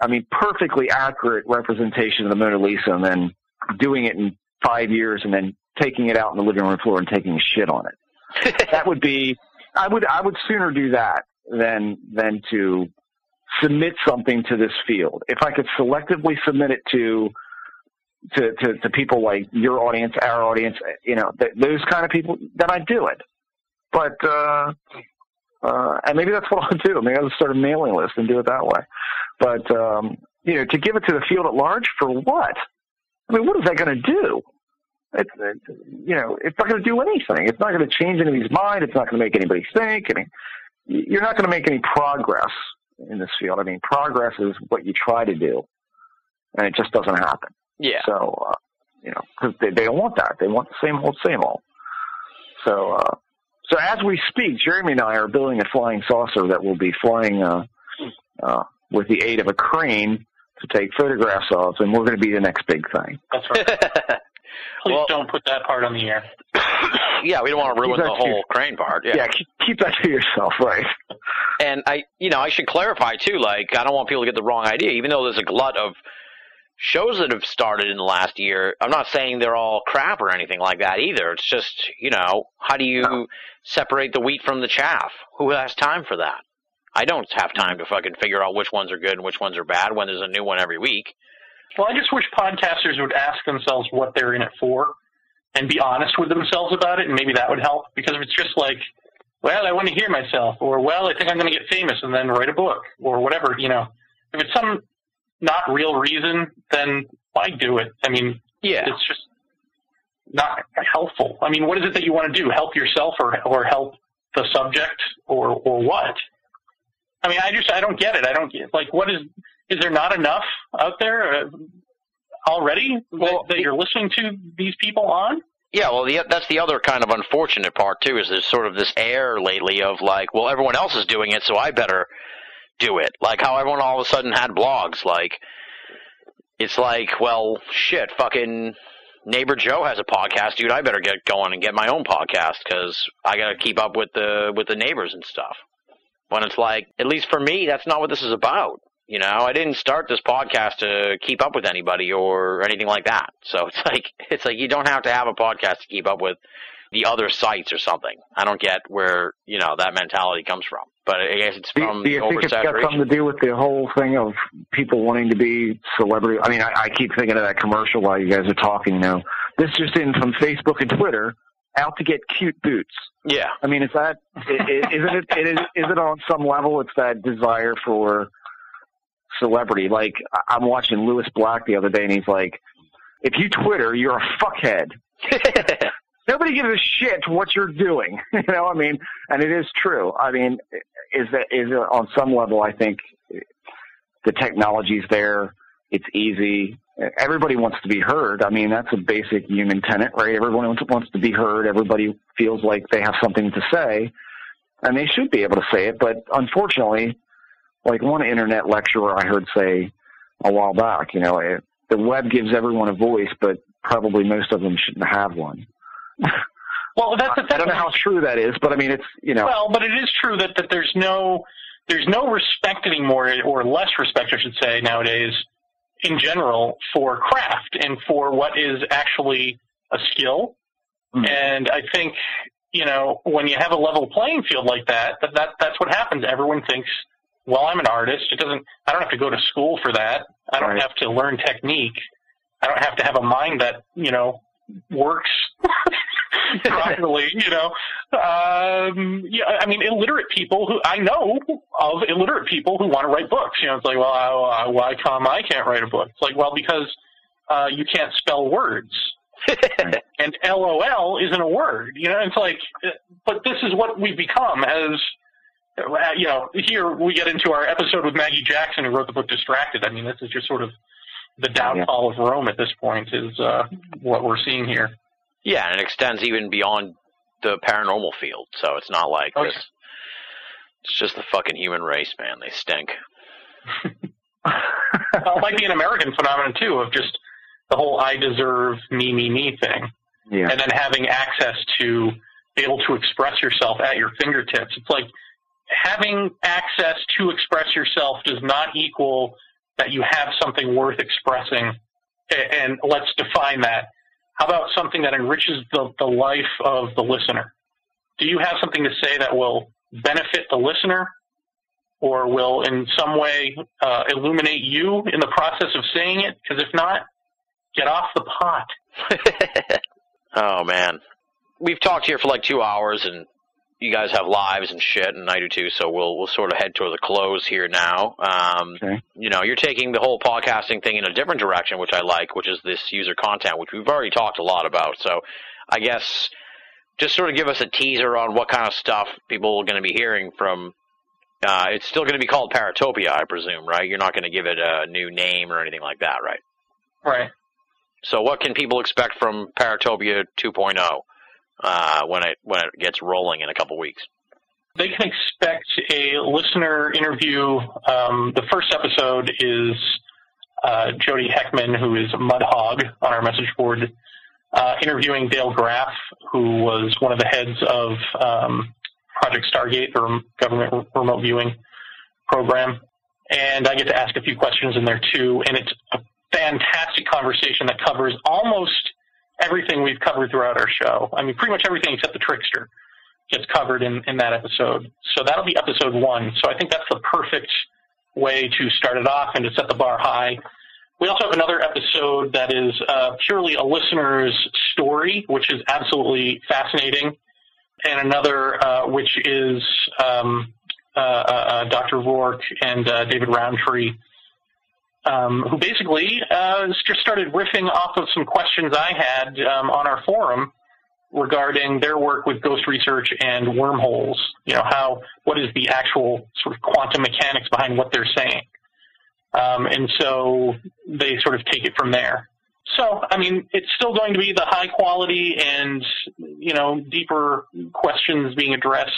I mean, perfectly accurate representation of the Mona Lisa and then doing it in five years and then taking it out on the living room floor and taking a shit on it. that would be, I would, I would sooner do that than, than to submit something to this field. If I could selectively submit it to to, to, to people like your audience, our audience, you know, th- those kind of people, then I'd do it. But, uh, uh, and maybe that's what I'll do. Maybe I'll just start a mailing list and do it that way. But, um, you know, to give it to the field at large for what? I mean, what is that going to do? It's, it's, you know, it's not going to do anything. It's not going to change anybody's mind. It's not going to make anybody think. I mean, you're not going to make any progress in this field. I mean, progress is what you try to do, and it just doesn't happen. Yeah. So, uh, you know, because they, they don't want that. They want the same old, same old. So, uh, so as we speak, Jeremy and I are building a flying saucer that will be flying uh, uh, with the aid of a crane to take photographs of, and we're going to be the next big thing. That's right. Please Well- don't put that part on the air. yeah, we don't want to ruin the that to whole crane part. Yeah, keep, keep that to yourself, right? And I, you know, I should clarify too. Like, I don't want people to get the wrong idea. Even though there's a glut of shows that have started in the last year, I'm not saying they're all crap or anything like that either. It's just, you know, how do you No. separate the wheat from the chaff? Who has time for that? I don't have time to fucking figure out which ones are good and which ones are bad when there's a new one every week. Well, I just wish podcasters would ask themselves what they're in it for and be honest with themselves about it, and maybe that would help. Because if it's just like, well, I want to hear myself, or well, I think I'm going to get famous and then write a book, or whatever, you know, if it's some not real reason, then why do it? I mean, Yeah. it's just not helpful. I mean, what is it that you want to do? Help yourself or or help the subject or or what? I mean, I just I don't get it. I don't get like what is is there not enough out there uh, already Well, that, that you're listening to these people on? Yeah, well, the, that's the other kind of unfortunate part too. Is there's sort of this air lately of like, well, everyone else is doing it, so I better do it. Like how everyone all of a sudden had blogs. Like it's like, well, shit, fucking neighbor Joe has a podcast, dude. I better get going and get my own podcast because I got to keep up with the with the neighbors and stuff. When it's like, at least for me, that's not what this is about. You know, I didn't start this podcast to keep up with anybody or anything like that. So it's like it's like you don't have to have a podcast to keep up with the other sites or something. I don't get where you know that mentality comes from, but I guess it's Do, from do you think it's got something to do with the whole thing of people wanting to be celebrity? I mean, I, I keep thinking of that commercial while you guys are talking. You know, this just in from Facebook and Twitter, out to get cute boots. Yeah, I mean, is that isn't it? It is. Is it on some level? It's that desire for celebrity. Like I'm watching Lewis Black the other day, and he's like, "If you Twitter, you're a fuckhead." Nobody gives a shit what you're doing. you know, I mean, and it is true. I mean, is that is it on some level? I think the technology's there. It's easy. Everybody wants to be heard. I mean, that's a basic human tenet, right? Everyone wants, wants to be heard. Everybody feels like they have something to say, and they should be able to say it. But unfortunately, like one internet lecturer I heard say a while back, you know, eh, the web gives everyone a voice, but probably most of them shouldn't have one. Well, that's the I don't know how true that is, but I mean, it's you know, Well, but it is true that, that there's no there's no respect anymore, or less respect, I should say, nowadays in general for craft and for what is actually a skill. Mhm. And I think you know when you have a level playing field like that, that, that that's what happens. Everyone thinks, well, I'm an artist. It doesn't. I don't have to go to school for that. I don't Right. have to learn technique. I don't have to have a mind that you know works properly. You know, um, yeah. I mean, illiterate people who I know of illiterate people who want to write books. You know, it's like, well, I, I, why come I can't write a book? It's like, well, because uh, you can't spell words. and LOL isn't a word, you know. It's like, uh, but this is what we've become as, you know. Here we get into our episode with Maggie Jackson, who wrote the book Distracted. I mean, this is just sort of the downfall of Rome at this point. Is uh, what we're seeing here. yeah, and it extends even beyond the paranormal field. So it's not like Oh, this. It's just the fucking human race, man. They stink. well, it might be an American phenomenon too, of just the whole "I deserve me, me, me" thing. yeah. and then having access to be able to express yourself at your fingertips. It's like having access to express yourself does not equal that you have something worth expressing. And let's define that. How about something that enriches the, the life of the listener? Do you have something to say that will benefit the listener or will in some way uh, illuminate you in the process of saying it? Because if not, Get off the pot. oh man, we've talked here for like two hours, and you guys have lives and shit, and I do too. So we'll we'll sort of head toward the close here now. Um, Okay. You know, you're taking the whole podcasting thing in a different direction, which I like, which is this user content, which we've already talked a lot about. So I guess just sort of give us a teaser on what kind of stuff people are going to be hearing from. Uh, it's still going to be called Paratopia, I presume, right? You're not going to give it a new name or anything like that, right? Right. So what can people expect from Paratopia 2.0 uh, when it when it gets rolling in a couple weeks? They can expect a listener interview. Um, the first episode is uh, Jody Heckman, who is Mudhog on our message board, uh, interviewing Dale Graff, who was one of the heads of um, Project Stargate, or government remote viewing program. And I get to ask a few questions in there too, and it's a fantastic conversation that covers almost everything we've covered throughout our show. I mean, pretty much everything except the trickster gets covered in, in that episode. So that'll be episode one. So I think that's the perfect way to start it off and to set the bar high. We also have another episode that is uh, purely a listener's story, which is absolutely fascinating, and another uh, which is um, uh, uh, Dr. Rourke and uh, David Rountree, um, who basically uh, just started riffing off of some questions I had um, on our forum regarding their work with ghost research and wormholes. You know, how what is the actual sort of quantum mechanics behind what they're saying? Um, and so they sort of take it from there. So, I mean, it's still going to be the high quality and, you know, deeper questions being addressed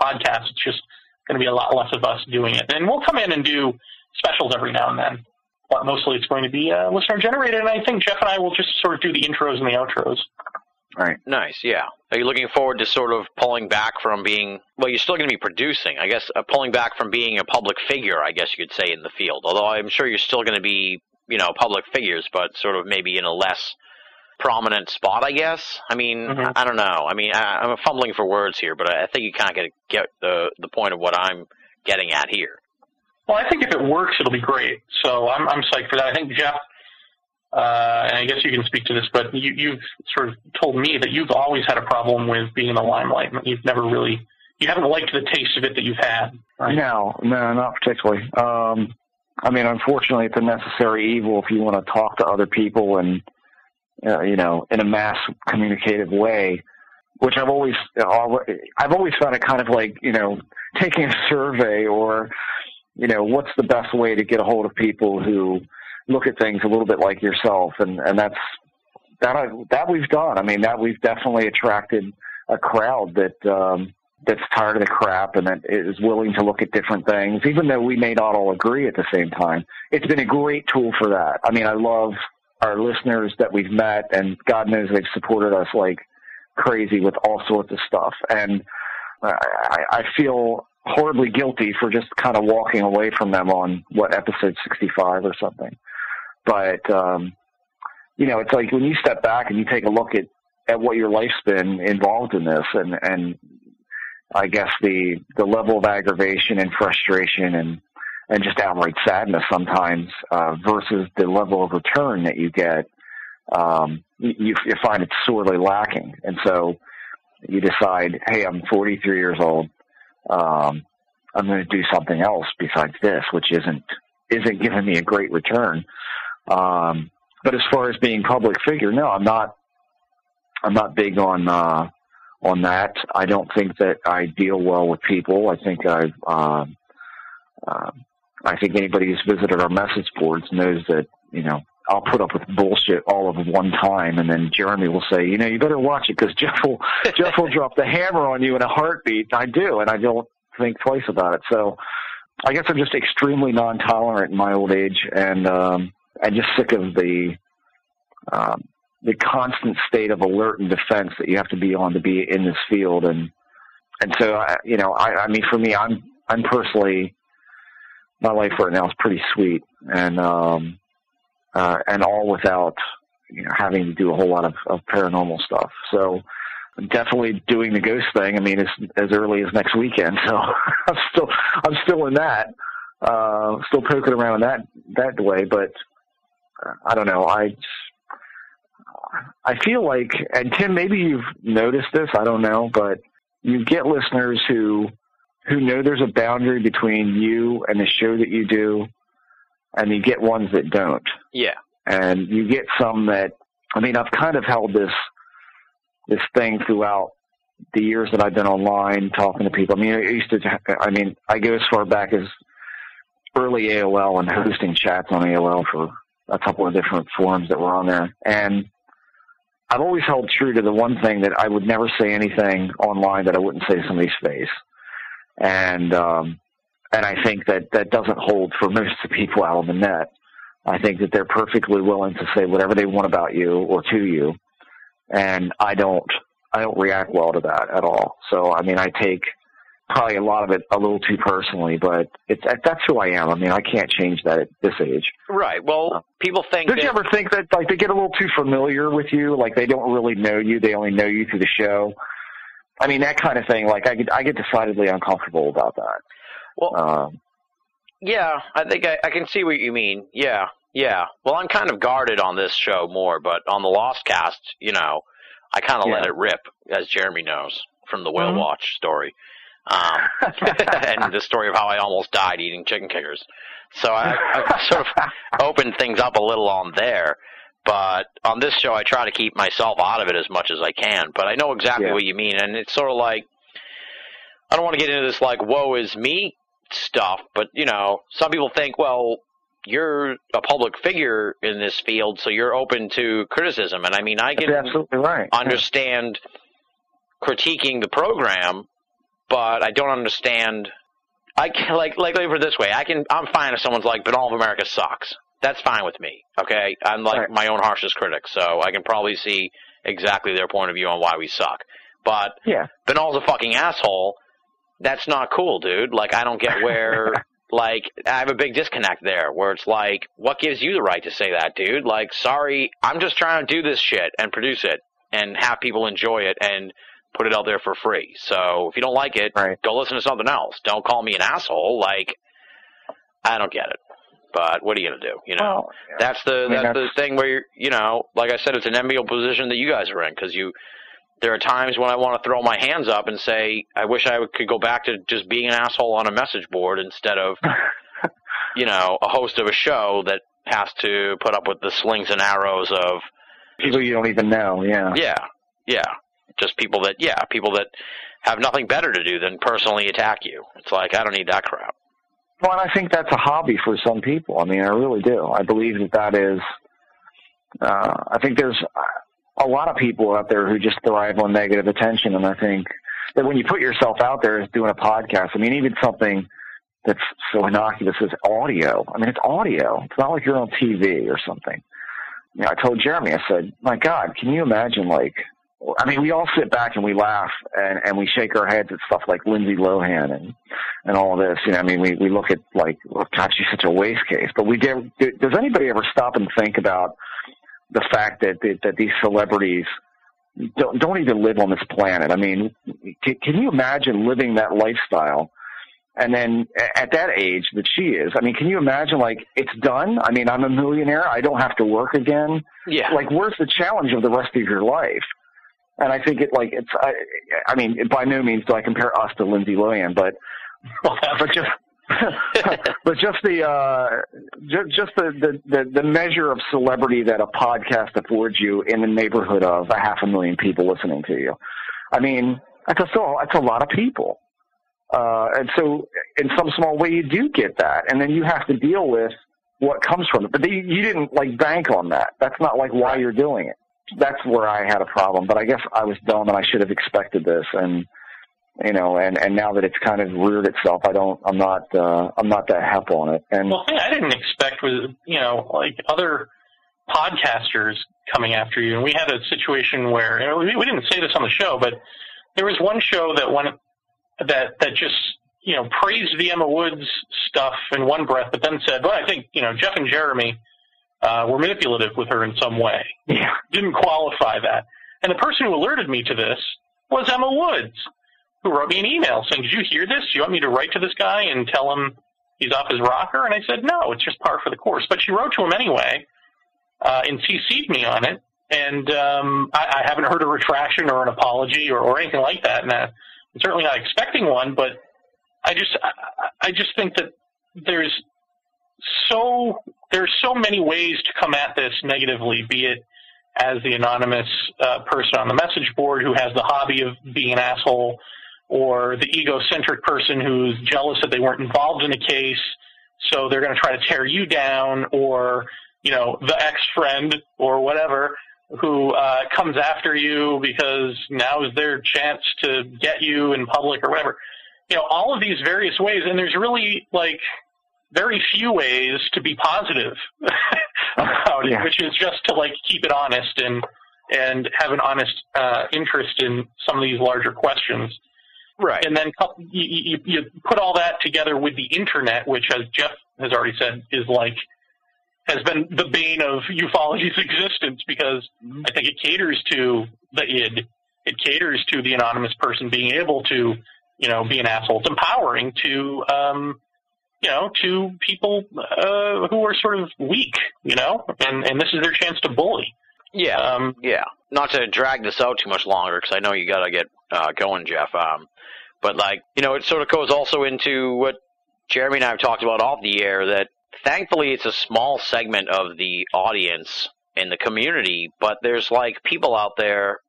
podcast. It's just going to be a lot less of us doing it. And we'll come in and do specials every now and then. But mostly it's going to be uh, listener generated. And I think Jeff and I will just sort of do the intros and the outros. Right. Nice, yeah. Are you looking forward to sort of pulling back from being, well, you're still going to be producing, I guess, uh, pulling back from being a public figure, I guess you could say, in the field. Although I'm sure you're still going to be, you know, public figures, but sort of maybe in a less prominent spot, I guess. I mean, Mhm. I, I don't know. I mean, I, I'm fumbling for words here, but I, I think you kind of get get the the point of what I'm getting at here. Well, I think if it works, it'll be great. So I'm, I'm psyched for that. I think Jeff, uh, and I guess you can speak to this, but you, you've sort of told me that you've always had a problem with being in the limelight. You've never really, you haven't liked the taste of it that you've had. Right? No, no, not particularly. Um, I mean, unfortunately, it's a necessary evil if you want to talk to other people and, uh, you know, in a mass communicative way. Which I've always, I've always found it kind of like, you know, taking a survey or, you know, what's the best way to get a hold of people who look at things a little bit like yourself, and and that's that I, that we've done. I mean, that we've definitely attracted a crowd that um, that's tired of the crap and that is willing to look at different things, even though we may not all agree at the same time. It's been a great tool for that. I mean, I love our listeners that we've met, and God knows they've supported us like crazy with all sorts of stuff. And I, I feel horribly guilty for just kind of walking away from them on what episode 65 or something. But, um, you know, it's like when you step back and you take a look at, at what your life's been involved in this and, and I guess the, the level of aggravation and frustration and, and just outright sadness sometimes, uh, versus the level of return that you get, um, you, you find it's sorely lacking. And so you decide, hey, I'm 43 years old. Um, I'm going to do something else besides this, which isn't isn't giving me a great return. Um, but as far as being public figure, no, I'm not. I'm not big on uh, on that. I don't think that I deal well with people. I think I. Uh, uh, I think anybody who's visited our message boards knows that you know I'll put up with bullshit all of one time, and then Jeremy will say, you know, you better watch it because Jeff will Jeff will drop the hammer on you in a heartbeat. I do, and I don't think twice about it. So I guess I'm just extremely non-tolerant in my old age, and um, I'm just sick of the um, the constant state of alert and defense that you have to be on to be in this field, and and so I, you know, I, I mean, for me, I'm I'm personally my life right now is pretty sweet, and um, uh, and all without you know having to do a whole lot of, of paranormal stuff. So definitely doing the ghost thing. I mean, as as early as next weekend. So I'm still I'm still in that, uh, still poking around that that way. But uh, I don't know. I I feel like, and Tim, maybe you've noticed this. I don't know, but you get listeners who who know there's a boundary between you and the show that you do, and you get ones that don't. Yeah. And you get some that, I mean, I've kind of held this this thing throughout the years that I've been online talking to people. I mean, I used to, I mean, I go as far back as early AOL and hosting chats on AOL for a couple of different forums that were on there. And I've always held true to the one thing that I would never say anything online that I wouldn't say to somebody's face. And, um, and I think that that doesn't hold for most of the people out on the net. I think that they're perfectly willing to say whatever they want about you or to you. And I don't, I don't react well to that at all. So, I mean, I take probably a lot of it a little too personally, but it's, that's who I am. I mean, I can't change that at this age. Right. Well, uh, people think. Did that, you ever think that like they get a little too familiar with you, like they don't really know you, they only know you through the show? I mean, that kind of thing. Like I get, I get decidedly uncomfortable about that. Well, Um, Yeah, I think I, I can see what you mean. Yeah, yeah. Well, I'm kind of guarded on this show more, but on the Lost Cast, you know, I kind of let it rip, as Jeremy knows from the Whale Mhm. Watch story, um, and the story of how I almost died eating chicken kickers. So I, I sort of opened things up a little on there. But on this show, I try to keep myself out of it as much as I can. But I know exactly Yeah. what you mean, and it's sort of like I don't want to get into this like "woe is me" stuff, but you know, some people think, well, you're a public figure in this field, so you're open to criticism. And I mean, I that's can absolutely right. understand critiquing the program, but I don't understand. I can, like like like for this way, I can I'm fine if someone's like, "Binnall of America sucks." That's fine with me. Okay, I'm like Right. my own harshest critic, so I can probably see exactly their point of view on why we suck. But Yeah. Binnall's a fucking asshole. That's not cool, dude. Like I don't get where like I have a big disconnect there where it's like, what gives you the right to say that, dude? Like, sorry, I'm just trying to do this shit and produce it and have people enjoy it and put it out there for free. So if you don't like it, Right. go listen to something else. Don't call me an asshole. Like I don't get it. But what are you gonna do? You know, Well, that's the I mean, that's, that's- the thing where you're, you know, like I said, it's an enviable position that you guys are in because you. There are times when I want to throw my hands up and say, I wish I could go back to just being an asshole on a message board instead of, you know, a host of a show that has to put up with the slings and arrows of, people you don't even know. Yeah. yeah, yeah, just people that, yeah, people that have nothing better to do than personally attack you. It's like I don't need that crap. Well, and I think that's a hobby for some people. I mean, I really do. I believe that that is. Uh, I think there's a lot of people out there who just thrive on negative attention, and I think that when you put yourself out there as doing a podcast, I mean, even something that's so innocuous as audio. I mean, it's audio. It's not like you're on TV or something. You know, I told Jeremy, I said, "My God, can you imagine like?" I mean, we all sit back and we laugh and, and we shake our heads at stuff like Lindsay Lohan and and all this. You know, I mean, we we look at like, oh, God, she's such a waste case. But we did. Does anybody ever stop and think about the fact that that, that these celebrities don't don't even live on this planet? I mean, can, can you imagine living that lifestyle? And then at that age that she is, I mean, can you imagine like it's done? I mean, I'm a millionaire. I don't have to work again. Yeah, Like, where's the challenge of the rest of your life? And I think it like it's. I, I mean, by no means do I compare us to Lindsay Lohan, but but just but just the uh just, just the, the the measure of celebrity that a podcast affords you in the neighborhood of a half a million people listening to you. I mean, that's a that's a lot of people. Uh, and so, in some small way, you do get that, and then you have to deal with what comes from it. But you, you didn't like bank on that. That's not like why you're doing it. That's where I had a problem. But I guess I was dumb, and I should have expected this. And you know, and and now that it's kind of reared itself, I don't. I'm not. Uh, I'm not that hep on it. And Well, the thing I didn't expect was, you know, like other podcasters coming after you. And we had a situation where we didn't say this on the show, but there was one show that went that that just you know praised the Emma Woods stuff in one breath, but then said, "Well, I think you know Jeff and Jeremy uh, were manipulative with her in some way." yeah, Didn't qualify that. And the person who alerted me to this was Emma Woods, who wrote me an email saying, "Did you hear this? Do you want me to write to this guy and tell him he's off his rocker?" And I said, "No, it's just par for the course." But she wrote to him anyway, uh, and CC'd me on it. and um, I, I haven't heard a retraction or an apology or, or anything like that. And uh, I'm certainly not expecting one, but I just I, I just think that there's so there's so many ways to come at this negatively, be it as the anonymous uh, person on the message board who has the hobby of being an asshole, or the egocentric person who's jealous that they weren't involved in a case, so they're going to try to tear you down, or you know the ex friend or whatever who uh, comes after you because now is their chance to get you in public or whatever. You know, all of these various ways, and there's really like very few ways to be positive about it, which is just to like keep it honest and and have an honest uh, interest in some of these larger questions. Right. And then you, you, you put all that together with the internet, which, as Jeff has already said, is like has been the bane of ufology's existence because I think it caters to the id. It caters to the anonymous person being able to, you know, be an asshole. It's empowering to, um, you know, to people uh, who are sort of weak, you know, and and this is their chance to bully. Yeah. Um, Yeah. Not to drag this out too much longer, because I know you got to get uh, going, Jeff. Um, but like, you know, it sort of goes also into what Jeremy and I have talked about off the air. That thankfully it's a small segment of the audience in the community, but there's like people out there,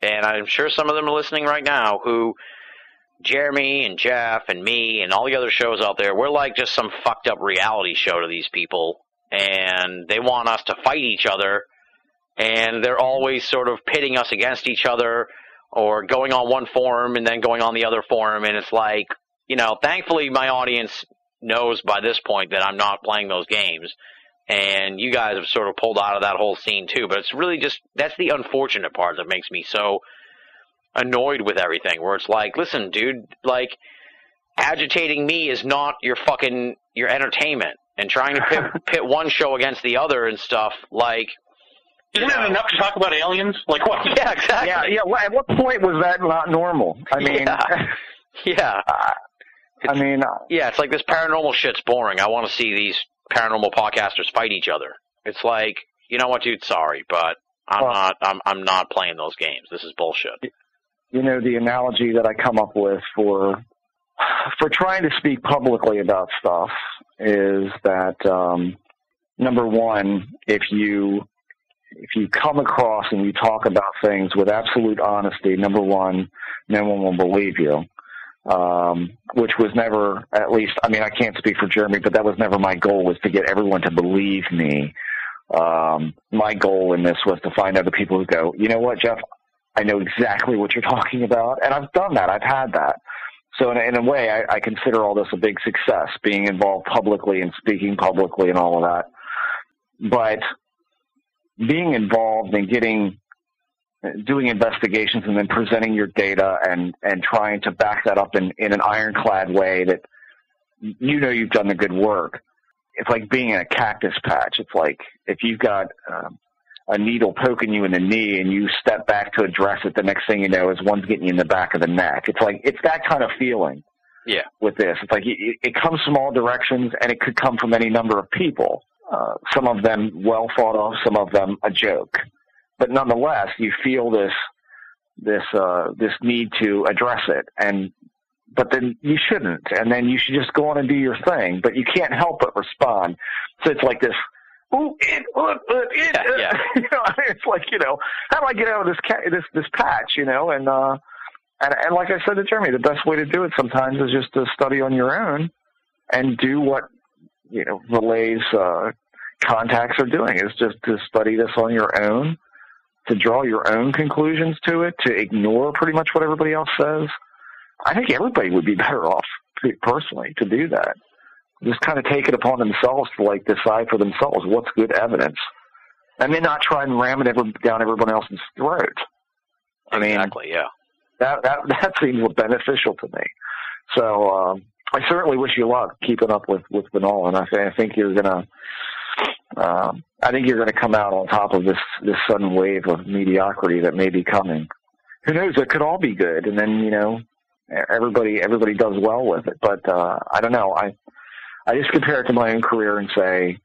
and I'm sure some of them are listening right now who. Jeremy and Jeff and me and all the other shows out there, we're like just some fucked up reality show to these people, and they want us to fight each other and they're always sort of pitting us against each other or going on one forum and then going on the other forum. And it's like you know thankfully my audience knows by this point that i'm not playing those games. And you guys have sort of pulled out of that whole scene too. But it's really just that's the unfortunate part that makes me so annoyed with everything where it's like listen dude like agitating me is not your fucking your entertainment. And trying to pit, pit one show against the other and stuff like isn't that enough to talk about aliens? Like what? yeah, exactly. Yeah, yeah. wh- At what point was that not normal? I mean, Yeah. Yeah. I mean, uh, Yeah, it's like this paranormal shit's boring. I want to see these paranormal podcasters fight each other. It's like, you know what, dude? Sorry, but I'm Well- not. I'm I'm not playing those games. This is bullshit. you know, the analogy that I come up with for for trying to speak publicly about stuff is that um, number one, if you if you come across and you talk about things with absolute honesty, number one, no one will believe you. Um, which was never, at least, I mean, I can't speak for Jeremy, but that was never my goal was to get everyone to believe me. Um, my goal in this was to find other people who go, you know what, Jeff, I know exactly what you're talking about, and I've done that. I've had that. So in, in a way, I, I consider all this a big success, being involved publicly and speaking publicly and all of that. But being involved and getting, doing investigations and then presenting your data and, and trying to back that up in, in an ironclad way that you know you've done the good work. It's like being in a cactus patch. It's like if you've got um, a needle poking you in the knee and you step back to address it, the next thing you know is one's getting you in the back of the neck. It's like it's that kind of feeling Yeah. with this. It's like it, it comes from all directions and it could come from any number of people. Uh, some of them well thought of, some of them a joke, but nonetheless, you feel this this uh, this need to address it, and but then you shouldn't, and then you should just go on and do your thing, but you can't help but respond. So it's like this. Ooh, it, uh, it, uh, Yeah, you know, it's like you know, how do I get out of this ca- this this patch, you know, and uh, and and like I said to Jeremy, the best way to do it sometimes is just to study on your own and do what you know relays uh, contacts are doing is just to study this on your own, to draw your own conclusions to it, to ignore pretty much what everybody else says. I think everybody would be better off personally to do that. Just kind of take it upon themselves to like decide for themselves what's good evidence, and then not try and ram it ever, down everyone else's throat. I mean, exactly. Yeah. that that that seems beneficial to me. So um, I certainly wish you luck keeping up with with Binnall, and I, th- I think you're gonna. Um, I think you're going to come out on top of this this sudden wave of mediocrity that may be coming. Who knows? It could all be good, and then you know everybody everybody does well with it. But uh, I don't know. I I just compare it to my own career and say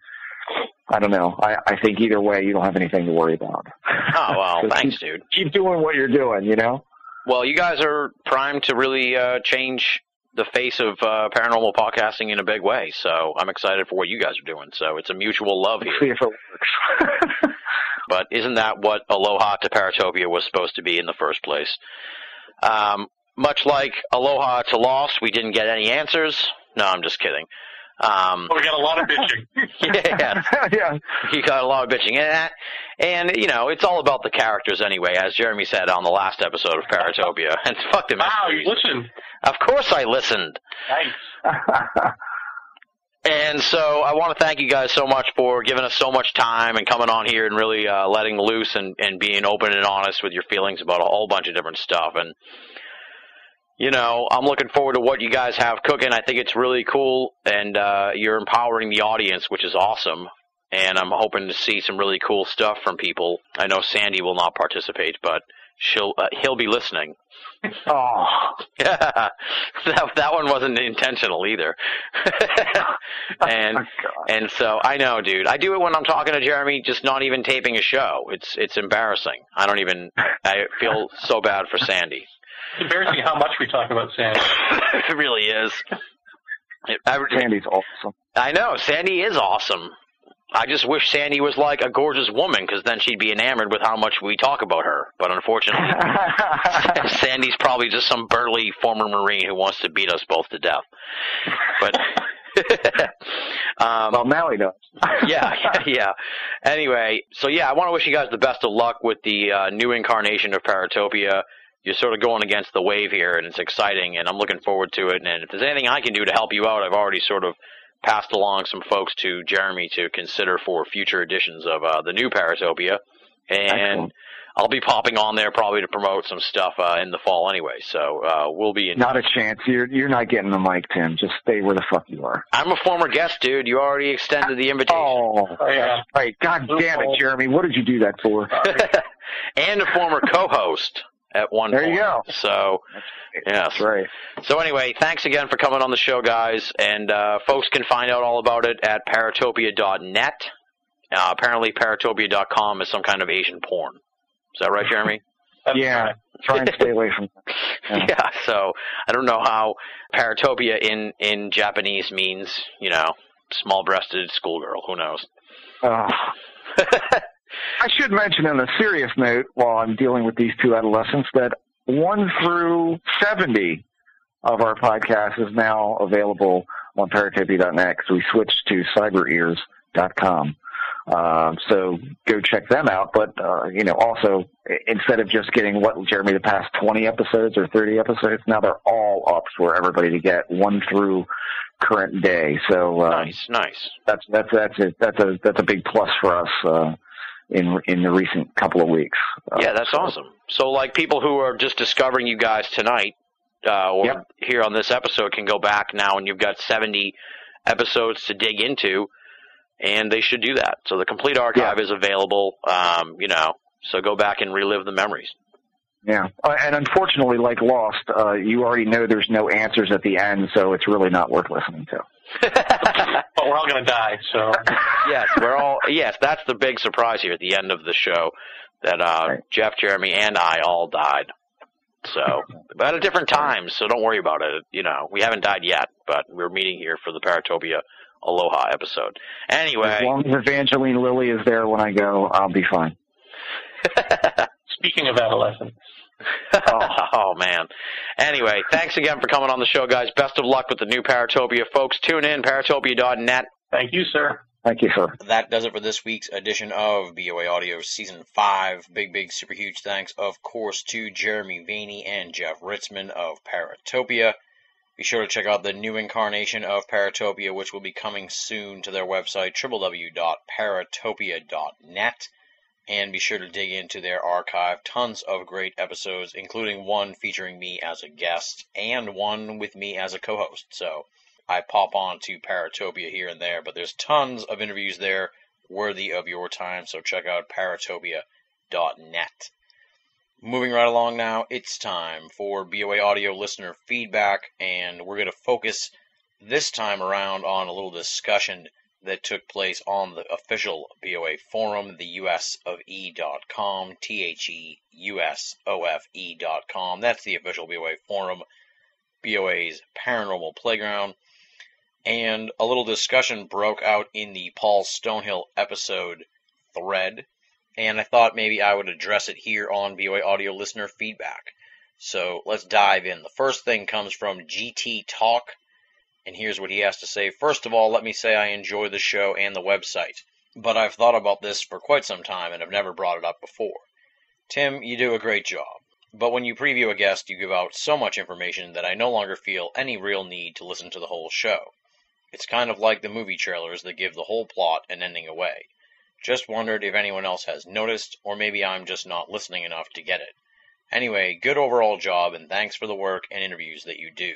I don't know. I, I think either way, you don't have anything to worry about. Oh well, So thanks, keep, dude. Keep doing what you're doing. You know. Well, you guys are primed to really uh, change the face of uh, paranormal podcasting in a big way. So I'm excited for what you guys are doing. So it's a mutual love here. See if it works. But isn't that what Aloha to Paratopia was supposed to be in the first place? Um, much like Aloha to Lost, we didn't get any answers. No, I'm just kidding. Um, we got a lot of bitching. yeah, yeah. you got a lot of bitching and that, and you know it's all about the characters anyway, as Jeremy said on the last episode of Paratopia. And fuck them. Wow, you listened. Of course, I listened. Nice. And so I want to thank you guys so much for giving us so much time and coming on here and really uh, letting loose and, and being open and honest with your feelings about a whole bunch of different stuff. And, you know, I'm looking forward to what you guys have cooking. I think it's really cool, and uh, you're empowering the audience, which is awesome. And I'm hoping to see some really cool stuff from people. I know Sandy will not participate, but she'll uh, he'll be listening. oh, Yeah, that that one wasn't intentional either. and Oh, and so I know, dude. I do it when I'm talking to Jeremy, just not even taping a show. It's it's embarrassing. I don't even. I feel so bad for Sandy. It's embarrassing how much we talk about Sandy. it really is. It- I, Sandy's awesome. I know Sandy is awesome. I just wish Sandy was like a gorgeous woman, because then she'd be enamored with how much we talk about her. But unfortunately, Sandy's probably just some burly former Marine who wants to beat us both to death. But um, well, now he does. yeah, yeah, yeah. Anyway, so yeah, I want to wish you guys the best of luck with the uh, new incarnation of Paratopia. You're sort of going against the wave here, and it's exciting, and I'm looking forward to it. And if there's anything I can do to help you out, I've already sort of passed along some folks to Jeremy to consider for future editions of uh, the new Paratopia. And Excellent. I'll be popping on there probably to promote some stuff uh, in the fall anyway. So uh, we'll be in. Not a chance. You're you're not getting the mic, Tim. Just stay where the fuck you are. I'm a former guest, dude. You already extended the invitation. Oh, Oh, yeah. right. God damn it, Jeremy. What did you do that for? and a former co-host at one There point. you go. So, yes. That's right. So anyway, thanks again for coming on the show, guys. And uh, folks can find out all about it at paratopia.net. Uh, apparently, paratopia.com is some kind of Asian porn. Is that right, Jeremy? Yeah. right. Try and stay away from. Yeah. yeah. So I don't know how paratopia in in Japanese means. You know, small-breasted schoolgirl. Who knows? Oh. I should mention on a serious note, while I'm dealing with these two adolescents, that one through 70 of our podcast is now available on paratopia.net because we switched to cyberears.com. Um, so go check them out. But, uh, you know, also instead of just getting what, Jeremy, the past 20 episodes or 30 episodes, now they're all up for everybody to get one through current day. So, uh, nice, nice. that's, that's, that's a, that's a, that's a big plus for us, uh, in, in the recent couple of weeks. Uh, Yeah, that's so- awesome. So, like people who are just discovering you guys tonight, uh, or Yep. here on this episode, can go back now, and you've got seventy episodes to dig into, and they should do that. So the complete archive is available. Um, you know, so go back and relive the memories. Yeah, uh, and unfortunately, like Lost, uh, you already know there's no answers at the end, so it's really not worth listening to. But we're all going to die, so. yes, we're all. Yes, that's the big surprise here at the end of the show that uh, Right. Jeff, Jeremy, and I all died. So, but at different times. So don't worry about it. You know, we haven't died yet, but we're meeting here for the Paratopia Aloha episode. Anyway, As long as Evangeline Lilly is there when I go, I'll be fine. Speaking of adolescence, oh. man. Anyway, thanks again for coming on the show, guys. Best of luck with the new Paratopia, folks. Tune in paratopia.net. thank you, sir. Thank you, sir. That does it for this week's edition of BOA Audio Season 5. Big, big, super huge thanks, of course, to Jeremy Vaeni and Jeff Ritzmann of Paratopia. Be sure to check out the new incarnation of Paratopia, which will be coming soon to their website, www.paratopia.net. And be sure to dig into their archive. Tons of great episodes, including one featuring me as a guest and one with me as a co host. So I pop on to Paratopia here and there, but there's tons of interviews there worthy of your time, so check out paratopia.net. Moving right along now, it's time for BOA audio listener feedback, and we're going to focus this time around on a little discussion that took place on the official BOA forum, the usofE.com, T H E U S O F E.com. That's the official BOA forum, BOA's paranormal playground. And a little discussion broke out in the Paul Stonehill episode thread, and I thought maybe I would address it here on BOA Audio listener feedback. So let's dive in. The first thing comes from GT Talk, and here's what he has to say. First of all, let me say I enjoy the show and the website, but I've thought about this for quite some time and have never brought it up before. Tim, you do a great job, but when you preview a guest, you give out so much information that I no longer feel any real need to listen to the whole show. It's kind of like the movie trailers that give the whole plot and ending away. Just wondered if anyone else has noticed, or maybe I'm just not listening enough to get it. Anyway, good overall job, and thanks for the work and interviews that you do.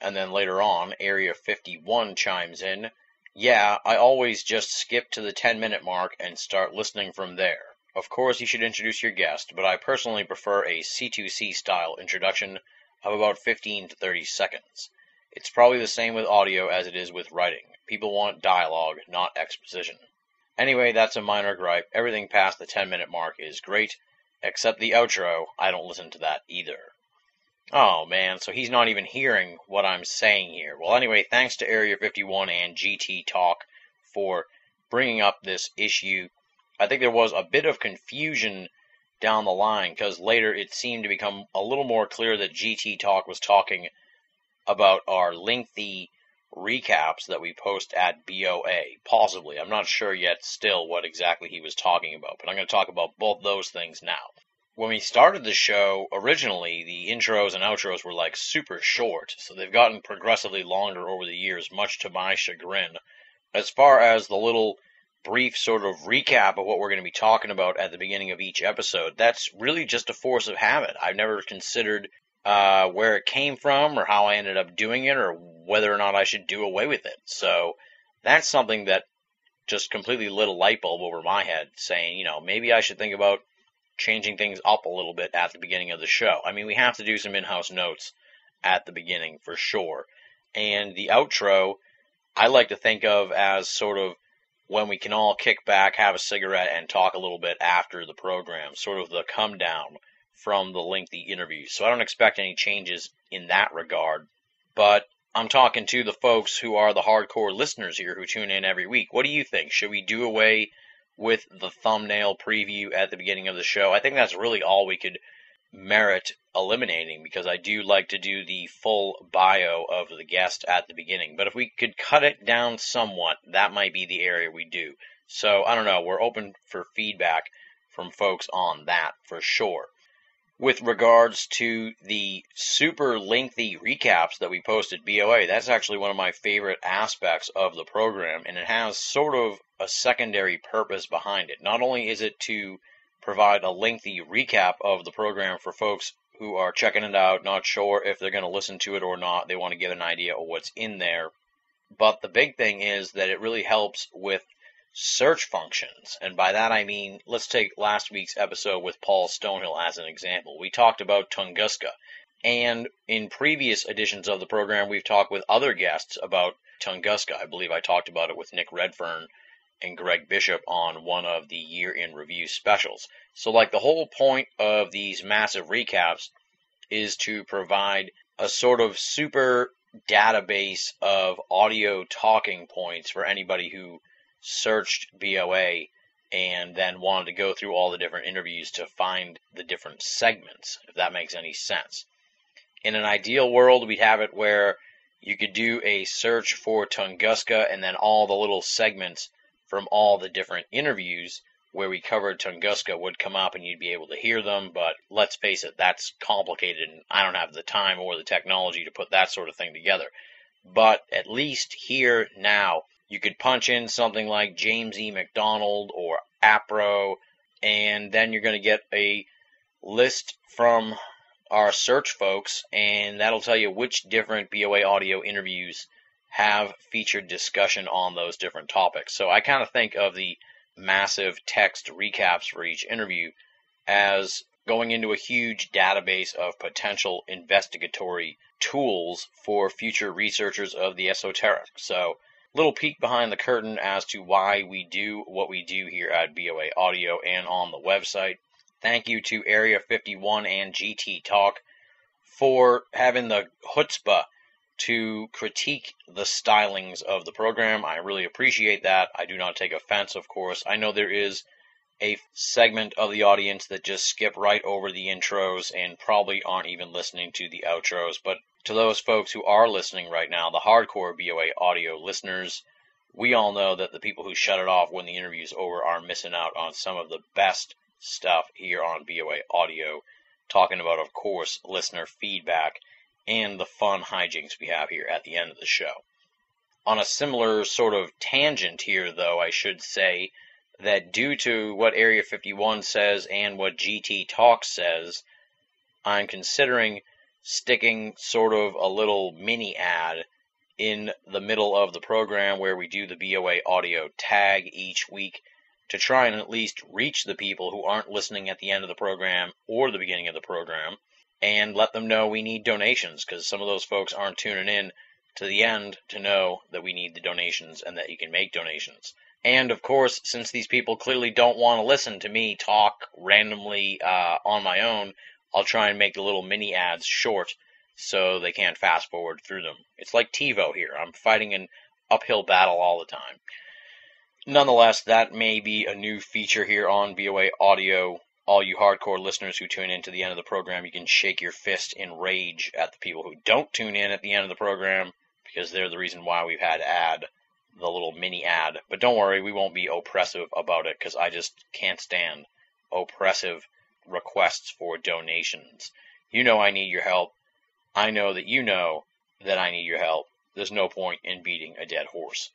And then later on, Area 51 chimes in, Yeah, I always just skip to the 10 minute mark and start listening from there. Of course, you should introduce your guest, but I personally prefer a C2C style introduction of about 15 to 30 seconds. It's probably the same with audio as it is with writing. People want dialogue, not exposition. Anyway, that's a minor gripe. Everything past the 10 minute mark is great, except the outro. I don't listen to that either. Oh man, so he's not even hearing what I'm saying here. Well, anyway, thanks to Area 51 and GT Talk for bringing up this issue. I think there was a bit of confusion down the line because later it seemed to become a little more clear that GT Talk was talking about our lengthy recaps that we post at BOA. Possibly. I'm not sure yet still what exactly he was talking about, but I'm going to talk about both those things now. When we started the show, originally the intros and outros were like super short, so they've gotten progressively longer over the years, much to my chagrin. As far as the little brief sort of recap of what we're going to be talking about at the beginning of each episode, that's really just a force of habit. I've never considered uh, where it came from or how I ended up doing it or whether or not I should do away with it. So that's something that just completely lit a light bulb over my head saying, you know, maybe I should think about changing things up a little bit at the beginning of the show. I mean, we have to do some in house notes at the beginning for sure. And the outro, I like to think of as sort of when we can all kick back, have a cigarette, and talk a little bit after the program, sort of the come down from the lengthy interview. So I don't expect any changes in that regard. But I'm talking to the folks who are the hardcore listeners here who tune in every week. What do you think? Should we do away with the thumbnail preview at the beginning of the show? I think that's really all we could merit eliminating because I do like to do the full bio of the guest at the beginning. But if we could cut it down somewhat, that might be the area we do. So I don't know. We're open for feedback from folks on that for sure with regards to the super lengthy recaps that we posted BOA, that's actually one of my favorite aspects of the program, and it has sort of a secondary purpose behind it. Not only is it to provide a lengthy recap of the program for folks who are checking it out, not sure if they're going to listen to it or not, they want to get an idea of what's in there. But the big thing is that it really helps with search functions. And by that I mean, let's take last week's episode with Paul Stonehill as an example. We talked about Tunguska. And in previous editions of the program, we've talked with other guests about Tunguska. I believe I talked about it with Nick Redfern and Greg Bishop on one of the year in review specials. So, like, the whole point of these massive recaps is to provide a sort of super database of audio talking points for anybody who searched BOA and then wanted to go through all the different interviews to find the different segments, if that makes any sense. In an ideal world, we'd have it where you could do a search for Tunguska and then all the little segments from all the different interviews where we covered Tunguska would come up and you'd be able to hear them. But let's face it, that's complicated and I don't have the time or the technology to put that sort of thing together. But at least here now, you could punch in something like James E. McDonald or APRO, and then you're going to get a list from our search folks, and that'll tell you which different BOA audio interviews have featured discussion on those different topics. So I kind of think of the massive text recaps for each interview as going into a huge database of potential investigatory tools for future researchers of the esoteric. So little peek behind the curtain as to why we do what we do here at BOA Audio and on the website. Thank you to Area 51 and GT Talk for having the chutzpah to critique the stylings of the program. I really appreciate that. I do not take offense, of course. I know there is a segment of the audience that just skip right over the intros and probably aren't even listening to the outros. But to those folks who are listening right now, the hardcore BOA audio listeners, we all know that the people who shut it off when the interview's over are missing out on some of the best stuff here on BOA audio. Talking about, of course, listener feedback and the fun hijinks we have here at the end of the show. On a similar sort of tangent here, though, I should say that due to what Area 51 says and what GT Talk says, I'm considering sticking sort of a little mini ad in the middle of the program where we do the BOA audio tag each week to try and at least reach the people who aren't listening at the end of the program or the beginning of the program and let them know we need donations because some of those folks aren't tuning in to the end to know that we need the donations and that you can make donations. And of course, since these people clearly don't want to listen to me talk randomly uh, on my own, I'll try and make the little mini ads short so they can't fast forward through them. It's like TiVo here. I'm fighting an uphill battle all the time. Nonetheless, that may be a new feature here on BOA Audio all you hardcore listeners who tune in to the end of the program, you can shake your fist in rage at the people who don't tune in at the end of the program because they're the reason why we've had ad, the little mini ad. But don't worry, we won't be oppressive about it because I just can't stand oppressive requests for donations. You know I need your help. I know that you know that I need your help. There's no point in beating a dead horse.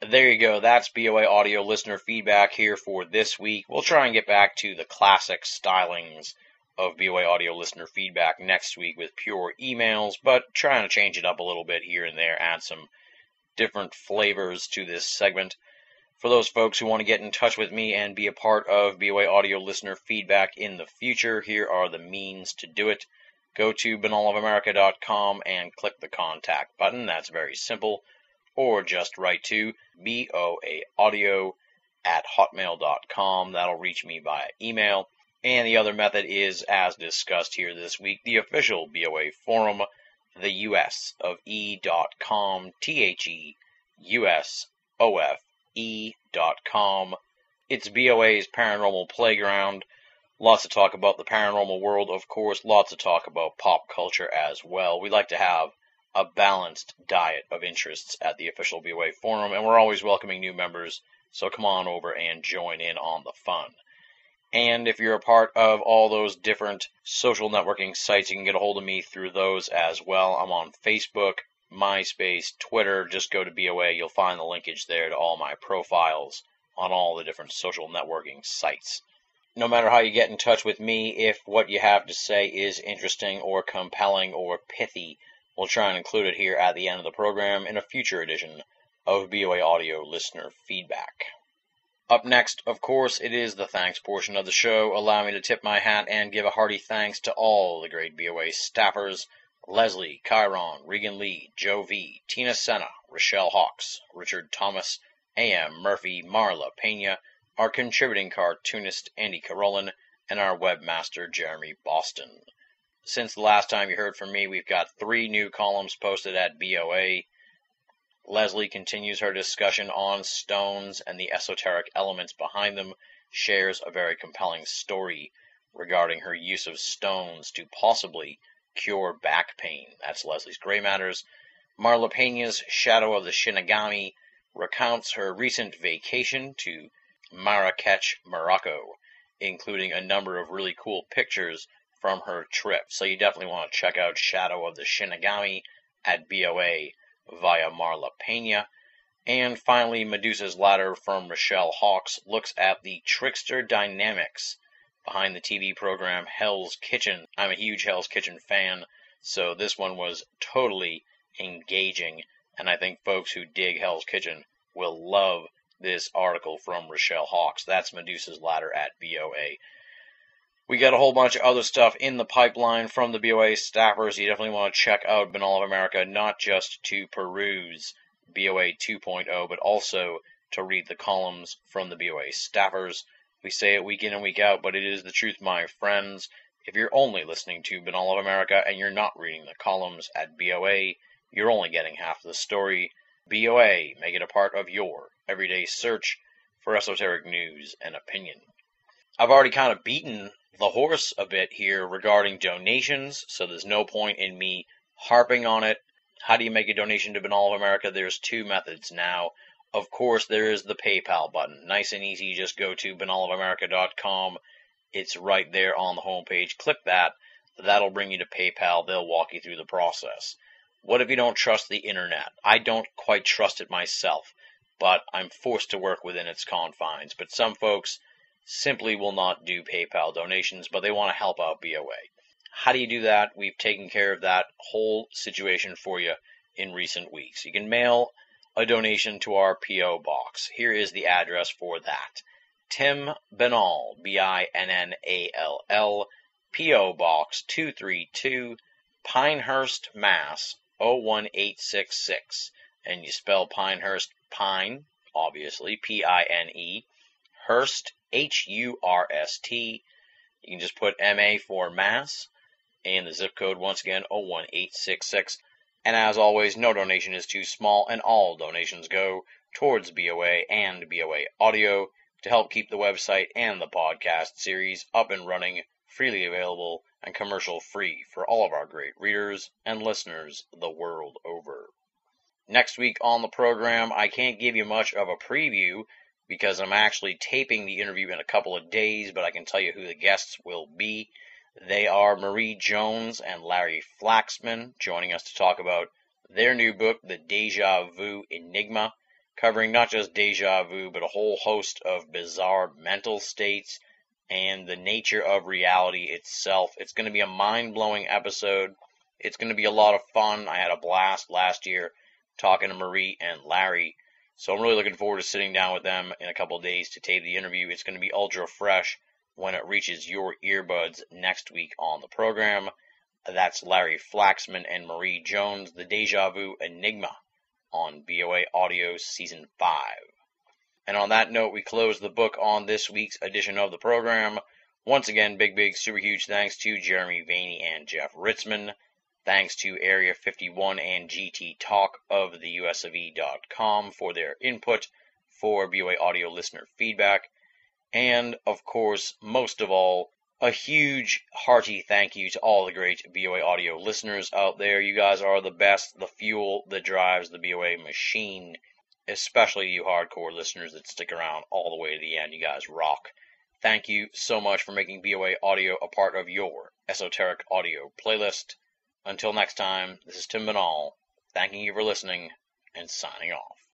There you go. That's BOA audio listener feedback here for this week. We'll try and get back to the classic stylings of BOA audio listener feedback next week with pure emails, but trying to change it up a little bit here and there, add some different flavors to this segment. For those folks who want to get in touch with me and be a part of BOA audio listener feedback in the future, here are the means to do it. Go to binnallofamerica.com and click the contact button. That's very simple or just write to boaaudio at hotmail.com. That'll reach me via email. And the other method is, as discussed here this week, the official BOA forum, the US of E.com, T H E U S O F E.com. It's BOA's paranormal playground. Lots to talk about the paranormal world, of course, lots to talk about pop culture as well. We like to have a balanced diet of interests at the official BOA forum, and we're always welcoming new members, so come on over and join in on the fun. And if you're a part of all those different social networking sites, you can get a hold of me through those as well. I'm on Facebook, MySpace, Twitter. Just go to BOA. You'll find the linkage there to all my profiles on all the different social networking sites. No matter how you get in touch with me, if what you have to say is interesting or compelling or pithy, We'll try and include it here at the end of the program in a future edition of BOA Audio listener feedback. Up next, of course, it is the thanks portion of the show. Allow me to tip my hat and give a hearty thanks to all the great BOA staffers Leslie, Chiron, Regan Lee, Joe V, Tina Senna, Rochelle Hawks, Richard Thomas, A.M. Murphy, Marla Pena, our contributing cartoonist Andy Carolin, and our webmaster Jeremy Boston since the last time you heard from me, we've got three new columns posted at BOA. Leslie continues her discussion on stones and the esoteric elements behind them, shares a very compelling story regarding her use of stones to possibly cure back pain. That's Leslie's Gray Matters. Marla Pena's Shadow of the Shinigami recounts her recent vacation to Marrakech, Morocco, including a number of really cool pictures from her trip. So you definitely want to check out Shadow of the Shinigami at BOA via Marla Pena. And finally, Medusa's Ladder from Rochelle Hawks looks at the trickster dynamics behind the TV program Hell's Kitchen. I'm a huge Hell's Kitchen fan, so this one was totally engaging, and I think folks who dig Hell's Kitchen will love this article from Rochelle Hawks. That's Medusa's Ladder at BOA. We got a whole bunch of other stuff in the pipeline from the BOA staffers. You definitely want to check out Binnall of America, not just to peruse BOA 2.0, but also to read the columns from the BOA staffers. We say it week in and week out, but it is the truth, my friends. If you're only listening to Binnall of America and you're not reading the columns at BOA, you're only getting half the story. BOA, make it a part of your everyday search for esoteric news and opinion. I've already kind of beaten the horse a bit here regarding donations, so there's no point in me harping on it. How do you make a donation to Binnall of America? There's two methods now. Of course, there is the PayPal button. Nice and easy. Just go to binnallofamerica.com. It's right there on the homepage. Click that. That'll bring you to PayPal. They'll walk you through the process. What if you don't trust the internet? I don't quite trust it myself, but I'm forced to work within its confines. But some folks simply will not do PayPal donations, but they want to help out BOA. How do you do that? We've taken care of that whole situation for you in recent weeks. You can mail a donation to our P.O. box. Here is the address for that. Tim Binnall, B-I-N-N-A-L-L, P.O. Box 232, Pinehurst, Mass. 01866. And you spell Pinehurst Pine, obviously, P-I-N-E, Hurst, H-U-R-S-T. You can just put M-A for Mass, and the zip code once again 01866. And as always, no donation is too small, and all donations go towards BOA and BOA Audio to help keep the website and the podcast series up and running, freely available, and commercial free for all of our great readers and listeners the world over. Next week on the program, I can't give you much of a preview because I'm actually taping the interview in a couple of days, but I can tell you who the guests will be. They are Marie Jones and Larry Flaxman joining us to talk about their new book, The Deja Vu Enigma, covering not just deja vu, but a whole host of bizarre mental states and the nature of reality itself. It's going to be a mind blowing episode. It's going to be a lot of fun. I had a blast last year talking to Marie and Larry. So I'm really looking forward to sitting down with them in a couple days to tape the interview. It's going to be ultra fresh when it reaches your earbuds next week on the program. That's Larry Flaxman and Marie Jones, The Deja Vu Enigma on BOA Audio Season 5. And on that note, we close the book on this week's edition of the program. Once again, big, big, super huge thanks to Jeremy Vaeni and Jeff Ritzmann. Thanks to Area 51 and GT Talk of the USOE.com for their input for BOA audio listener feedback. And, of course, most of all, a huge, hearty thank you to all the great BOA audio listeners out there. You guys are the best, the fuel that drives the BOA machine, especially you hardcore listeners that stick around all the way to the end. You guys rock. Thank you so much for making BOA audio a part of your esoteric audio playlist. Until next time, this is Tim Binnall, thanking you for listening and signing off.